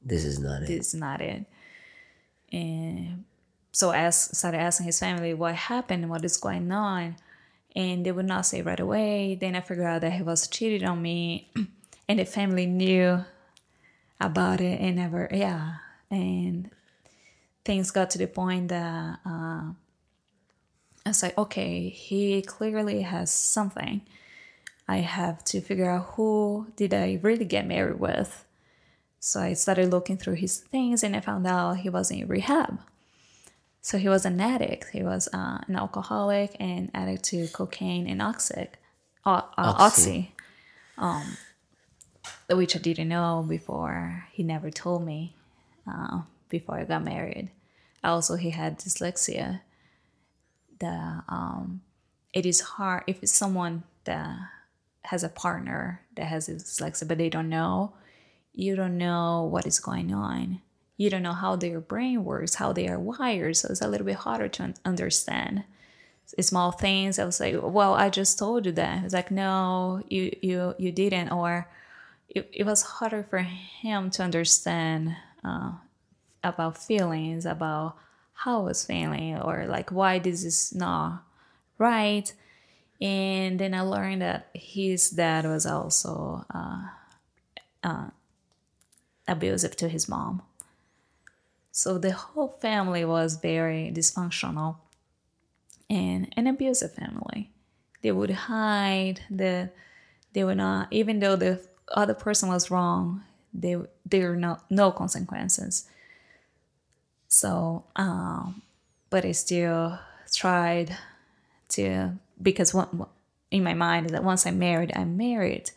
This is not it. this is not it. And so I asked, started asking his family what happened, what is going on, and they would not say right away. Then I figured out that he was cheated on me, (clears throat) and the family knew about it and never, yeah. And things got to the point that uh, I was like, okay, he clearly has something. I have to figure out who did I really get married with. So I started looking through his things and I found out he was in rehab. So he was an addict. He was uh, an alcoholic and addict to cocaine and oxy, uh, uh, oxy, um, which I didn't know before. He never told me uh, before I got married. Also, he had dyslexia. The um, it is hard if it's someone that has a partner that has dyslexia, but they don't know. You don't know what is going on. you don't know how their brain works, how they are wired. So it's a little bit harder to un- understand small things. I was like, well, I just told you that. It's like, no, you you you didn't, or it, it was harder for him to understand uh, about feelings, about how I was feeling, or like why this is not right. And then I learned that his dad was also uh, uh, abusive to his mom. So the whole family was very dysfunctional and an abusive family. They would hide the they would not even though the other person was wrong, they there were no no consequences. So um but I still tried to because one, in my mind is that once I'm married, I'm married.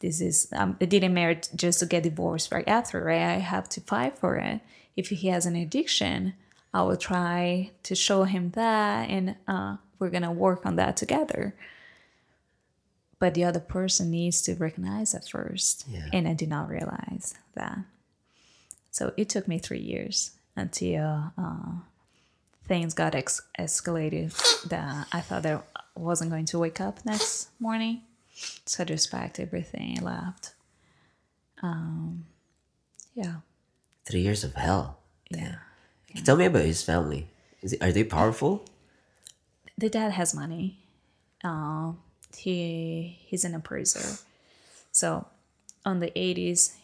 This is um, I didn't marry just to get divorced right after, right? I have to fight for it. If he has an addiction, I will try to show him that, and uh, we're gonna work on that together. But the other person needs to recognize that first, Yeah. and I did not realize that. So it took me three years until uh, things got ex- escalated that I thought that I wasn't going to wake up next morning. So I just packed everything and left. Um, yeah, Three years of hell. yeah. Tell me about his family. Is it, are they powerful? the dad has money. Uh, he he's an appraiser. So, on the eighties,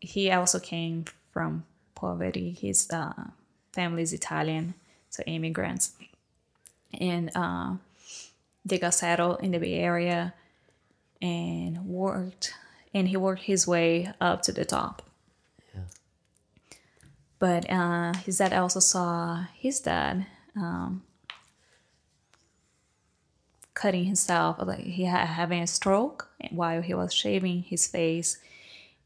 he also came from poverty. His uh, family is Italian, so immigrants, and uh, they got settled in the Bay Area, and worked, and he worked his way up to the top. Yeah. But uh, his dad also saw his dad cutting himself like he had having a stroke while he was shaving his face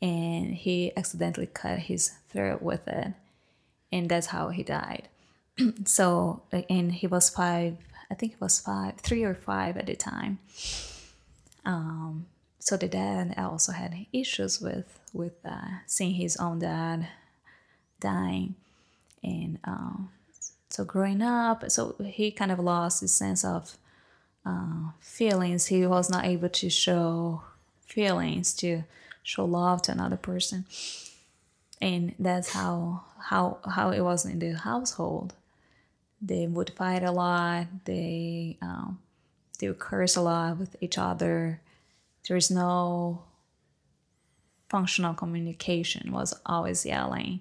and he accidentally cut his throat with it and that's how he died. (clears throat) So and he was five i think he was five three or five at the time. Um so the dad also had issues with with uh, seeing his own dad dying and um so growing up so he kind of lost his sense of feelings. He was not able to show feelings to show love to another person. And that's how how how it was in the household. They would fight a lot. They um, they would curse a lot with each other. There's no functional communication was always yelling.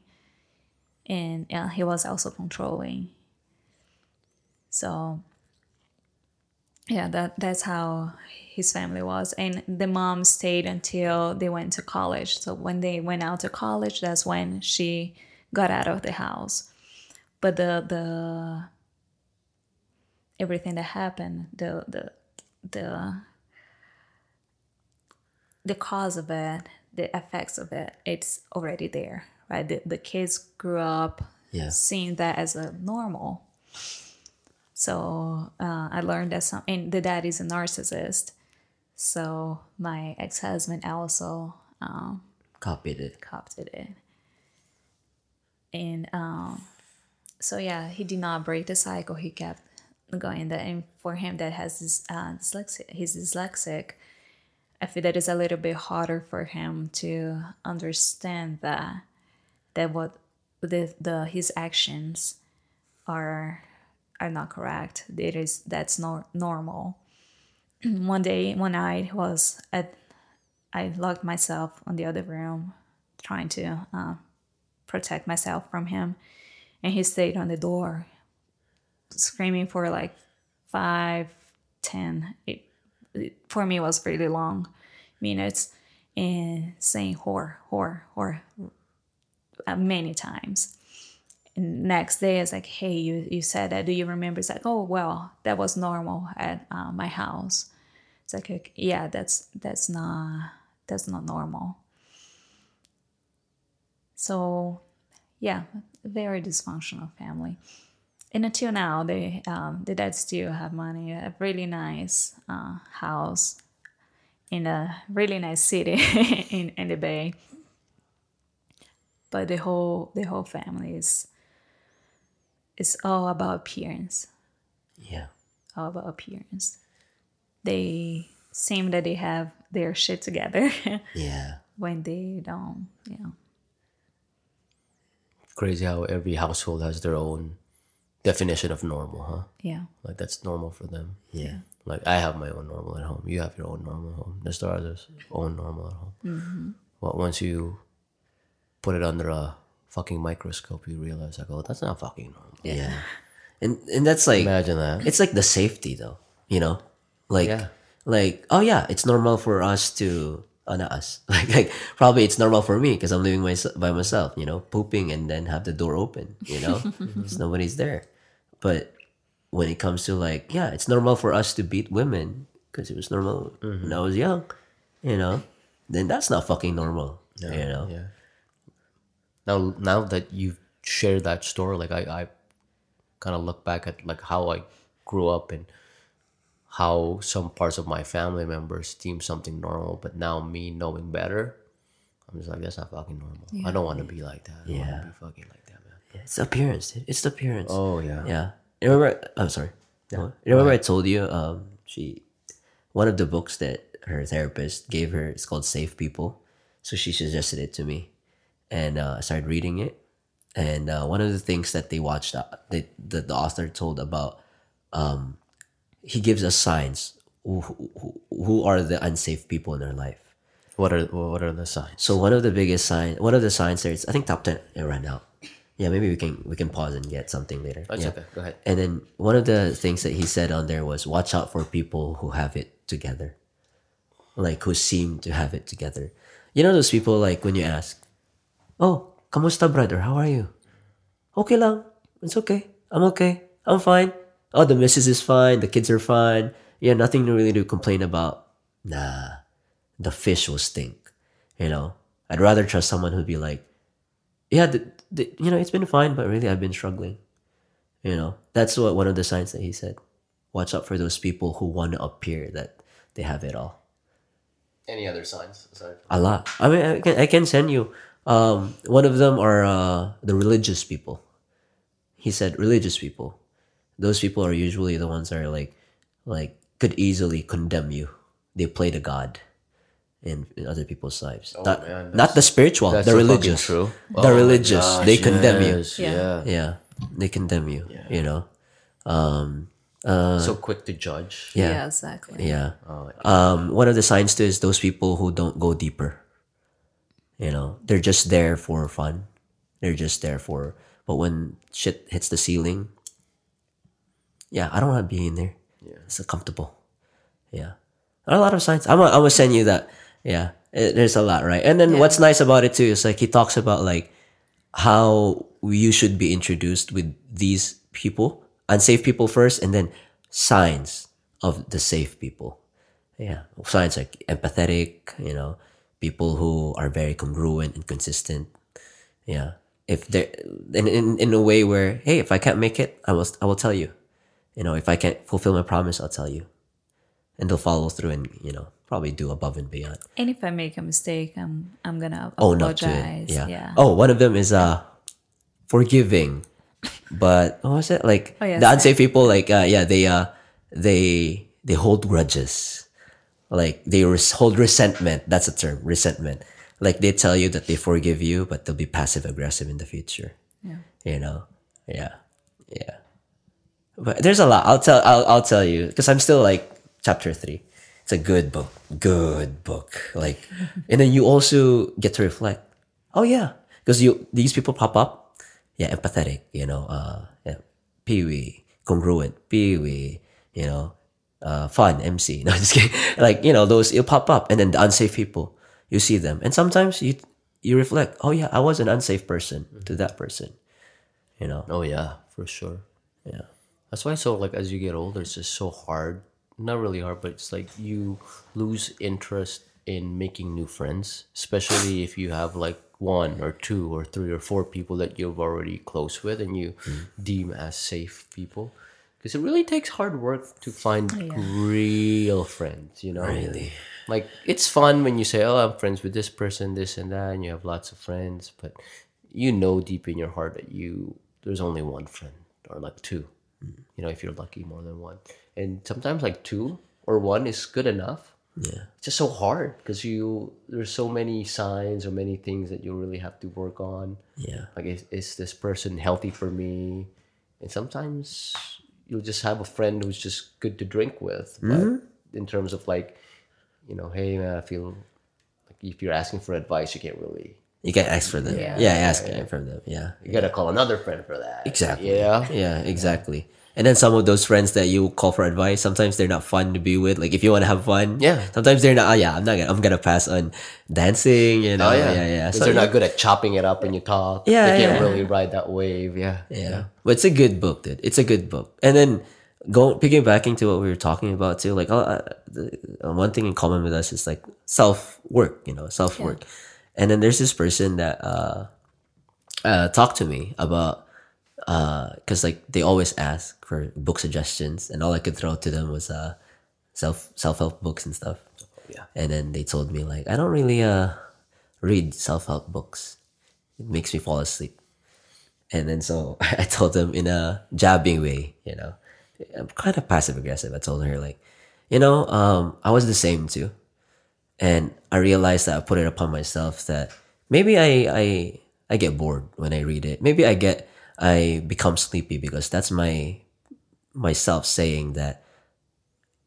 And uh, he was also controlling. So yeah that that's how his family was. And the mom stayed until they went to college. So when they went out to college that's when she got out of the house. But the the everything that happened the the the the cause of it the effects of it it's already there right? The, the kids grew up Yeah. seeing that as a normal so uh, I learned that some, and the dad is a narcissist. So my ex husband also um, Copied it. copied it. And um, so yeah, he did not break the cycle. He kept going. That and for him that has this uh, dyslexic, he's dyslexic. I feel that it's a little bit harder for him to understand that that what the the his actions are are not correct. It is that's not normal. (clears throat) one day, one night was at I locked myself on the other room, trying to uh, protect myself from him, and he stayed on the door, screaming for like five, ten. It, it for me was really long minutes, and saying "whore, whore, whore" uh, many times. And next day, it's like, "Hey, you you said that. Do you remember?" It's like, "Oh well, that was normal at uh, my house." It's like, yeah, that's that's not that's not normal. So, yeah, very dysfunctional family. And until now, they um, the dad still have money, a really nice uh, house in a really nice city (laughs) in in the Bay. but the whole the whole family is is all about appearance Yeah. all about appearance they seem that they have their shit together (laughs) Yeah. when they don't you know Crazy how every household has their own definition of normal, huh? yeah Like that's normal for them. Yeah. Like I have my own normal at home. You have your own normal at home. The others' own normal at home. Mm-hmm. Well, once you put it under a fucking microscope, you realize like, oh, that's not fucking normal. Yeah. And and that's like Imagine that. it's like the safety though, you know? Like Yeah. like oh yeah, it's normal for us to uh, not us. (laughs) Like like probably it's normal for me because I'm living my, by myself, you know, pooping and then have the door open, you know? (laughs) Because nobody's there. But when it comes to like, yeah, it's normal for us to beat women because it was normal when I was young, you know? Then that's not fucking normal. you know? Yeah. Now, now that you've shared that story, like I, I kind of look back at like how I grew up and how some parts of my family members deem something normal, but now me knowing better, I'm just like that's not fucking normal. I don't want to be like that. I don't Yeah. be fucking like that, man. It's the appearance, dude. It's the appearance. Oh yeah. Yeah. You remember? I'm sorry. You remember I told you um she one of the books that her therapist gave her is called Safe People. So she suggested it to me, and uh, I started reading it. And uh, one of the things that they watched uh, that the, the author told about, um, he gives us signs who, who, who are the unsafe people in our life. What are what are the signs? So one of the biggest signs, one of the signs there is I think top ten. It ran out. Yeah, maybe we can we can pause and get something later. That's yeah. okay. Go ahead. And then one of the things that he said on there was watch out for people who have it together. Like who seem to have it together. You know those people like when you ask, "Oh, kamusta brother? How are you?" Okay lang. It's okay. I'm okay. I'm fine. Oh, the missus is fine. The kids are fine. Yeah, nothing to really to complain about. Nah, the fish will stink. You know, I'd rather trust someone who'd be like, yeah, the, the, you know, it's been fine, but really I've been struggling. You know, that's what one of the signs that he said. Watch out for those people who want to appear that they have it all. Any other signs? Aside A lot. I mean, I can, I can send you. Um, one of them are uh, the religious people. He said religious people. Those people are usually the ones that are like, like could easily condemn you. They play the God in, in other people's lives. not, man, not the spiritual, the religious. true. The Oh my religious. they gosh, condemn you. Yeah. Yeah. Yeah, they condemn you. You know. So quick to judge. Yeah. yeah exactly Yeah. Oh, Um, one of the signs too is those people who don't go deeper. You know, they're just there for fun. They're just there for. But when shit hits the ceiling, yeah, I don't want to be in there. Yeah, it's comfortable. Yeah, a lot of signs. I'm gonna, I'm gonna send you that. Yeah, it, there's a lot, right? And then what's nice about it too is like he talks about like how you should be introduced with these people, unsafe people first, and then signs of the safe people. Yeah, signs like empathetic, you know, people who are very congruent and consistent. Yeah, if they're in, in in a way where hey, if I can't make it, I will I will tell you. You know, if I can't fulfill my promise, I'll tell you, and they'll follow through and you know probably do above and beyond. and if i make a mistake i'm i'm gonna Oh, not to it. Yeah. yeah Oh, one of them is uh forgiving, but what was it like? (laughs) Oh, yeah, the unsafe people, like uh, yeah, they uh they they hold grudges, like they res- hold resentment. That's a term, resentment. Like they tell you that they forgive you, but they'll be passive aggressive in the future. Yeah. You know, yeah, yeah. But there's a lot. I'll tell. I'll I'll tell you because I'm still like chapter three. It's a good book. Good book. Like, (laughs) and then you also get to reflect. Oh yeah, because you these people pop up. Yeah, empathetic. You know, uh, yeah, Pee Wee, congruent, Pee Wee. You know, uh, fun MC. (laughs) No, just kidding. Like you know those you pop up, and then the unsafe people, you see them, and sometimes you you reflect. Oh yeah, I was an unsafe person to that person. You know. Oh yeah, for sure. Yeah. That's why so like as you get older, it's just so hard. Not really hard, but it's like you lose interest in making new friends, especially if you have like one or two or three or four people that you're already close with and you deem as safe people. Because it really takes hard work to find real friends, you know? Really? Like it's fun when you say, "Oh, I'm friends with this person, this and that," and you have lots of friends, but you know deep in your heart that you there's only one friend or like two. Mm. You know, if you're lucky, more than one. And sometimes like two or one is good enough. Yeah. It's just so hard because you there's so many signs or many things that you really have to work on. Yeah. Like, is, is this person healthy for me? And sometimes you'll just have a friend who's just good to drink with. But mm-hmm. in terms of like, you know, hey man, I feel like if you're asking for advice, you can't really. You can't ask for them. Yeah. Yeah, ask it from them. Yeah. You gotta call another friend for that. Exactly. Yeah. Yeah, exactly. And then some of those friends that you call for advice, sometimes they're not fun to be with. Like if you want to have fun, Yeah. Sometimes they're not. Oh yeah, I'm not. Gonna, I'm gonna pass on dancing. You know. Oh yeah, yeah, yeah. 'Cause So, they're not good at chopping it up when you talk. Yeah, they can't yeah. really ride that wave. Yeah, Yeah. But it's a good book, dude. It's a good book. And then go piggybacking into what we were talking about too. Like, uh, the, uh, one thing in common with us is like self work. You know, self work. And then there's this person that uh, uh, talked to me about because like they always ask for book suggestions, and all I could throw to them was uh, self self help books and stuff. Yeah. And then they told me like I don't really uh read self help books. It makes me fall asleep. And then so (laughs) I told them in a jabbing way, you know, I'm kind of passive aggressive. I told her like, you know, um, I was the same too, and I realized that I put it upon myself that maybe I I I get bored when I read it. Maybe I get I become sleepy because that's my myself saying that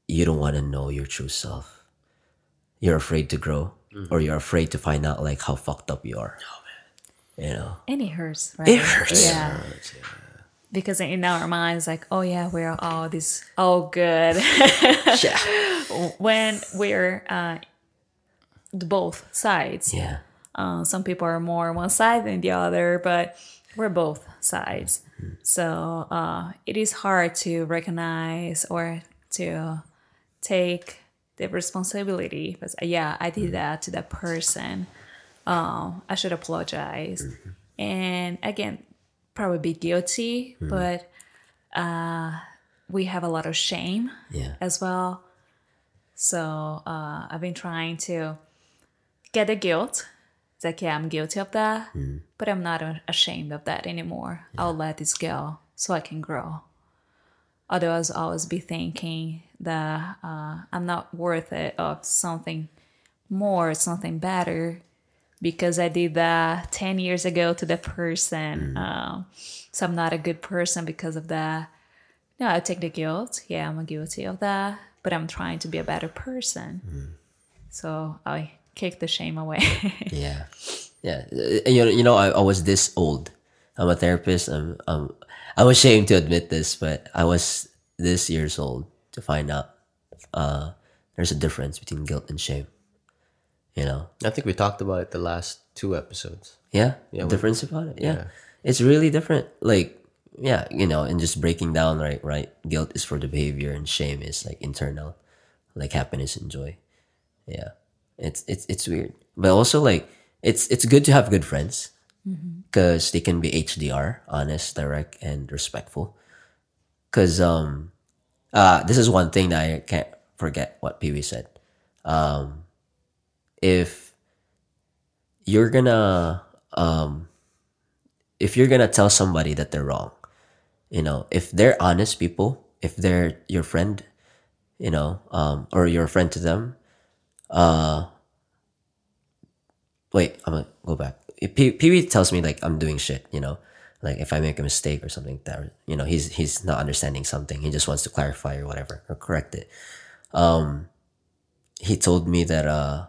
you don't want to know your true self. You're afraid to grow, or you're afraid to find out like how fucked up you are. You know. And it hurts, right? It hurts. Yeah. Because in our minds, like, oh yeah, we're all this, all good. (laughs) Yeah. (laughs) when we're uh, both sides. Yeah. Uh, some people are more one side than the other, but we're both sides. So uh, it is hard to recognize or to take the responsibility. But yeah, I did that to that person. Um, I should apologize. And again, probably be guilty, but uh, we have a lot of shame Yeah. as well. So uh, I've been trying to get the guilt. It's like, yeah, I'm guilty of that, but I'm not ashamed of that anymore. I'll let this go so I can grow. Otherwise, I'll always be thinking that uh, I'm not worth it of something more, something better, because I did that 10 years ago to the person. Um, so I'm not a good person because of that. No, I take the guilt. Yeah, I'm guilty of that, but I'm trying to be a better person. So I kick the shame away. (laughs) Yeah, yeah. Uh, You know, you know, I, I was this old. I'm a therapist. I'm, um, I'm ashamed to admit this, but I was this years old to find out uh, there's a difference between guilt and shame. You know, I think we talked about it the last two episodes. yeah, Yeah, we- difference about it. Yeah. yeah. it's really different. Like, yeah, you know, and just breaking down, right, right. Guilt is for the behavior, and shame is like internal, like happiness and joy. Yeah, it's it's it's weird, but also like it's it's good to have good friends because they can be HDR, honest, direct, and respectful. Because um, uh, this is one thing that I can't forget what Pee Wee said. Um, if you're gonna um if you're gonna tell somebody that they're wrong, you know, if they're honest people, if they're your friend, you know, um, or you're a friend to them, uh, wait, I'm gonna go back. Pee Wee tells me like I'm doing shit, you know, like if I make a mistake or something that, you know, he's he's not understanding something. He just wants to clarify or whatever or correct it. Um, he told me that uh,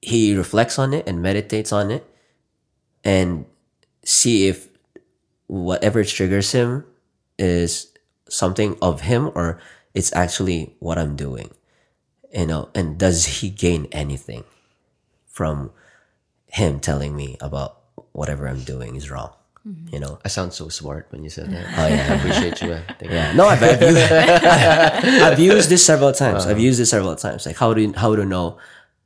he reflects on it and meditates on it and see if whatever triggers him is something of him or it's actually what I'm doing. You know, and does he gain anything from him telling me about whatever I'm doing is wrong? You know? I sound so smart when you said that. Oh (laughs) I yeah. appreciate you, you. Yeah. No, I've, I've, used, (laughs) I've used this several times. I've used this several times. Like how do how to know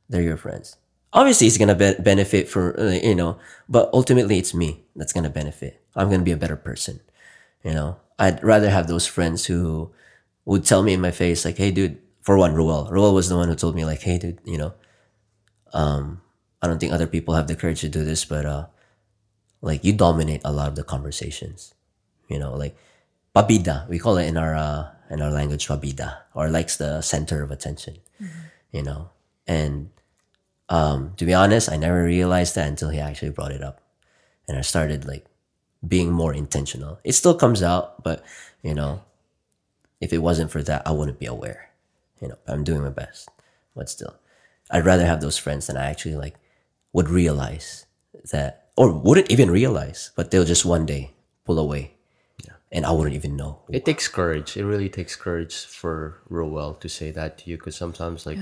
they're your friends? Obviously, it's gonna be- benefit for uh, you know, but ultimately, it's me that's gonna benefit. I'm gonna be a better person. You know, I'd rather have those friends who would tell me in my face, like, "Hey, dude." For one, Ruel. Ruel was the one who told me, like, "Hey, dude, you know, um, I don't think other people have the courage to do this, but uh, like you dominate a lot of the conversations. You know, like babida, we call it in our uh, in our language babida, or likes the center of attention. You know, and um, to be honest, I never realized that until he actually brought it up, and I started like being more intentional. It still comes out, but you know, if it wasn't for that, I wouldn't be aware. You know, I'm doing my best, but still, I'd rather have those friends than I actually like would realize that, or wouldn't even realize, but they'll just one day pull away, and I wouldn't even know. It takes courage. It really takes courage for Roel to say that to you because sometimes, like,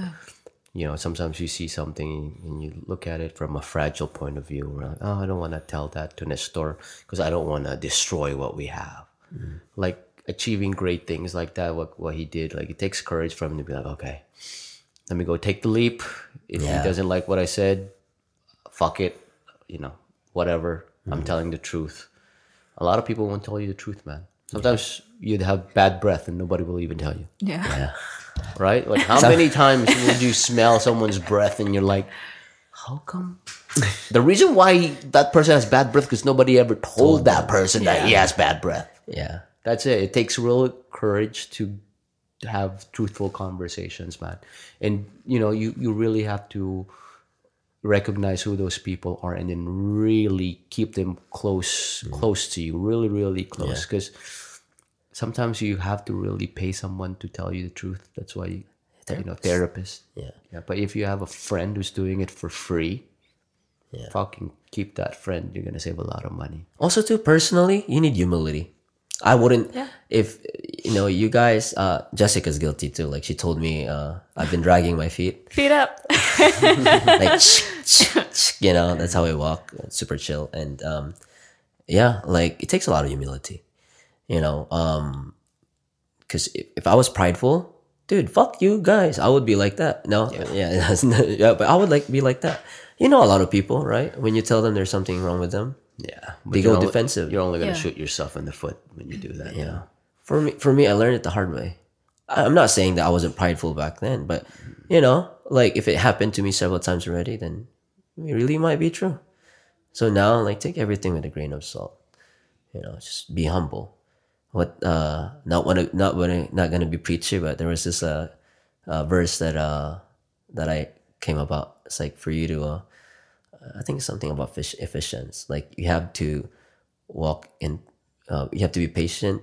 you know, sometimes you see something and you look at it from a fragile point of view. Like, oh, I don't want to tell that to Nestor because I don't want to destroy what we have. Mm. Like achieving great things like that, what what he did, like it takes courage for him to be like, okay, let me go take the leap. If Yeah. he doesn't like what I said, fuck it, you know, whatever. I'm telling the truth. A lot of people won't tell you the truth, man. Sometimes you'd have bad breath and nobody will even tell you, Yeah. (laughs) right? Like, how many times would you smell someone's breath and you're like, how come? the reason why that person has bad breath because nobody ever told that person that he has bad breath. Yeah, That's it. It takes real courage to have truthful conversations, man. And you know, you you really have to recognize who those people are and then really keep them close mm. close to you really really close because sometimes you have to really pay someone to tell you the truth that's why you, you know therapist yeah. yeah but if you have a friend who's doing it for free Yeah. fucking keep that friend you're gonna save a lot of money Also, too personally, you need humility. I wouldn't Yeah. if you know you guys. Uh, Jessica's guilty too. Like she told me, uh, I've been dragging my feet. Feet up. (laughs) like (laughs) you know that's how I walk super chill and um yeah like it takes a lot of humility you know um because if, if I was prideful dude fuck you guys I would be like that no yeah (laughs) not- yeah but I would like be like that you know a lot of people right when you tell them there's something wrong with them yeah They you're go only- defensive. you're only gonna Yeah. shoot yourself in the foot when you do that Yeah. know for me for me I learned it the hard way I- I'm not saying that I wasn't prideful back then but you know like if it happened to me several times already then it really might be true so now like take everything with a grain of salt you know just be humble what uh not wanna not wanna not gonna be preachy but there was this uh, uh verse that uh that I came about it's like for you to uh I think it's something about Ephesians like you have to walk in uh, you have to be patient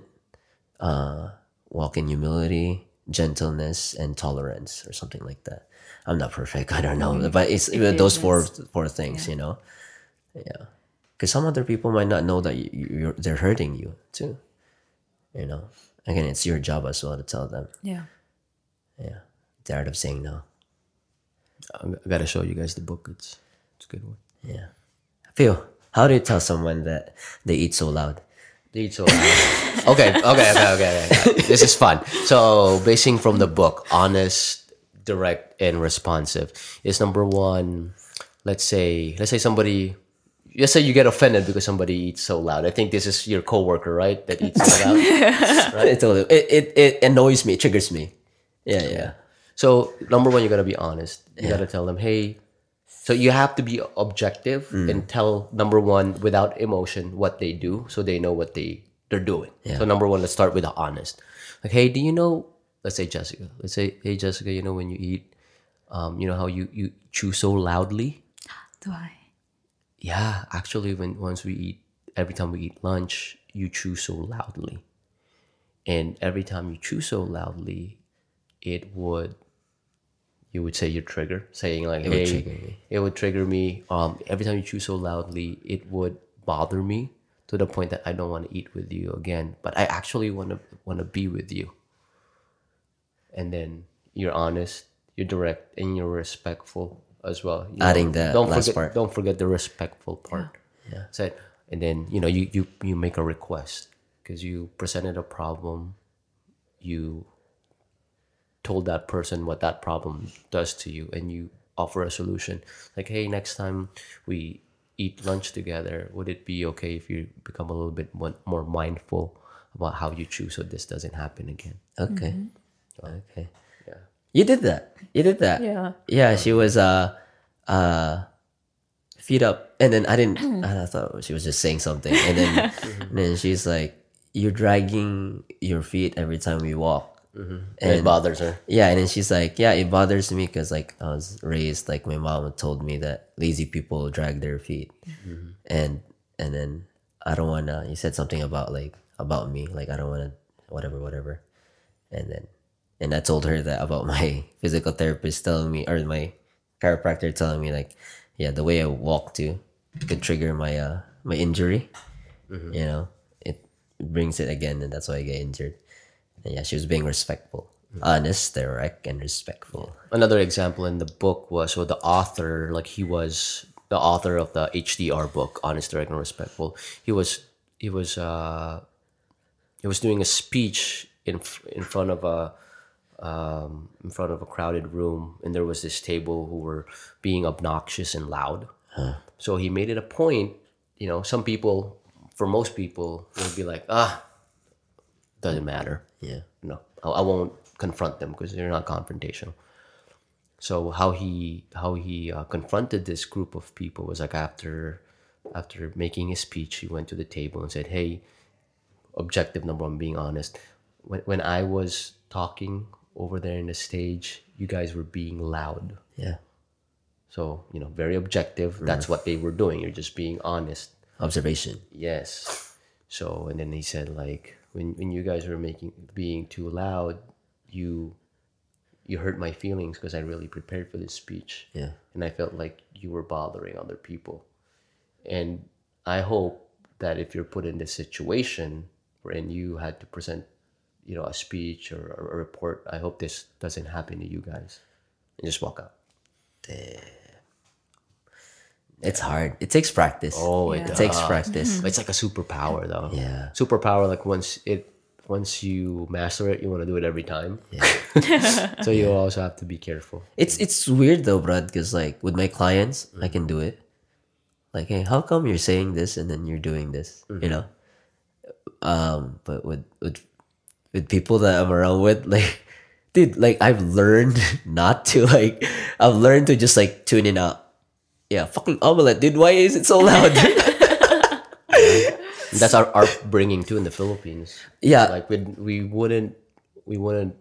uh, walk in humility, gentleness, and tolerance, or something like that. I'm not perfect. I don't know, but it's those four four things, you know. Yeah, because some other people might not know that you, you're they're hurting you too. You know, again, it's your job as well to tell them. Yeah. Yeah, the art of saying no. I I gotta show you guys the book. It's it's a good one. Yeah, Phil, how do you tell someone that they eat so loud? They eat so loud. (laughs) okay, okay, okay, okay, okay. This is fun. So, basing from the book, honest, direct, and responsive is number one. Let's say, let's say somebody, let's say you get offended because somebody eats so loud. I think this is your coworker, right? That eats so loud. (laughs) It, totally- it, it it annoys me, it triggers me. Yeah, yeah, So number one, you gotta be honest. You gotta tell them, hey. So you have to be objective and tell number one without emotion what they do, so they know what they they're doing. So number one, let's start with the honest. Like, hey, do you know? Let's say Jessica. Let's say, hey Jessica, you know when you eat, um, you know how you you chew so loudly. Do I? Yeah, actually, when once we eat, every time we eat lunch, you chew so loudly, and every time you chew so loudly, it would, you would say your trigger, saying like, would "Hey, trigger me. it would trigger me." Um, every time you chew so loudly, it would bother me to the point that I don't want to eat with you again. But I actually want to want to be with you. And then you're honest, you're direct, and you're respectful as well. You Adding that don't last forget, part. Don't forget the respectful part. Yeah. Said, and then you know you you you make a request because you presented a problem. You told that person what that problem does to you, and you offer a solution. Like, hey, next time we eat lunch together, would it be okay if you become a little bit more, more mindful about how you choose so this doesn't happen again? Okay. Okay. Yeah. You did that. You did that. Yeah. Yeah, she was uh uh feet up. And then I didn't. (clears throat) I thought she was just saying something. And then, (laughs) and then she's like, "You're dragging your feet every time we walk." And it bothers her. Yeah, and then she's like, "Yeah, it bothers me because like I was raised like my mom told me that lazy people drag their feet, and and then I don't wanna." He said something about like about me, like I don't wanna whatever whatever, and then and I told her that about (laughs) my physical therapist telling me or my chiropractor telling me like, yeah, the way I walk too could trigger my uh my injury, you know, it brings it again, and that's why I get injured. Yeah, she was being respectful, honest, direct, and respectful. Another example in the book was so the author, like he was the author of the HDR book, Honest, Direct, and Respectful. He was he was uh he was doing a speech in in front of a um, in front of a crowded room, and there was this table who were being obnoxious and loud. So he made it a point. You know, some people, for most people, would be like, ah, doesn't matter. Yeah. No, I, I won't confront them because they're not confrontational. So how he how he uh, confronted this group of people was like after after making his speech, he went to the table and said, "Hey, objective number one, being honest. When when I was talking over there in the stage, you guys were being loud. Yeah. So you know, very objective. That's what they were doing. You're just being honest. Observation. Yes. So and then he said like when when you guys were making being too loud, you you hurt my feelings because I really prepared for this speech. Yeah. And I felt like you were bothering other people. And I hope that if you're put in this situation wherein you had to present, you know, a speech or, or a report, I hope this doesn't happen to you guys. And just walk out. It's hard. It takes practice. Oh, it Yeah. it takes does. practice. It's like a superpower though. Yeah. Superpower like once it once you master it, you want to do it every time. Yeah. (laughs) so you also have to be careful. It's it's weird though, Brad, because like with my clients, I can do it. Like, hey, how come you're saying this and then you're doing this? You know. Um, but with with with people that I'm around with, (laughs) like, dude, like I've learned (laughs) not to like, I've learned to just like tune it out. Yeah, fucking omelet, dude. Why is it so loud? (laughs) That's our upbringing too in the Philippines. yeah, Like we we wouldn't we wouldn't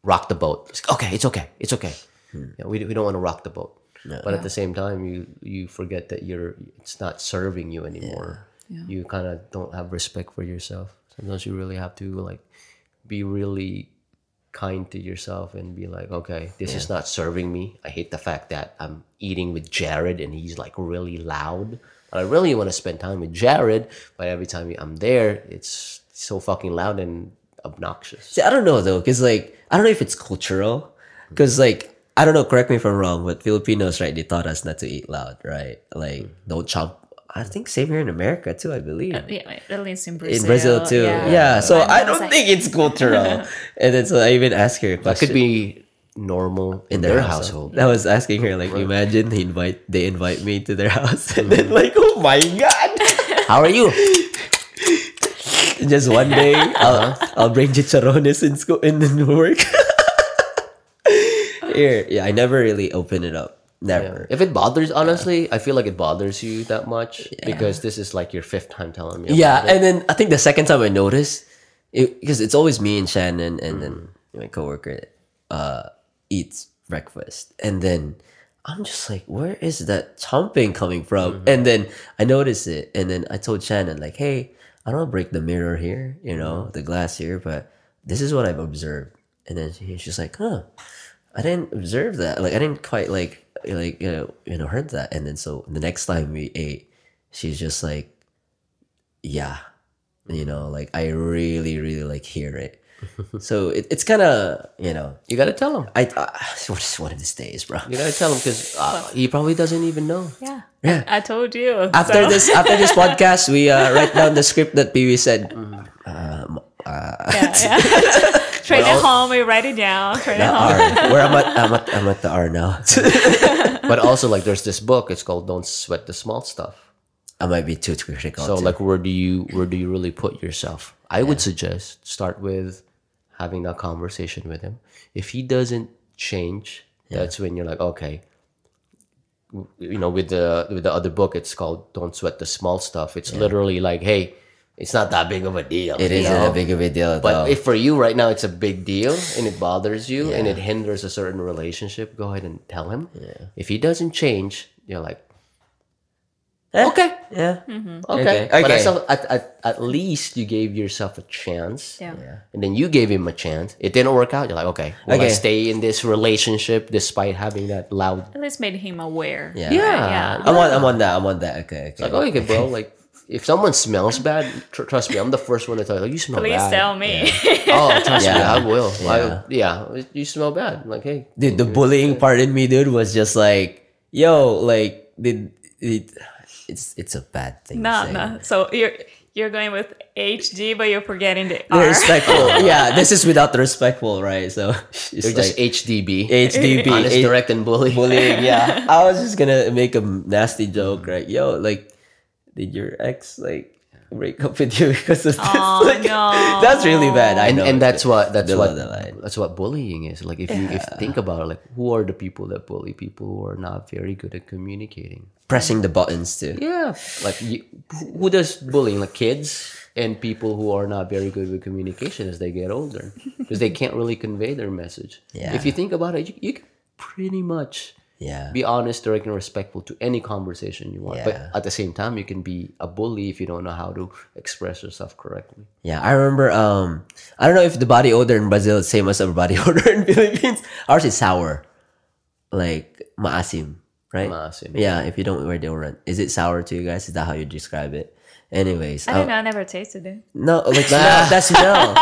rock the boat. It's, okay, it's okay, it's okay. Hmm. Yeah, we we don't want to rock the boat. But at the same time, you you forget that you're it's not serving you anymore. Yeah. You kind of don't have respect for yourself. Sometimes you really have to like be really kind to yourself and be like, okay, this is not serving me. I hate the fact that I'm eating with Jared and he's like really loud. But I really want to spend time with Jared, but every time I'm there, it's so fucking loud and obnoxious. See, I don't know though, because like I don't know if it's cultural, because like I don't know. Correct me if I'm wrong, but Filipinos, right? They taught us not to eat loud, right? Like mm-hmm. don't chomp. I think same here in America too. I believe uh, Yeah, at least in Brazil. in Brazil too. Yeah. so When I don't like- think it's cultural. (laughs) and then so I even asked her a That could be normal in, their, household. I was asking her like, imagine they invite they invite me to their house, and then mm-hmm. like, oh my god. (laughs) How are you? Just one day, (laughs) uh-huh. I'll I'll bring chicharrones in school in the work. Here, yeah, I never really open it up. Never. If it bothers, honestly, I feel like it bothers you that much because this is like your fifth time telling me. Yeah, and then I think the second time I noticed, it, because it's always me and Shannon, and then mm. my coworker uh, eats breakfast, and then I'm just like, where is that chomping coming from? Mm-hmm. And then I noticed it, and then I told Shannon like, hey, I don't break the mirror here, you know, mm. the glass here, but this is what I've observed. And then she, she's like, huh, I didn't observe that. Like I didn't quite like like you know you know heard that. And then so the next time we ate, she's just like, yeah, you know, like I really really like hear it. (laughs) so it, it's kind of you know you gotta tell him. I, I just one of these days, bro. You gotta tell him because uh, he probably doesn't even know. Yeah. Yeah. I told you. After so- this after this podcast, we uh, write down the script that Pee Wee said. Yeah, (laughs) yeah. (laughs) Train it home, we write it down. Train The it home. R. Where I'm at, I'm at, I'm at the R now. (laughs) But also, like, there's this book. It's called "Don't Sweat the Small Stuff." I might be too critical. So, too. like, where do you where do you really put yourself? I would suggest start with having that conversation with him. If he doesn't change, that's when you're like, okay, you know with the with the other book it's called don't sweat the small stuff it's literally like hey it's not that big of a deal It you isn't know? a big of a deal but though. if for you right now it's a big deal and it bothers you and it hinders a certain relationship go ahead and tell him if he doesn't change you're like Eh, okay yeah. okay, Okay, but okay. at, some- at, at, at least you gave yourself a chance Yeah. and then you gave him a chance it didn't work out you're like okay will I stay in this relationship despite having that loud At least made him aware. Yeah. Yeah. Yeah. I'm on. I'm on that. I'm on that. Okay. Okay. Like, oh, okay, bro. Like, if someone smells bad, tr- trust me, I'm the first one to tell you, like, you smell Please bad. tell me. (laughs) Oh, trust me, I will. Yeah. I, yeah, you smell bad. Like, hey, Dude, the bullying part in me, dude, was just like, yo, like, did it? It's it's a bad thing. to no, say. no. So you're you're going with HD, but you're forgetting the The R. respectful. (laughs) yeah, this is without the respectful, right? So it's you're just like HDB. HDB, Honest, H- direct, and bully. bullying. Yeah, (laughs) I was just gonna make a nasty joke, right? Yo, like, did your ex like break up with you (laughs) because of this? Oh, Like, no. (laughs) That's really bad. I and, know, and that's what that's below what the line. that's what bullying is. Like, if you if you think about it, like, who are the people that bully? People who are not very good at communicating. pressing the buttons too. Yeah, like you, who does bullying? Like kids and people who are not very good with communication as they get older because they can't really convey their message. Yeah. If you think about it, you, you can pretty much Yeah. be honest, direct, and respectful to any conversation you want. But at the same time, you can be a bully if you don't know how to express yourself correctly. Yeah, I remember. Um, I don't know if the body odor in Brazil is same as our body (laughs) odor in Philippines. Ours is sour, like maasim, right? Maasim. Yeah, if you don't wear deodorant, is it sour to you guys? Is that how you describe it? Anyways, I don't know. I never tasted it. No, (laughs) like smell, that smell.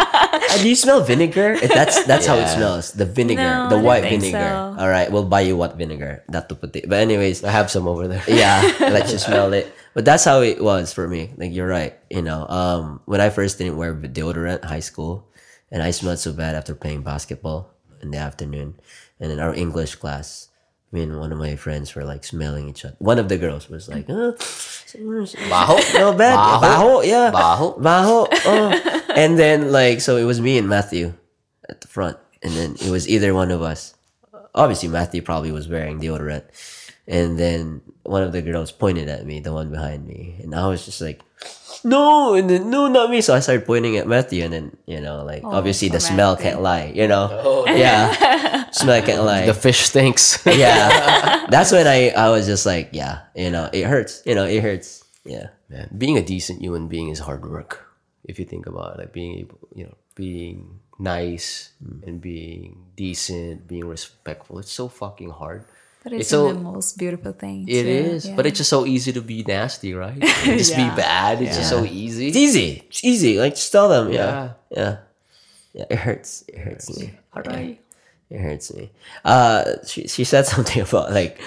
Do you smell vinegar? If That's that's how it smells. The vinegar, No, the white vinegar. so. All right, we'll buy you what vinegar. Not to put it. But anyways, I have some over there. yeah, (laughs) let you smell it. But that's how it was for me. Like you're right. You know, um, when I first didn't wear deodorant, high school, and I smelled so bad after playing basketball in the afternoon, and in our English class, me and one of my friends were like smelling each other. One of the girls was like, uh, Baho. (laughs) no bad, Baho. baho, yeah, Baho. baho. Oh. and then like, so it was me and Matthew at the front, and then it was either one of us. Obviously, Matthew probably was wearing deodorant, and then one of the girls pointed at me, the one behind me, and I was just like, "No!" And then no, not me. So I started pointing at Matthew, and then you know, like oh, obviously the poor smell can't lie, you know. Oh, yeah, smell can't (laughs) lie. The fish stinks. yeah, (laughs) that's when I I was just like, yeah, you know, it hurts. You know, it hurts. Yeah. Man, being a decent human being is hard work. If you think about it, like being able, you know, being nice mm. and being decent, being respectful, it's so fucking hard. But it's, It's so- the most beautiful thing. It too. is, but it's just so easy to be nasty, right? just be (laughs) bad. It's just so easy. It's easy. easy. It's easy. Like just tell them. Yeah. Yeah. Yeah. Yeah. It hurts. It hurts me. All right. It hurts me. Uh, she she said (laughs) something about like,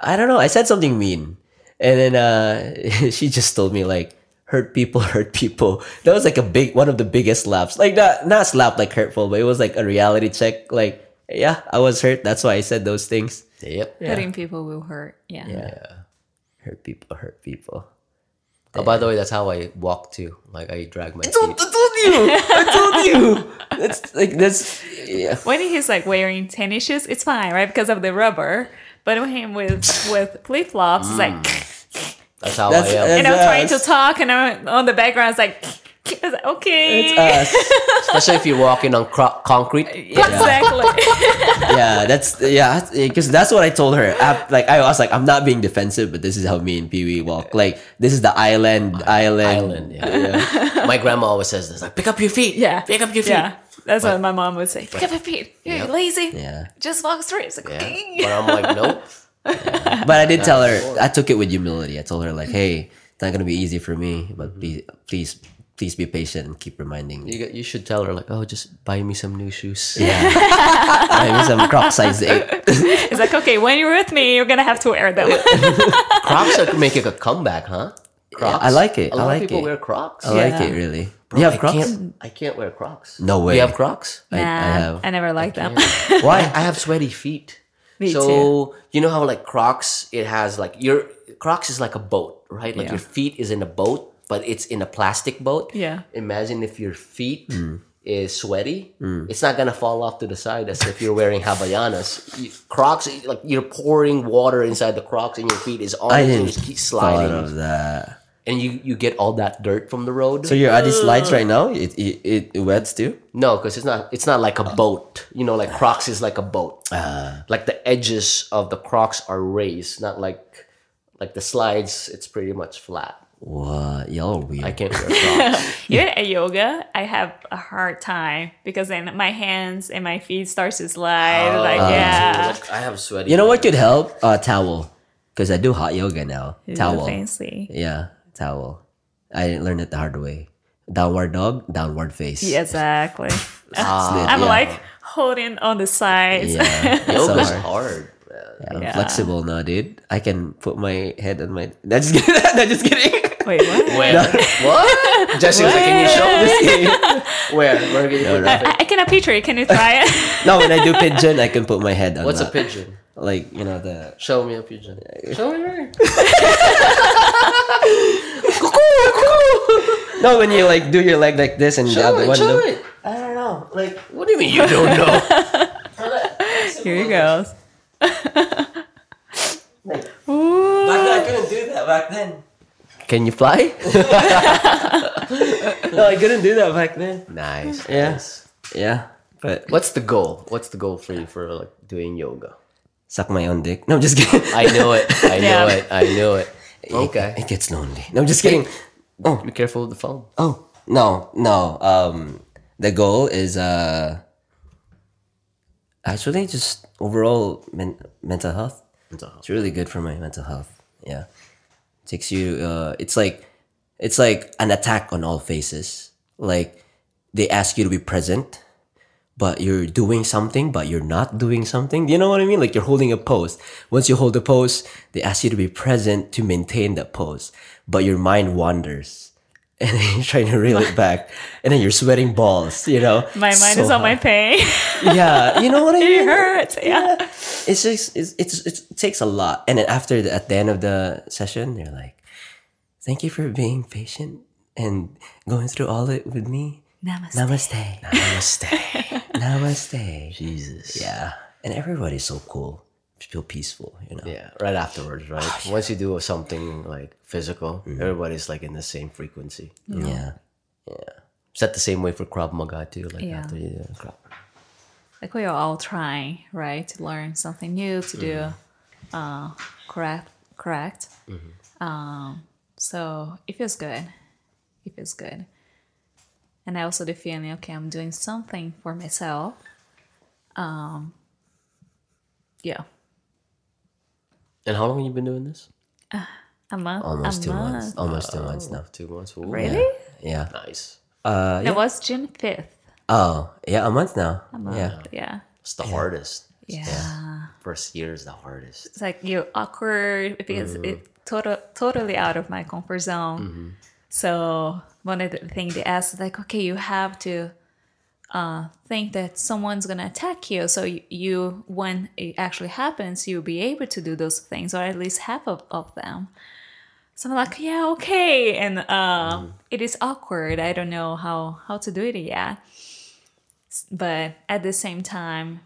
I don't know. I said something mean, and then uh, (laughs) she just told me like, hurt people, hurt people. That was like a big one of the biggest slaps. Like not not slap like hurtful, but it was like a reality check. Like, yeah, I was hurt. That's why I said those things. Yep. Hurting people will hurt. Yeah. Yeah. Hurt people, hurt people. Oh, by the way, that's how I walk too. Like I drag my I told, feet. I told you. I told you. That's like that's yeah. When he's like wearing tennis shoes, it's fine, right? Because of the rubber. But when him with with flip flops, it's like, mm. That's how That's- I am. that's- and I'm trying to talk, and I'm on the background, it's like, it's like, okay, It's us. Especially if you're walking on cro- concrete. (laughs) exactly. (laughs) yeah, that's yeah, because that's what I told her. I, like I was like, I'm not being defensive, but this is how me and Pee Wee walk. Like this is the island, island, Island. Yeah. (laughs) my grandma always says this. Like, pick up your feet. yeah, Pick up your feet. Yeah, that's what my mom would say. Pick up your feet. You're Yep. lazy. Yeah. Just walk straight. It's like, Yeah. okay. But I'm like, nope. But I did tell her. I took it with humility. I told her like, hey, it's not gonna be easy for me, but mm-hmm. please, please, please be patient and keep reminding me. You, you should tell her like, oh, just buy me some new shoes. Yeah, (laughs) I mean some Croc size eight. It's like, okay, when you're with me, you're gonna have to wear them. (laughs) Crocs are making a comeback, huh? Crocs. I like it. A I lot like of people it. wear Crocs. I like Yeah. it really. Bro, you have I Crocs? Can't, I can't wear Crocs. No way. You have Crocs? I, I Nah, have. I never liked them. (laughs) Why? I have sweaty feet. Me so too. you know how like Crocs, it has like your Crocs is like a boat, right? Like Yeah. your feet is in a boat, but it's in a plastic boat. Yeah. Imagine if your feet is sweaty, it's not gonna fall off to the side as if you're wearing Havaianas. Crocs, like you're pouring water inside the Crocs, and your feet is on I it, and didn't you just keep thought sliding, of that. and you you get all that dirt from the road. So your Adi slides right now. It it, it wets too. No, because it's not. It's not like a boat. You know, like Crocs is like a boat. Ah. like the edges of the Crocs are raised, not like like the slides. It's pretty much flat. What y'all are weird. I can't (laughs) wear Crocs. (laughs) Even at yoga, I have a hard time because then my hands and my feet start to slide. Oh, like yeah, Like, I have sweaty. you know what could help? Uh, towel. Because I do hot yoga now. It's towel. fancy. Yeah, towel. I learned it the hard way. Downward dog, downward face. Yeah, exactly. (laughs) Slid, I'm yeah. like holding on the sides. yeah, it's so Yoga's hard. hard. Man. Yeah, I'm Yeah. flexible now, dude. I can put my head on my. (laughs) No, just kidding. (laughs) no, just kidding. Wait, what? (laughs) Where? what? Jesse was like, "Can you show me?" Where? Where can you put no. that? I, I cannot picture it. Can you try it? no, when I do pigeon, I can put my head on. What's a pigeon? Like you know the. Show me a pigeon. Show me. Where? No, when you like do your leg like this and the other it. one. Show no- it. I don't know. Like, what do you mean you don't know? Here he goes. Ooh. Back then, I couldn't do that. Back then. Can you fly? (laughs) No, I couldn't do that back then. Nice. Yeah. nice. Yeah, but What's the goal? What's the goal for you for like doing yoga? suck my own dick. No, I'm just kidding. I know it. I know Yeah. it. I know it. Okay. It gets lonely. No, I'm just kidding. Oh, Be careful with the phone. oh, no, no. Um, the goal is uh, actually just overall men- mental health. It's really good for my mental health. Yeah, takes you. Uh, it's like, it's like an attack on all faces. Like they ask you to be present, but you're doing something, but you're not doing something. Do you know what I mean? Like you're holding a pose. Once you hold the pose, they ask you to be present to maintain that pose, but your mind wanders. (laughs) And then you're trying to reel it back, and then you're sweating balls. You know, My mind So is on my pain. (laughs) Yeah, you know what I mean. (laughs) it mean. hurts. Yeah. It's just it's, it's it takes a lot, and then after the, at the end of the session, they're like, "Thank you for being patient and going through all it with me." Namaste. Namaste. Namaste. Namaste. Jesus. Yeah, and everybody's so cool. To feel peaceful, you know. Yeah. Right afterwards, right? Oh, Once you do something like physical, everybody's like in the same frequency. Yeah. Yeah. Is that the same way for Krav Maga too? Like Yeah. after you do Krav. Like we are all trying, right, to learn something new, to do uh, correct, correct. Um, so it feels good. It feels good. And I also the feeling, okay, I'm doing something for myself. Um, yeah, And how long have you been doing this? A month. Almost a two month. months. Almost two months now. Two months. Ooh, Really? Yeah. Nice. Uh. That was June fifth. Oh, yeah. A month now. A month. Yeah. Yeah. It's the hardest. Yeah. First year is the hardest. It's like you're awkward because it's total, totally out of my comfort zone. So one of the things they ask is like, okay, you have to uh, think that someone's gonna attack you. So you, you, when it actually happens, you'll be able to do those things, or at least half of, of them. So I'm like, yeah, okay, and uh, it is awkward. I don't know how how to do it yet, but at the same time,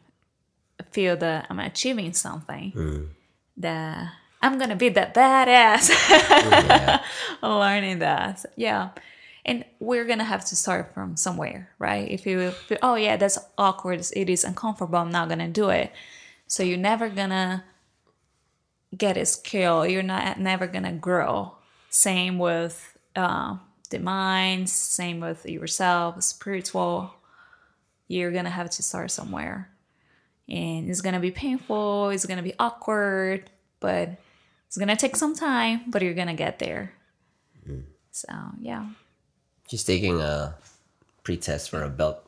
I feel that I'm achieving something. That I'm gonna be that badass. (laughs) Learning that, So, yeah. And we're gonna have to start from somewhere, right? If you feel, oh yeah, that's awkward. It is uncomfortable. I'm not gonna do it. So you're never gonna get a skill. You're not never gonna grow. Same with uh, the mind. Same with yourself, spiritual. You're gonna have to start somewhere, and it's gonna be painful. It's gonna be awkward, but it's gonna take some time. But you're gonna get there. So yeah, She's taking a pre-test for a belt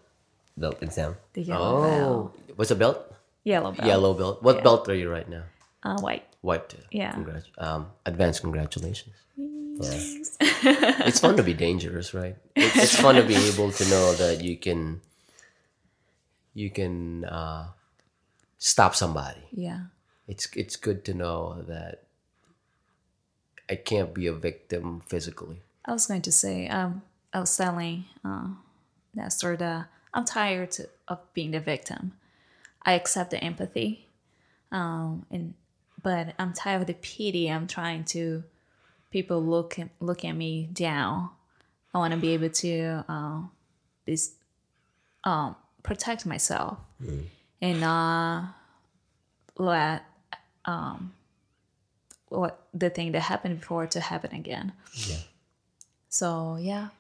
belt exam. the yellow belt, Oh, what's a belt? yellow belt, Yellow belt. What Yeah. belt are you right now? uh, white. White. too. Yeah. Congrat- um, advanced congratulations. it's fun to be dangerous, right? It's, it's fun to be able to know that you can, you can uh, stop somebody. Yeah, It's it's good to know that I can't be a victim physically. I was going to say, um, I was telling uh, sort of I'm tired to, of being the victim. I accept the empathy, um, and but I'm tired of the pity. I'm trying to people look at, look at me down. I want to be able to uh, be, um, protect myself and not let um, what the thing that happened before to happen again. Yeah. So yeah,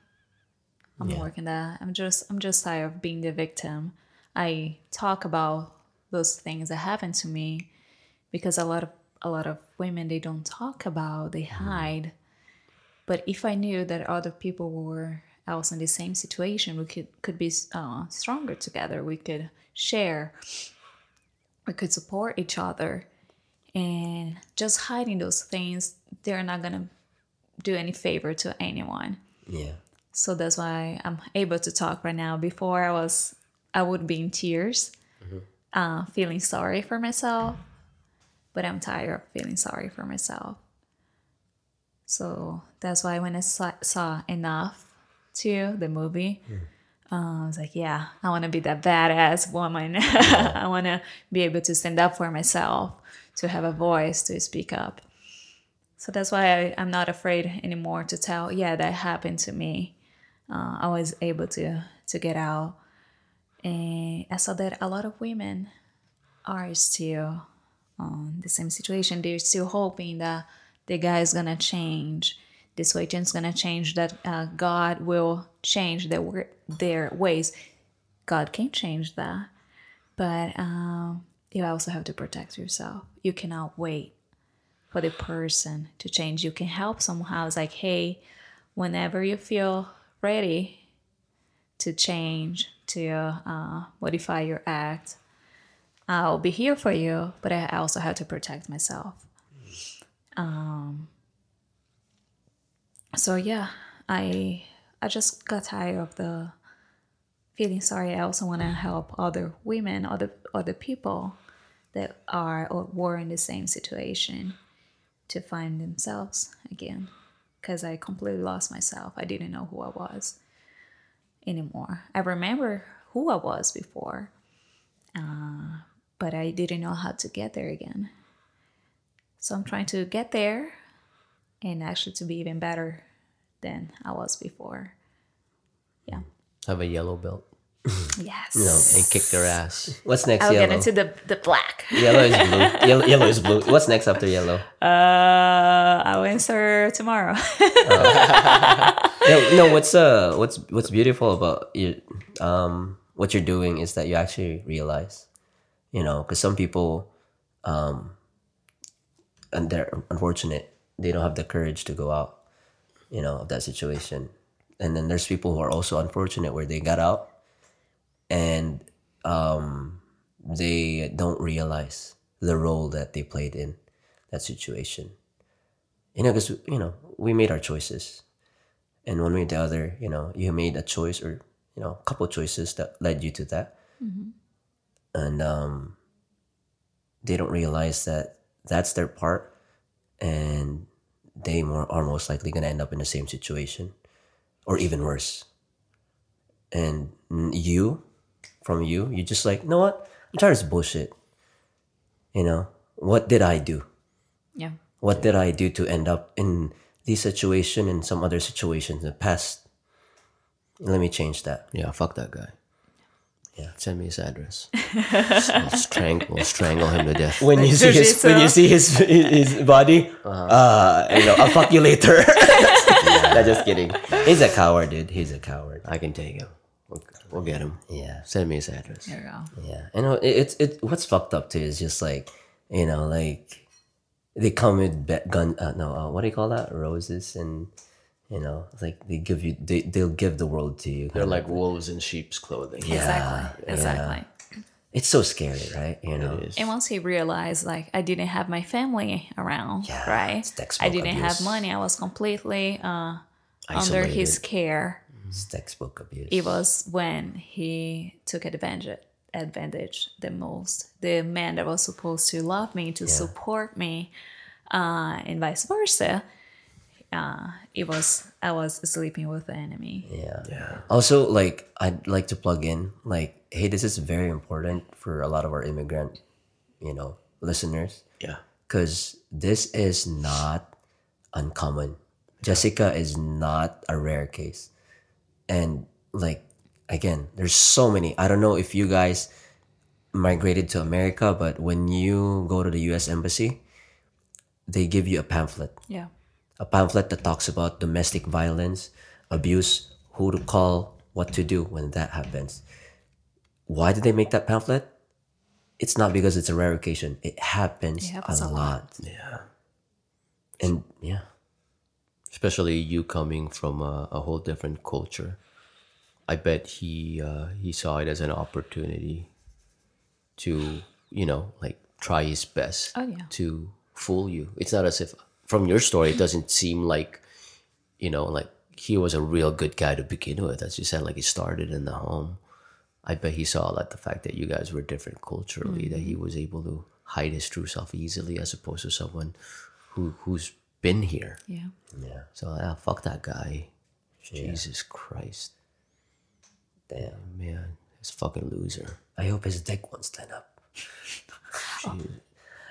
I'm Yeah. working that. I'm just I'm just tired of being the victim. I talk about those things that happened to me because a lot of a lot of women they don't talk about, they hide. But if I knew that other people were else in the same situation, we could could be uh, stronger together. We could share. We could support each other, and just hiding those things, they're not gonna do any favor to anyone. Yeah. So that's why I'm able to talk right now. Before I was, I would be in tears, uh, feeling sorry for myself. But I'm tired of feeling sorry for myself. So that's why when I saw, Enough, too, the movie, uh, I was like, yeah, I want to be that badass woman. (laughs) I want to be able to stand up for myself, to have a voice, to speak up. So that's why I, I'm not afraid anymore to tell, yeah, that happened to me. Uh, I was able to to get out, and I saw that a lot of women are still on the same situation. They're still hoping that the guy is gonna change, the is gonna change, that uh, God will change their their ways. God can change that, but um, you also have to protect yourself. You cannot wait for the person to change. You can help somehow. It's like, hey, whenever you feel ready to change, to uh, modify your act, I'll be here for you. But I also have to protect myself. Um. So yeah, I I just got tired of the feeling sorry. I also want to help other women, other other people that are or were in the same situation to find themselves again because I completely lost myself. I didn't know who I was anymore. I remember who I was before, uh, but I didn't know how to get there again. So I'm trying to get there and actually to be even better than I was before. Yeah. Have a yellow belt (laughs) Yes. No, and kick their ass. What's next? I'll yellow. get into the, the black. yellow is blue. (laughs) Yellow, yellow is blue. What's next after yellow? Uh, I'll answer tomorrow. (laughs) no, no. What's uh, what's what's beautiful about you, um, what you're doing is that you actually realize, you know, because some people, um, and they're unfortunate, they don't have the courage to go out, you know, of that situation, and then there's people who are also unfortunate where they got out, and um, they don't realize the role that they played in that situation. You know, because you know we made our choices. And one way or the other, you know, you made a choice or you know, a couple choices that led you to that, and um, they don't realize that that's their part, and they more are most likely gonna end up in the same situation, or even worse. And you, from you, you just like, you know what? I'm tired of this bullshit. You know, what did I do? yeah. What did I do to end up in this situation and some other situations in the past? Let me change that. Yeah, fuck that guy. Yeah. Send me his address. (laughs) we'll, strangle, we'll strangle him to death. When you see his when you see his his body, uh, you know, I'll fuck you later. (laughs) Nah, just kidding. He's a coward, dude. He's a coward. I can take him. We'll, we'll get him. Yeah, Send me his address. There you go. yeah. You know, it, it's it. What's fucked up too is just like you know, like they come with be- gun. Uh, no, uh, what do you call that? Roses and you know, it's like they give you. They they'll give the world to you. They're like wolves in sheep's clothing. exactly. Exactly. It's so scary, right? You know. It is. And once he realized, like, I didn't have my family around, Yeah, right? it's I didn't have money. I was completely uh, under his care. It's textbook abuse. It was when he took advantage advantage the most. The man that was supposed to love me, to support me, uh, and vice versa. uh, it was I was sleeping with the enemy. Yeah. Yeah. Also, like I'd like to plug in, like, hey, this is very important for a lot of our immigrant, you know, listeners, Yeah. because this is not uncommon. Jessica is not a rare case, and like again, there's so many. I don't know if you guys migrated to America, but when you go to the U.S. embassy, they give you a pamphlet Yeah. A pamphlet that talks about domestic violence, abuse, who to call, what to do when that happens. Why did they make that pamphlet? It's not because it's a rare occasion. It happens, It happens a, a lot. Yeah. And yeah. Especially you coming from a, a whole different culture. I bet he uh, he saw it as an opportunity to, you know, like try his best Oh, yeah. to fool you. It's not as if from your story it doesn't seem like, you know, like he was a real good guy to begin with. As you said, like he started in the home. I bet he saw like the fact that you guys were different culturally, that he mm-hmm. was able to hide his true self easily as opposed to someone who who's been here. Yeah. Yeah. So yeah, fuck that guy. Jesus Christ. Damn. Man, he's a fucking loser. I hope his dick won't stand up. (laughs)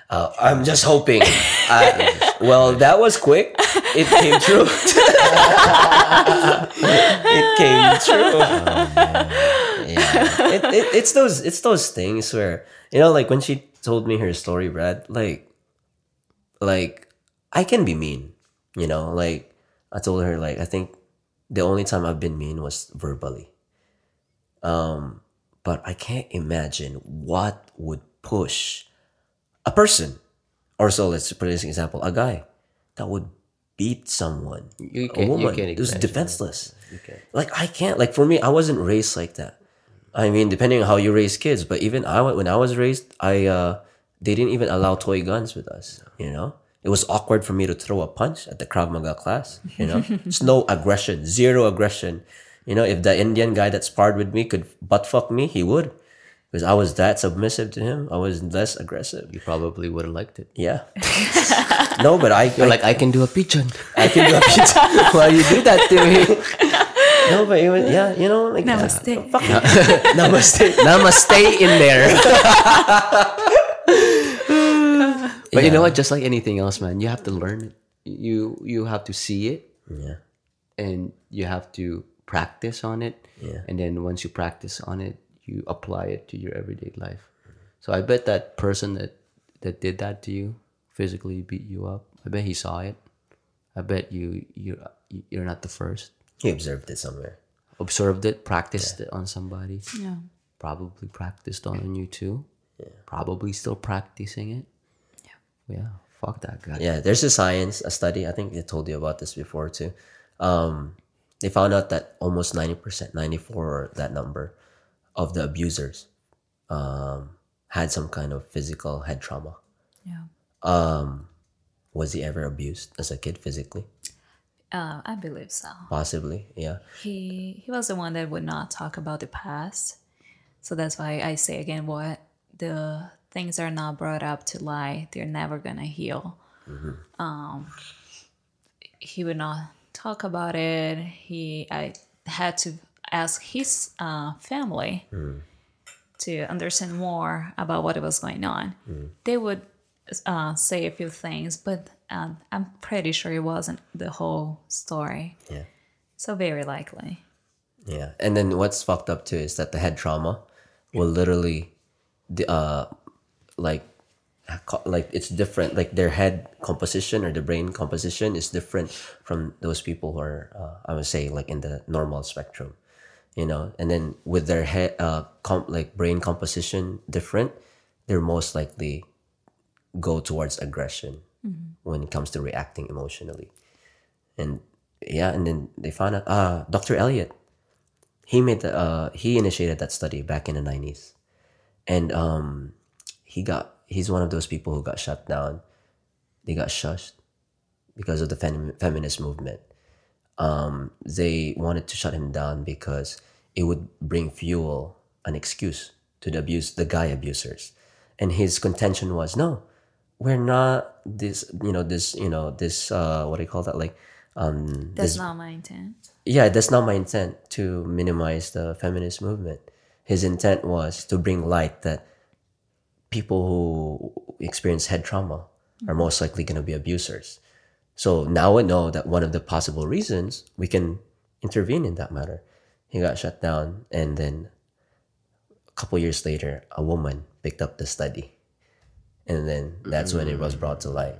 Uh, I'm just hoping. (laughs) I, well, that was quick. It came true. (laughs) it came true. yeah. It, it, it's those it's those things where you know, like when she told me her story, Brad. Like, like I can be mean. You know, like I told her, like I think the only time I've been mean was verbally. Um, but I can't imagine what would push a person, or so let's put this example, a guy that would beat someone, You a can't- you woman who's defenseless. Like I can't. Like for me, I wasn't raised like that. I mean, depending on how you raise kids, but even I, when I was raised, I uh, they didn't even allow toy guns with us. You know, it was awkward for me to throw a punch at the Krav Maga class. You know, (laughs) it's no aggression, zero aggression. You know, if the Indian guy that sparred with me could butt fuck me, he would, because I was that submissive to him. I was less aggressive. You probably would have liked it. Yeah. (laughs) no, but I, You're I like, I can do a pigeon. I can do a pizza. (laughs) Why you do that to me? (laughs) No, but it was, yeah, you know, like Namaste. uh, fuck it. Namaste. Namaste in there. but you know what? Just like anything else, man, you have to learn it. You you have to see it, Yeah. and you have to practice on it. Yeah. And then once you practice on it, you apply it to your everyday life. So I bet that person that that did that to you, physically beat you up. I bet he saw it. I bet you you you're not the first. He observed it somewhere. Observed it, practiced it on somebody. Yeah. probably practiced on you too. Yeah. Probably still practicing it. Yeah. Yeah. Fuck that guy. Yeah, there's a science, a study. I think I told you about this before too. Um, they found out that almost ninety percent, ninety four, or that number, of the abusers, um, had some kind of physical head trauma. Yeah. Um, was he ever abused as a kid physically? Uh, I believe so. Possibly, yeah. He he was the one that would not talk about the past. So that's why I say again what the things are not brought up to lie, they're never gonna heal. Um he would not talk about it. He I had to ask his uh, family to understand more about what was going on. They would uh, say a few things, but um, I'm pretty sure it wasn't the whole story. Yeah. So very likely. Yeah, and then what's fucked up too is that the head trauma will literally, the uh, like, like it's different. Like their head composition or the brain composition is different from those people who are, uh, I would say, like in the normal spectrum, you know. And then with their head, uh, com- like brain composition different, they're most likely go towards aggression when it comes to reacting emotionally. And yeah, and then they found out, uh, Dr. Elliot, he made the uh he initiated that study back in the 90s and um he got he's one of those people who got shut down they got shushed because of the fem- feminist movement um they wanted to shut him down because it would bring fuel an excuse to the abuse the guy abusers and his contention was no we're not this you know this you know this uh what do you call that like um, That's this- not my intent. yeah, that's not my intent to minimize the feminist movement. His intent was to bring light that people who experience head trauma are most likely going to be abusers. So now I know that one of the possible reasons we can intervene in that matter. He got shut down, and then a couple years later, a woman picked up the study, and then that's when it was brought to light.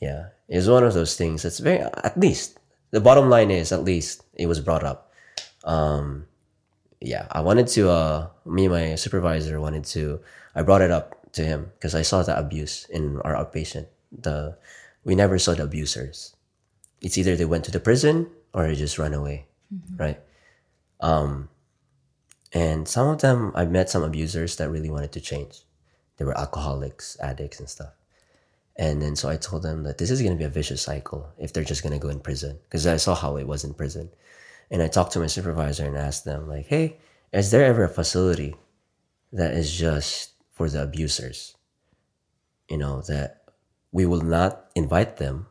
Yeah, it's one of those things. That's very at least the bottom line is at least it was brought up. Um, yeah, I wanted to. Uh, me and my supervisor wanted to. I brought it up to him because I saw the abuse in our outpatient. The we never saw the abusers. It's either they went to the prison or they just run away, right? Um, and some of them I met some abusers that really wanted to change. They were alcoholics, addicts, and stuff. And then so I told them that this is going to be a vicious cycle if they're just going to go in prison because I saw how it was in prison. And I talked to my supervisor and asked them like, "Hey, is there ever a facility that is just for the abusers? You know, that we will not invite them.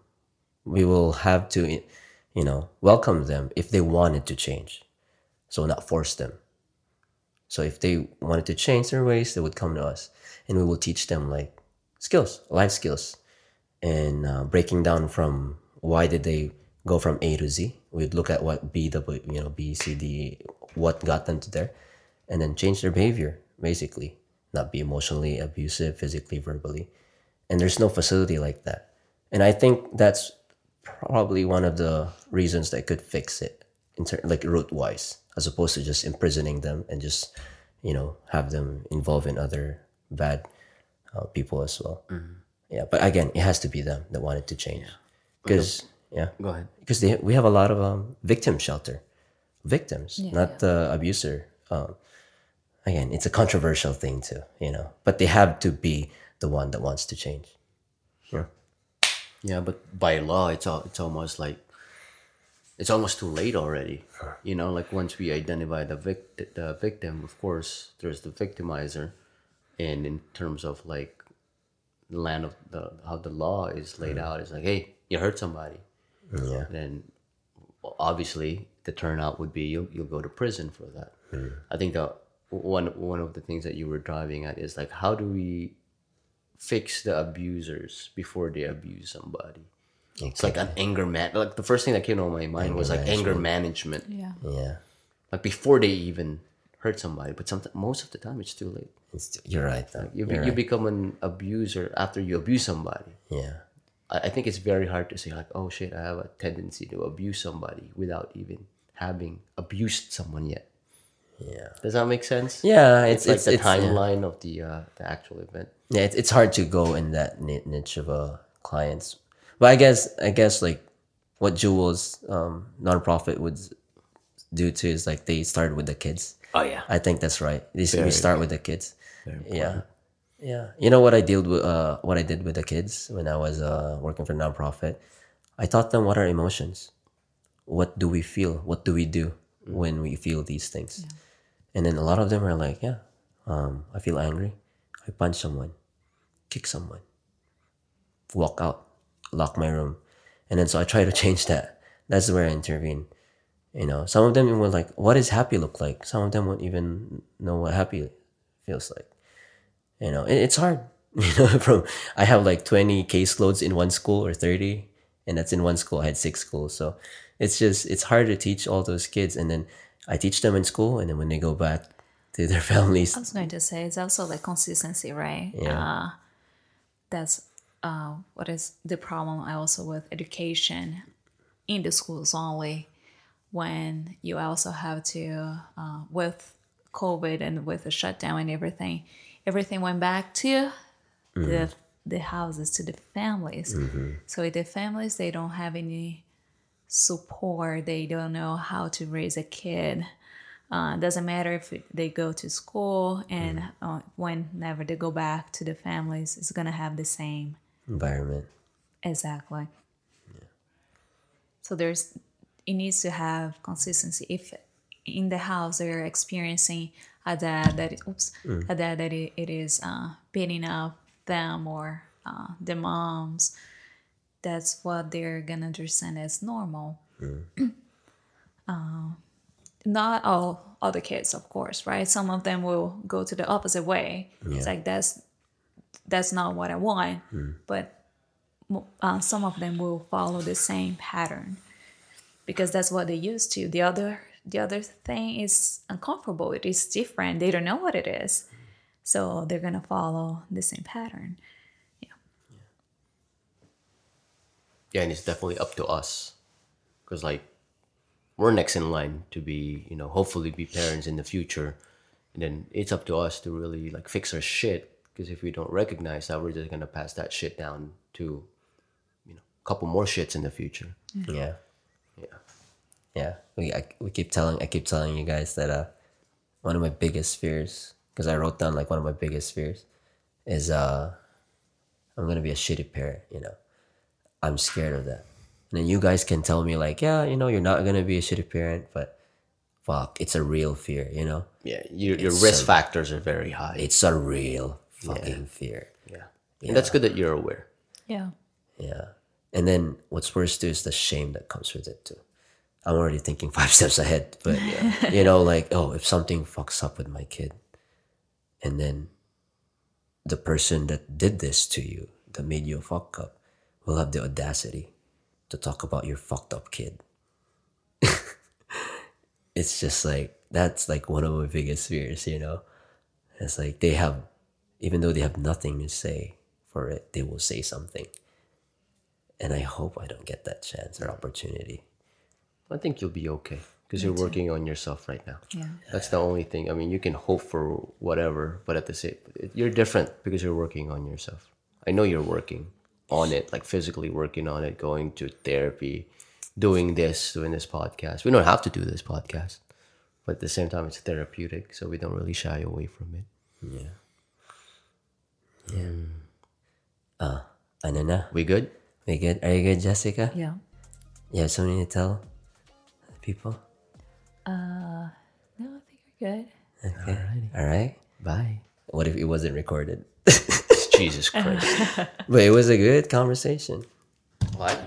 We will have to you know, welcome them if they wanted to change. So not force them. So if they wanted to change their ways, they would come to us, and we will teach them like skills, life skills, and uh, breaking down from why did they go from A to Z. We'd look at what B, W, you know, B, C, D, what got them to there, and then change their behavior basically, not be emotionally abusive, physically, verbally. And there's no facility like that, and I think that's probably one of the reasons that could fix it, in ter- like root wise, as opposed to just imprisoning them and just, you know, have them involved in other bad uh, people as well. Yeah, but again, it has to be them that wanted to change, because yeah, Go ahead. because we have a lot of um, victim shelter, victims, not the abuser. Um, again, it's a controversial thing too, you know, but they have to be the one that wants to change. Yeah, but by law, it's all, it's almost like it's almost too late already. You know, like once we identify the vict- the victim, of course, there's the victimizer, and in terms of like the land of the how the law is laid mm. out, it's like, hey, you hurt somebody, Yeah, then obviously the turnout would be you'll you'll go to prison for that. Mm. I think the one one of the things that you were driving at is like how do we fix the abusers before they abuse somebody? It's like an anger man. Like the first thing that came to my mind was like anger management. Yeah. yeah. Like before they even hurt somebody, but sometimes most of the time it's too late. It's, you're right. Though. You, You're you right. become an abuser after you abuse somebody. yeah. I, I think it's very hard to say like, oh shit, I have a tendency to abuse somebody without even having abused someone yet. Yeah. Does that make sense? Yeah, It's, it's like it's, the it's, yeah. timeline of the uh, the actual event. yeah, it's, it's hard to go in that niche of uh, clients. But I guess I guess like what Jewel's um, nonprofit would do too is like they start with the kids. Oh yeah. I think that's right. They, s- we Very start with the kids. Yeah, yeah. You know what I dealt with? Uh, what I did with the kids when I was uh, working for nonprofit. I taught them what are emotions. What do we feel? What do we do when we feel these things? And then a lot of them are like, yeah, um, I feel angry. I punch someone, kick someone, walk out, lock my room. And then so I try to change that. That's where I intervene. You know, some of them were like, what does happy look like? Some of them won't even know what happy feels like. You know, it, it's hard. (laughs) You know, from I have like 20 caseloads in one school or 30, and that's in one school. I had six schools. So it's just, it's hard to teach all those kids. And then I teach them in school, and then when they go back (laughs) to their families, I was going to say it's also like consistency, right? Yeah. Uh, that's uh, what is the problem I also with education in the schools only when you also have to uh, with COVID and with the shutdown and everything, everything went back to the the houses to the families. So if the families they don't have any support, they don't know how to raise a kid. Uh, doesn't matter if they go to school and uh, whenever they go back to the families, it's gonna have the same environment. exactly. So there's it needs to have consistency. If in the house they're experiencing a dad that oops a dad that it, it is uh, beating up them or uh, the moms, that's what they're gonna understand as normal. (clears throat) Uh, not all other kids, of course, right? Some of them will go to the opposite way. It's like that's that's not what I want, but uh, some of them will follow the same pattern because that's what they used to. The other the other thing is uncomfortable. It is different. They don't know what it is, so they're gonna follow the same pattern. Yeah, and it's definitely up to us, because like we're next in line to be, you know, hopefully be parents in the future, and then it's up to us to really like fix our shit. Because if we don't recognize that, we're just gonna pass that shit down to, you know, a couple more shits in the future. Yeah. Yeah. Yeah, we I, we keep telling I keep telling you guys that uh, one of my biggest fears because I wrote down like one of my biggest fears is uh, I'm gonna be a shitty parent. You know, I'm scared of that. And then you guys can tell me like, yeah, you know, you're not gonna be a shitty parent, but fuck, it's a real fear. You know, Yeah, your your risk so- factors are very high. it's a real fucking fear. yeah. and that's good that you're aware. Yeah. Yeah. And then what's worse too is the shame that comes with it too. I'm already thinking (laughs) five steps ahead, but you know, like, oh, if something fucks up with my kid, and then the person that did this to you, that made you fuck up, will have the audacity to talk about your fucked up kid. (laughs) it's just like that's like one of my biggest fears, you know. It's like they have, even though they have nothing to say for it, they will say something and I hope I don't get that chance or opportunity. I think you'll be okay because you're working on yourself right now. Yeah. That's the only thing. I mean, you can hope for whatever, but at the same, you're different because you're working on yourself. I know you're working on it, like physically working on it, going to therapy, doing this, doing this podcast. We don't have to do this podcast, but at the same time, it's therapeutic, so we don't really shy away from it. Yeah. Yeah. Uh, ano na? We good? We good? Are you good, Jessica? Yeah. You have something to tell people? Uh, no, I think we're good. Okay. All right. Bye. What if it wasn't recorded? (laughs) Jesus Christ. (laughs) but it was a good conversation. what?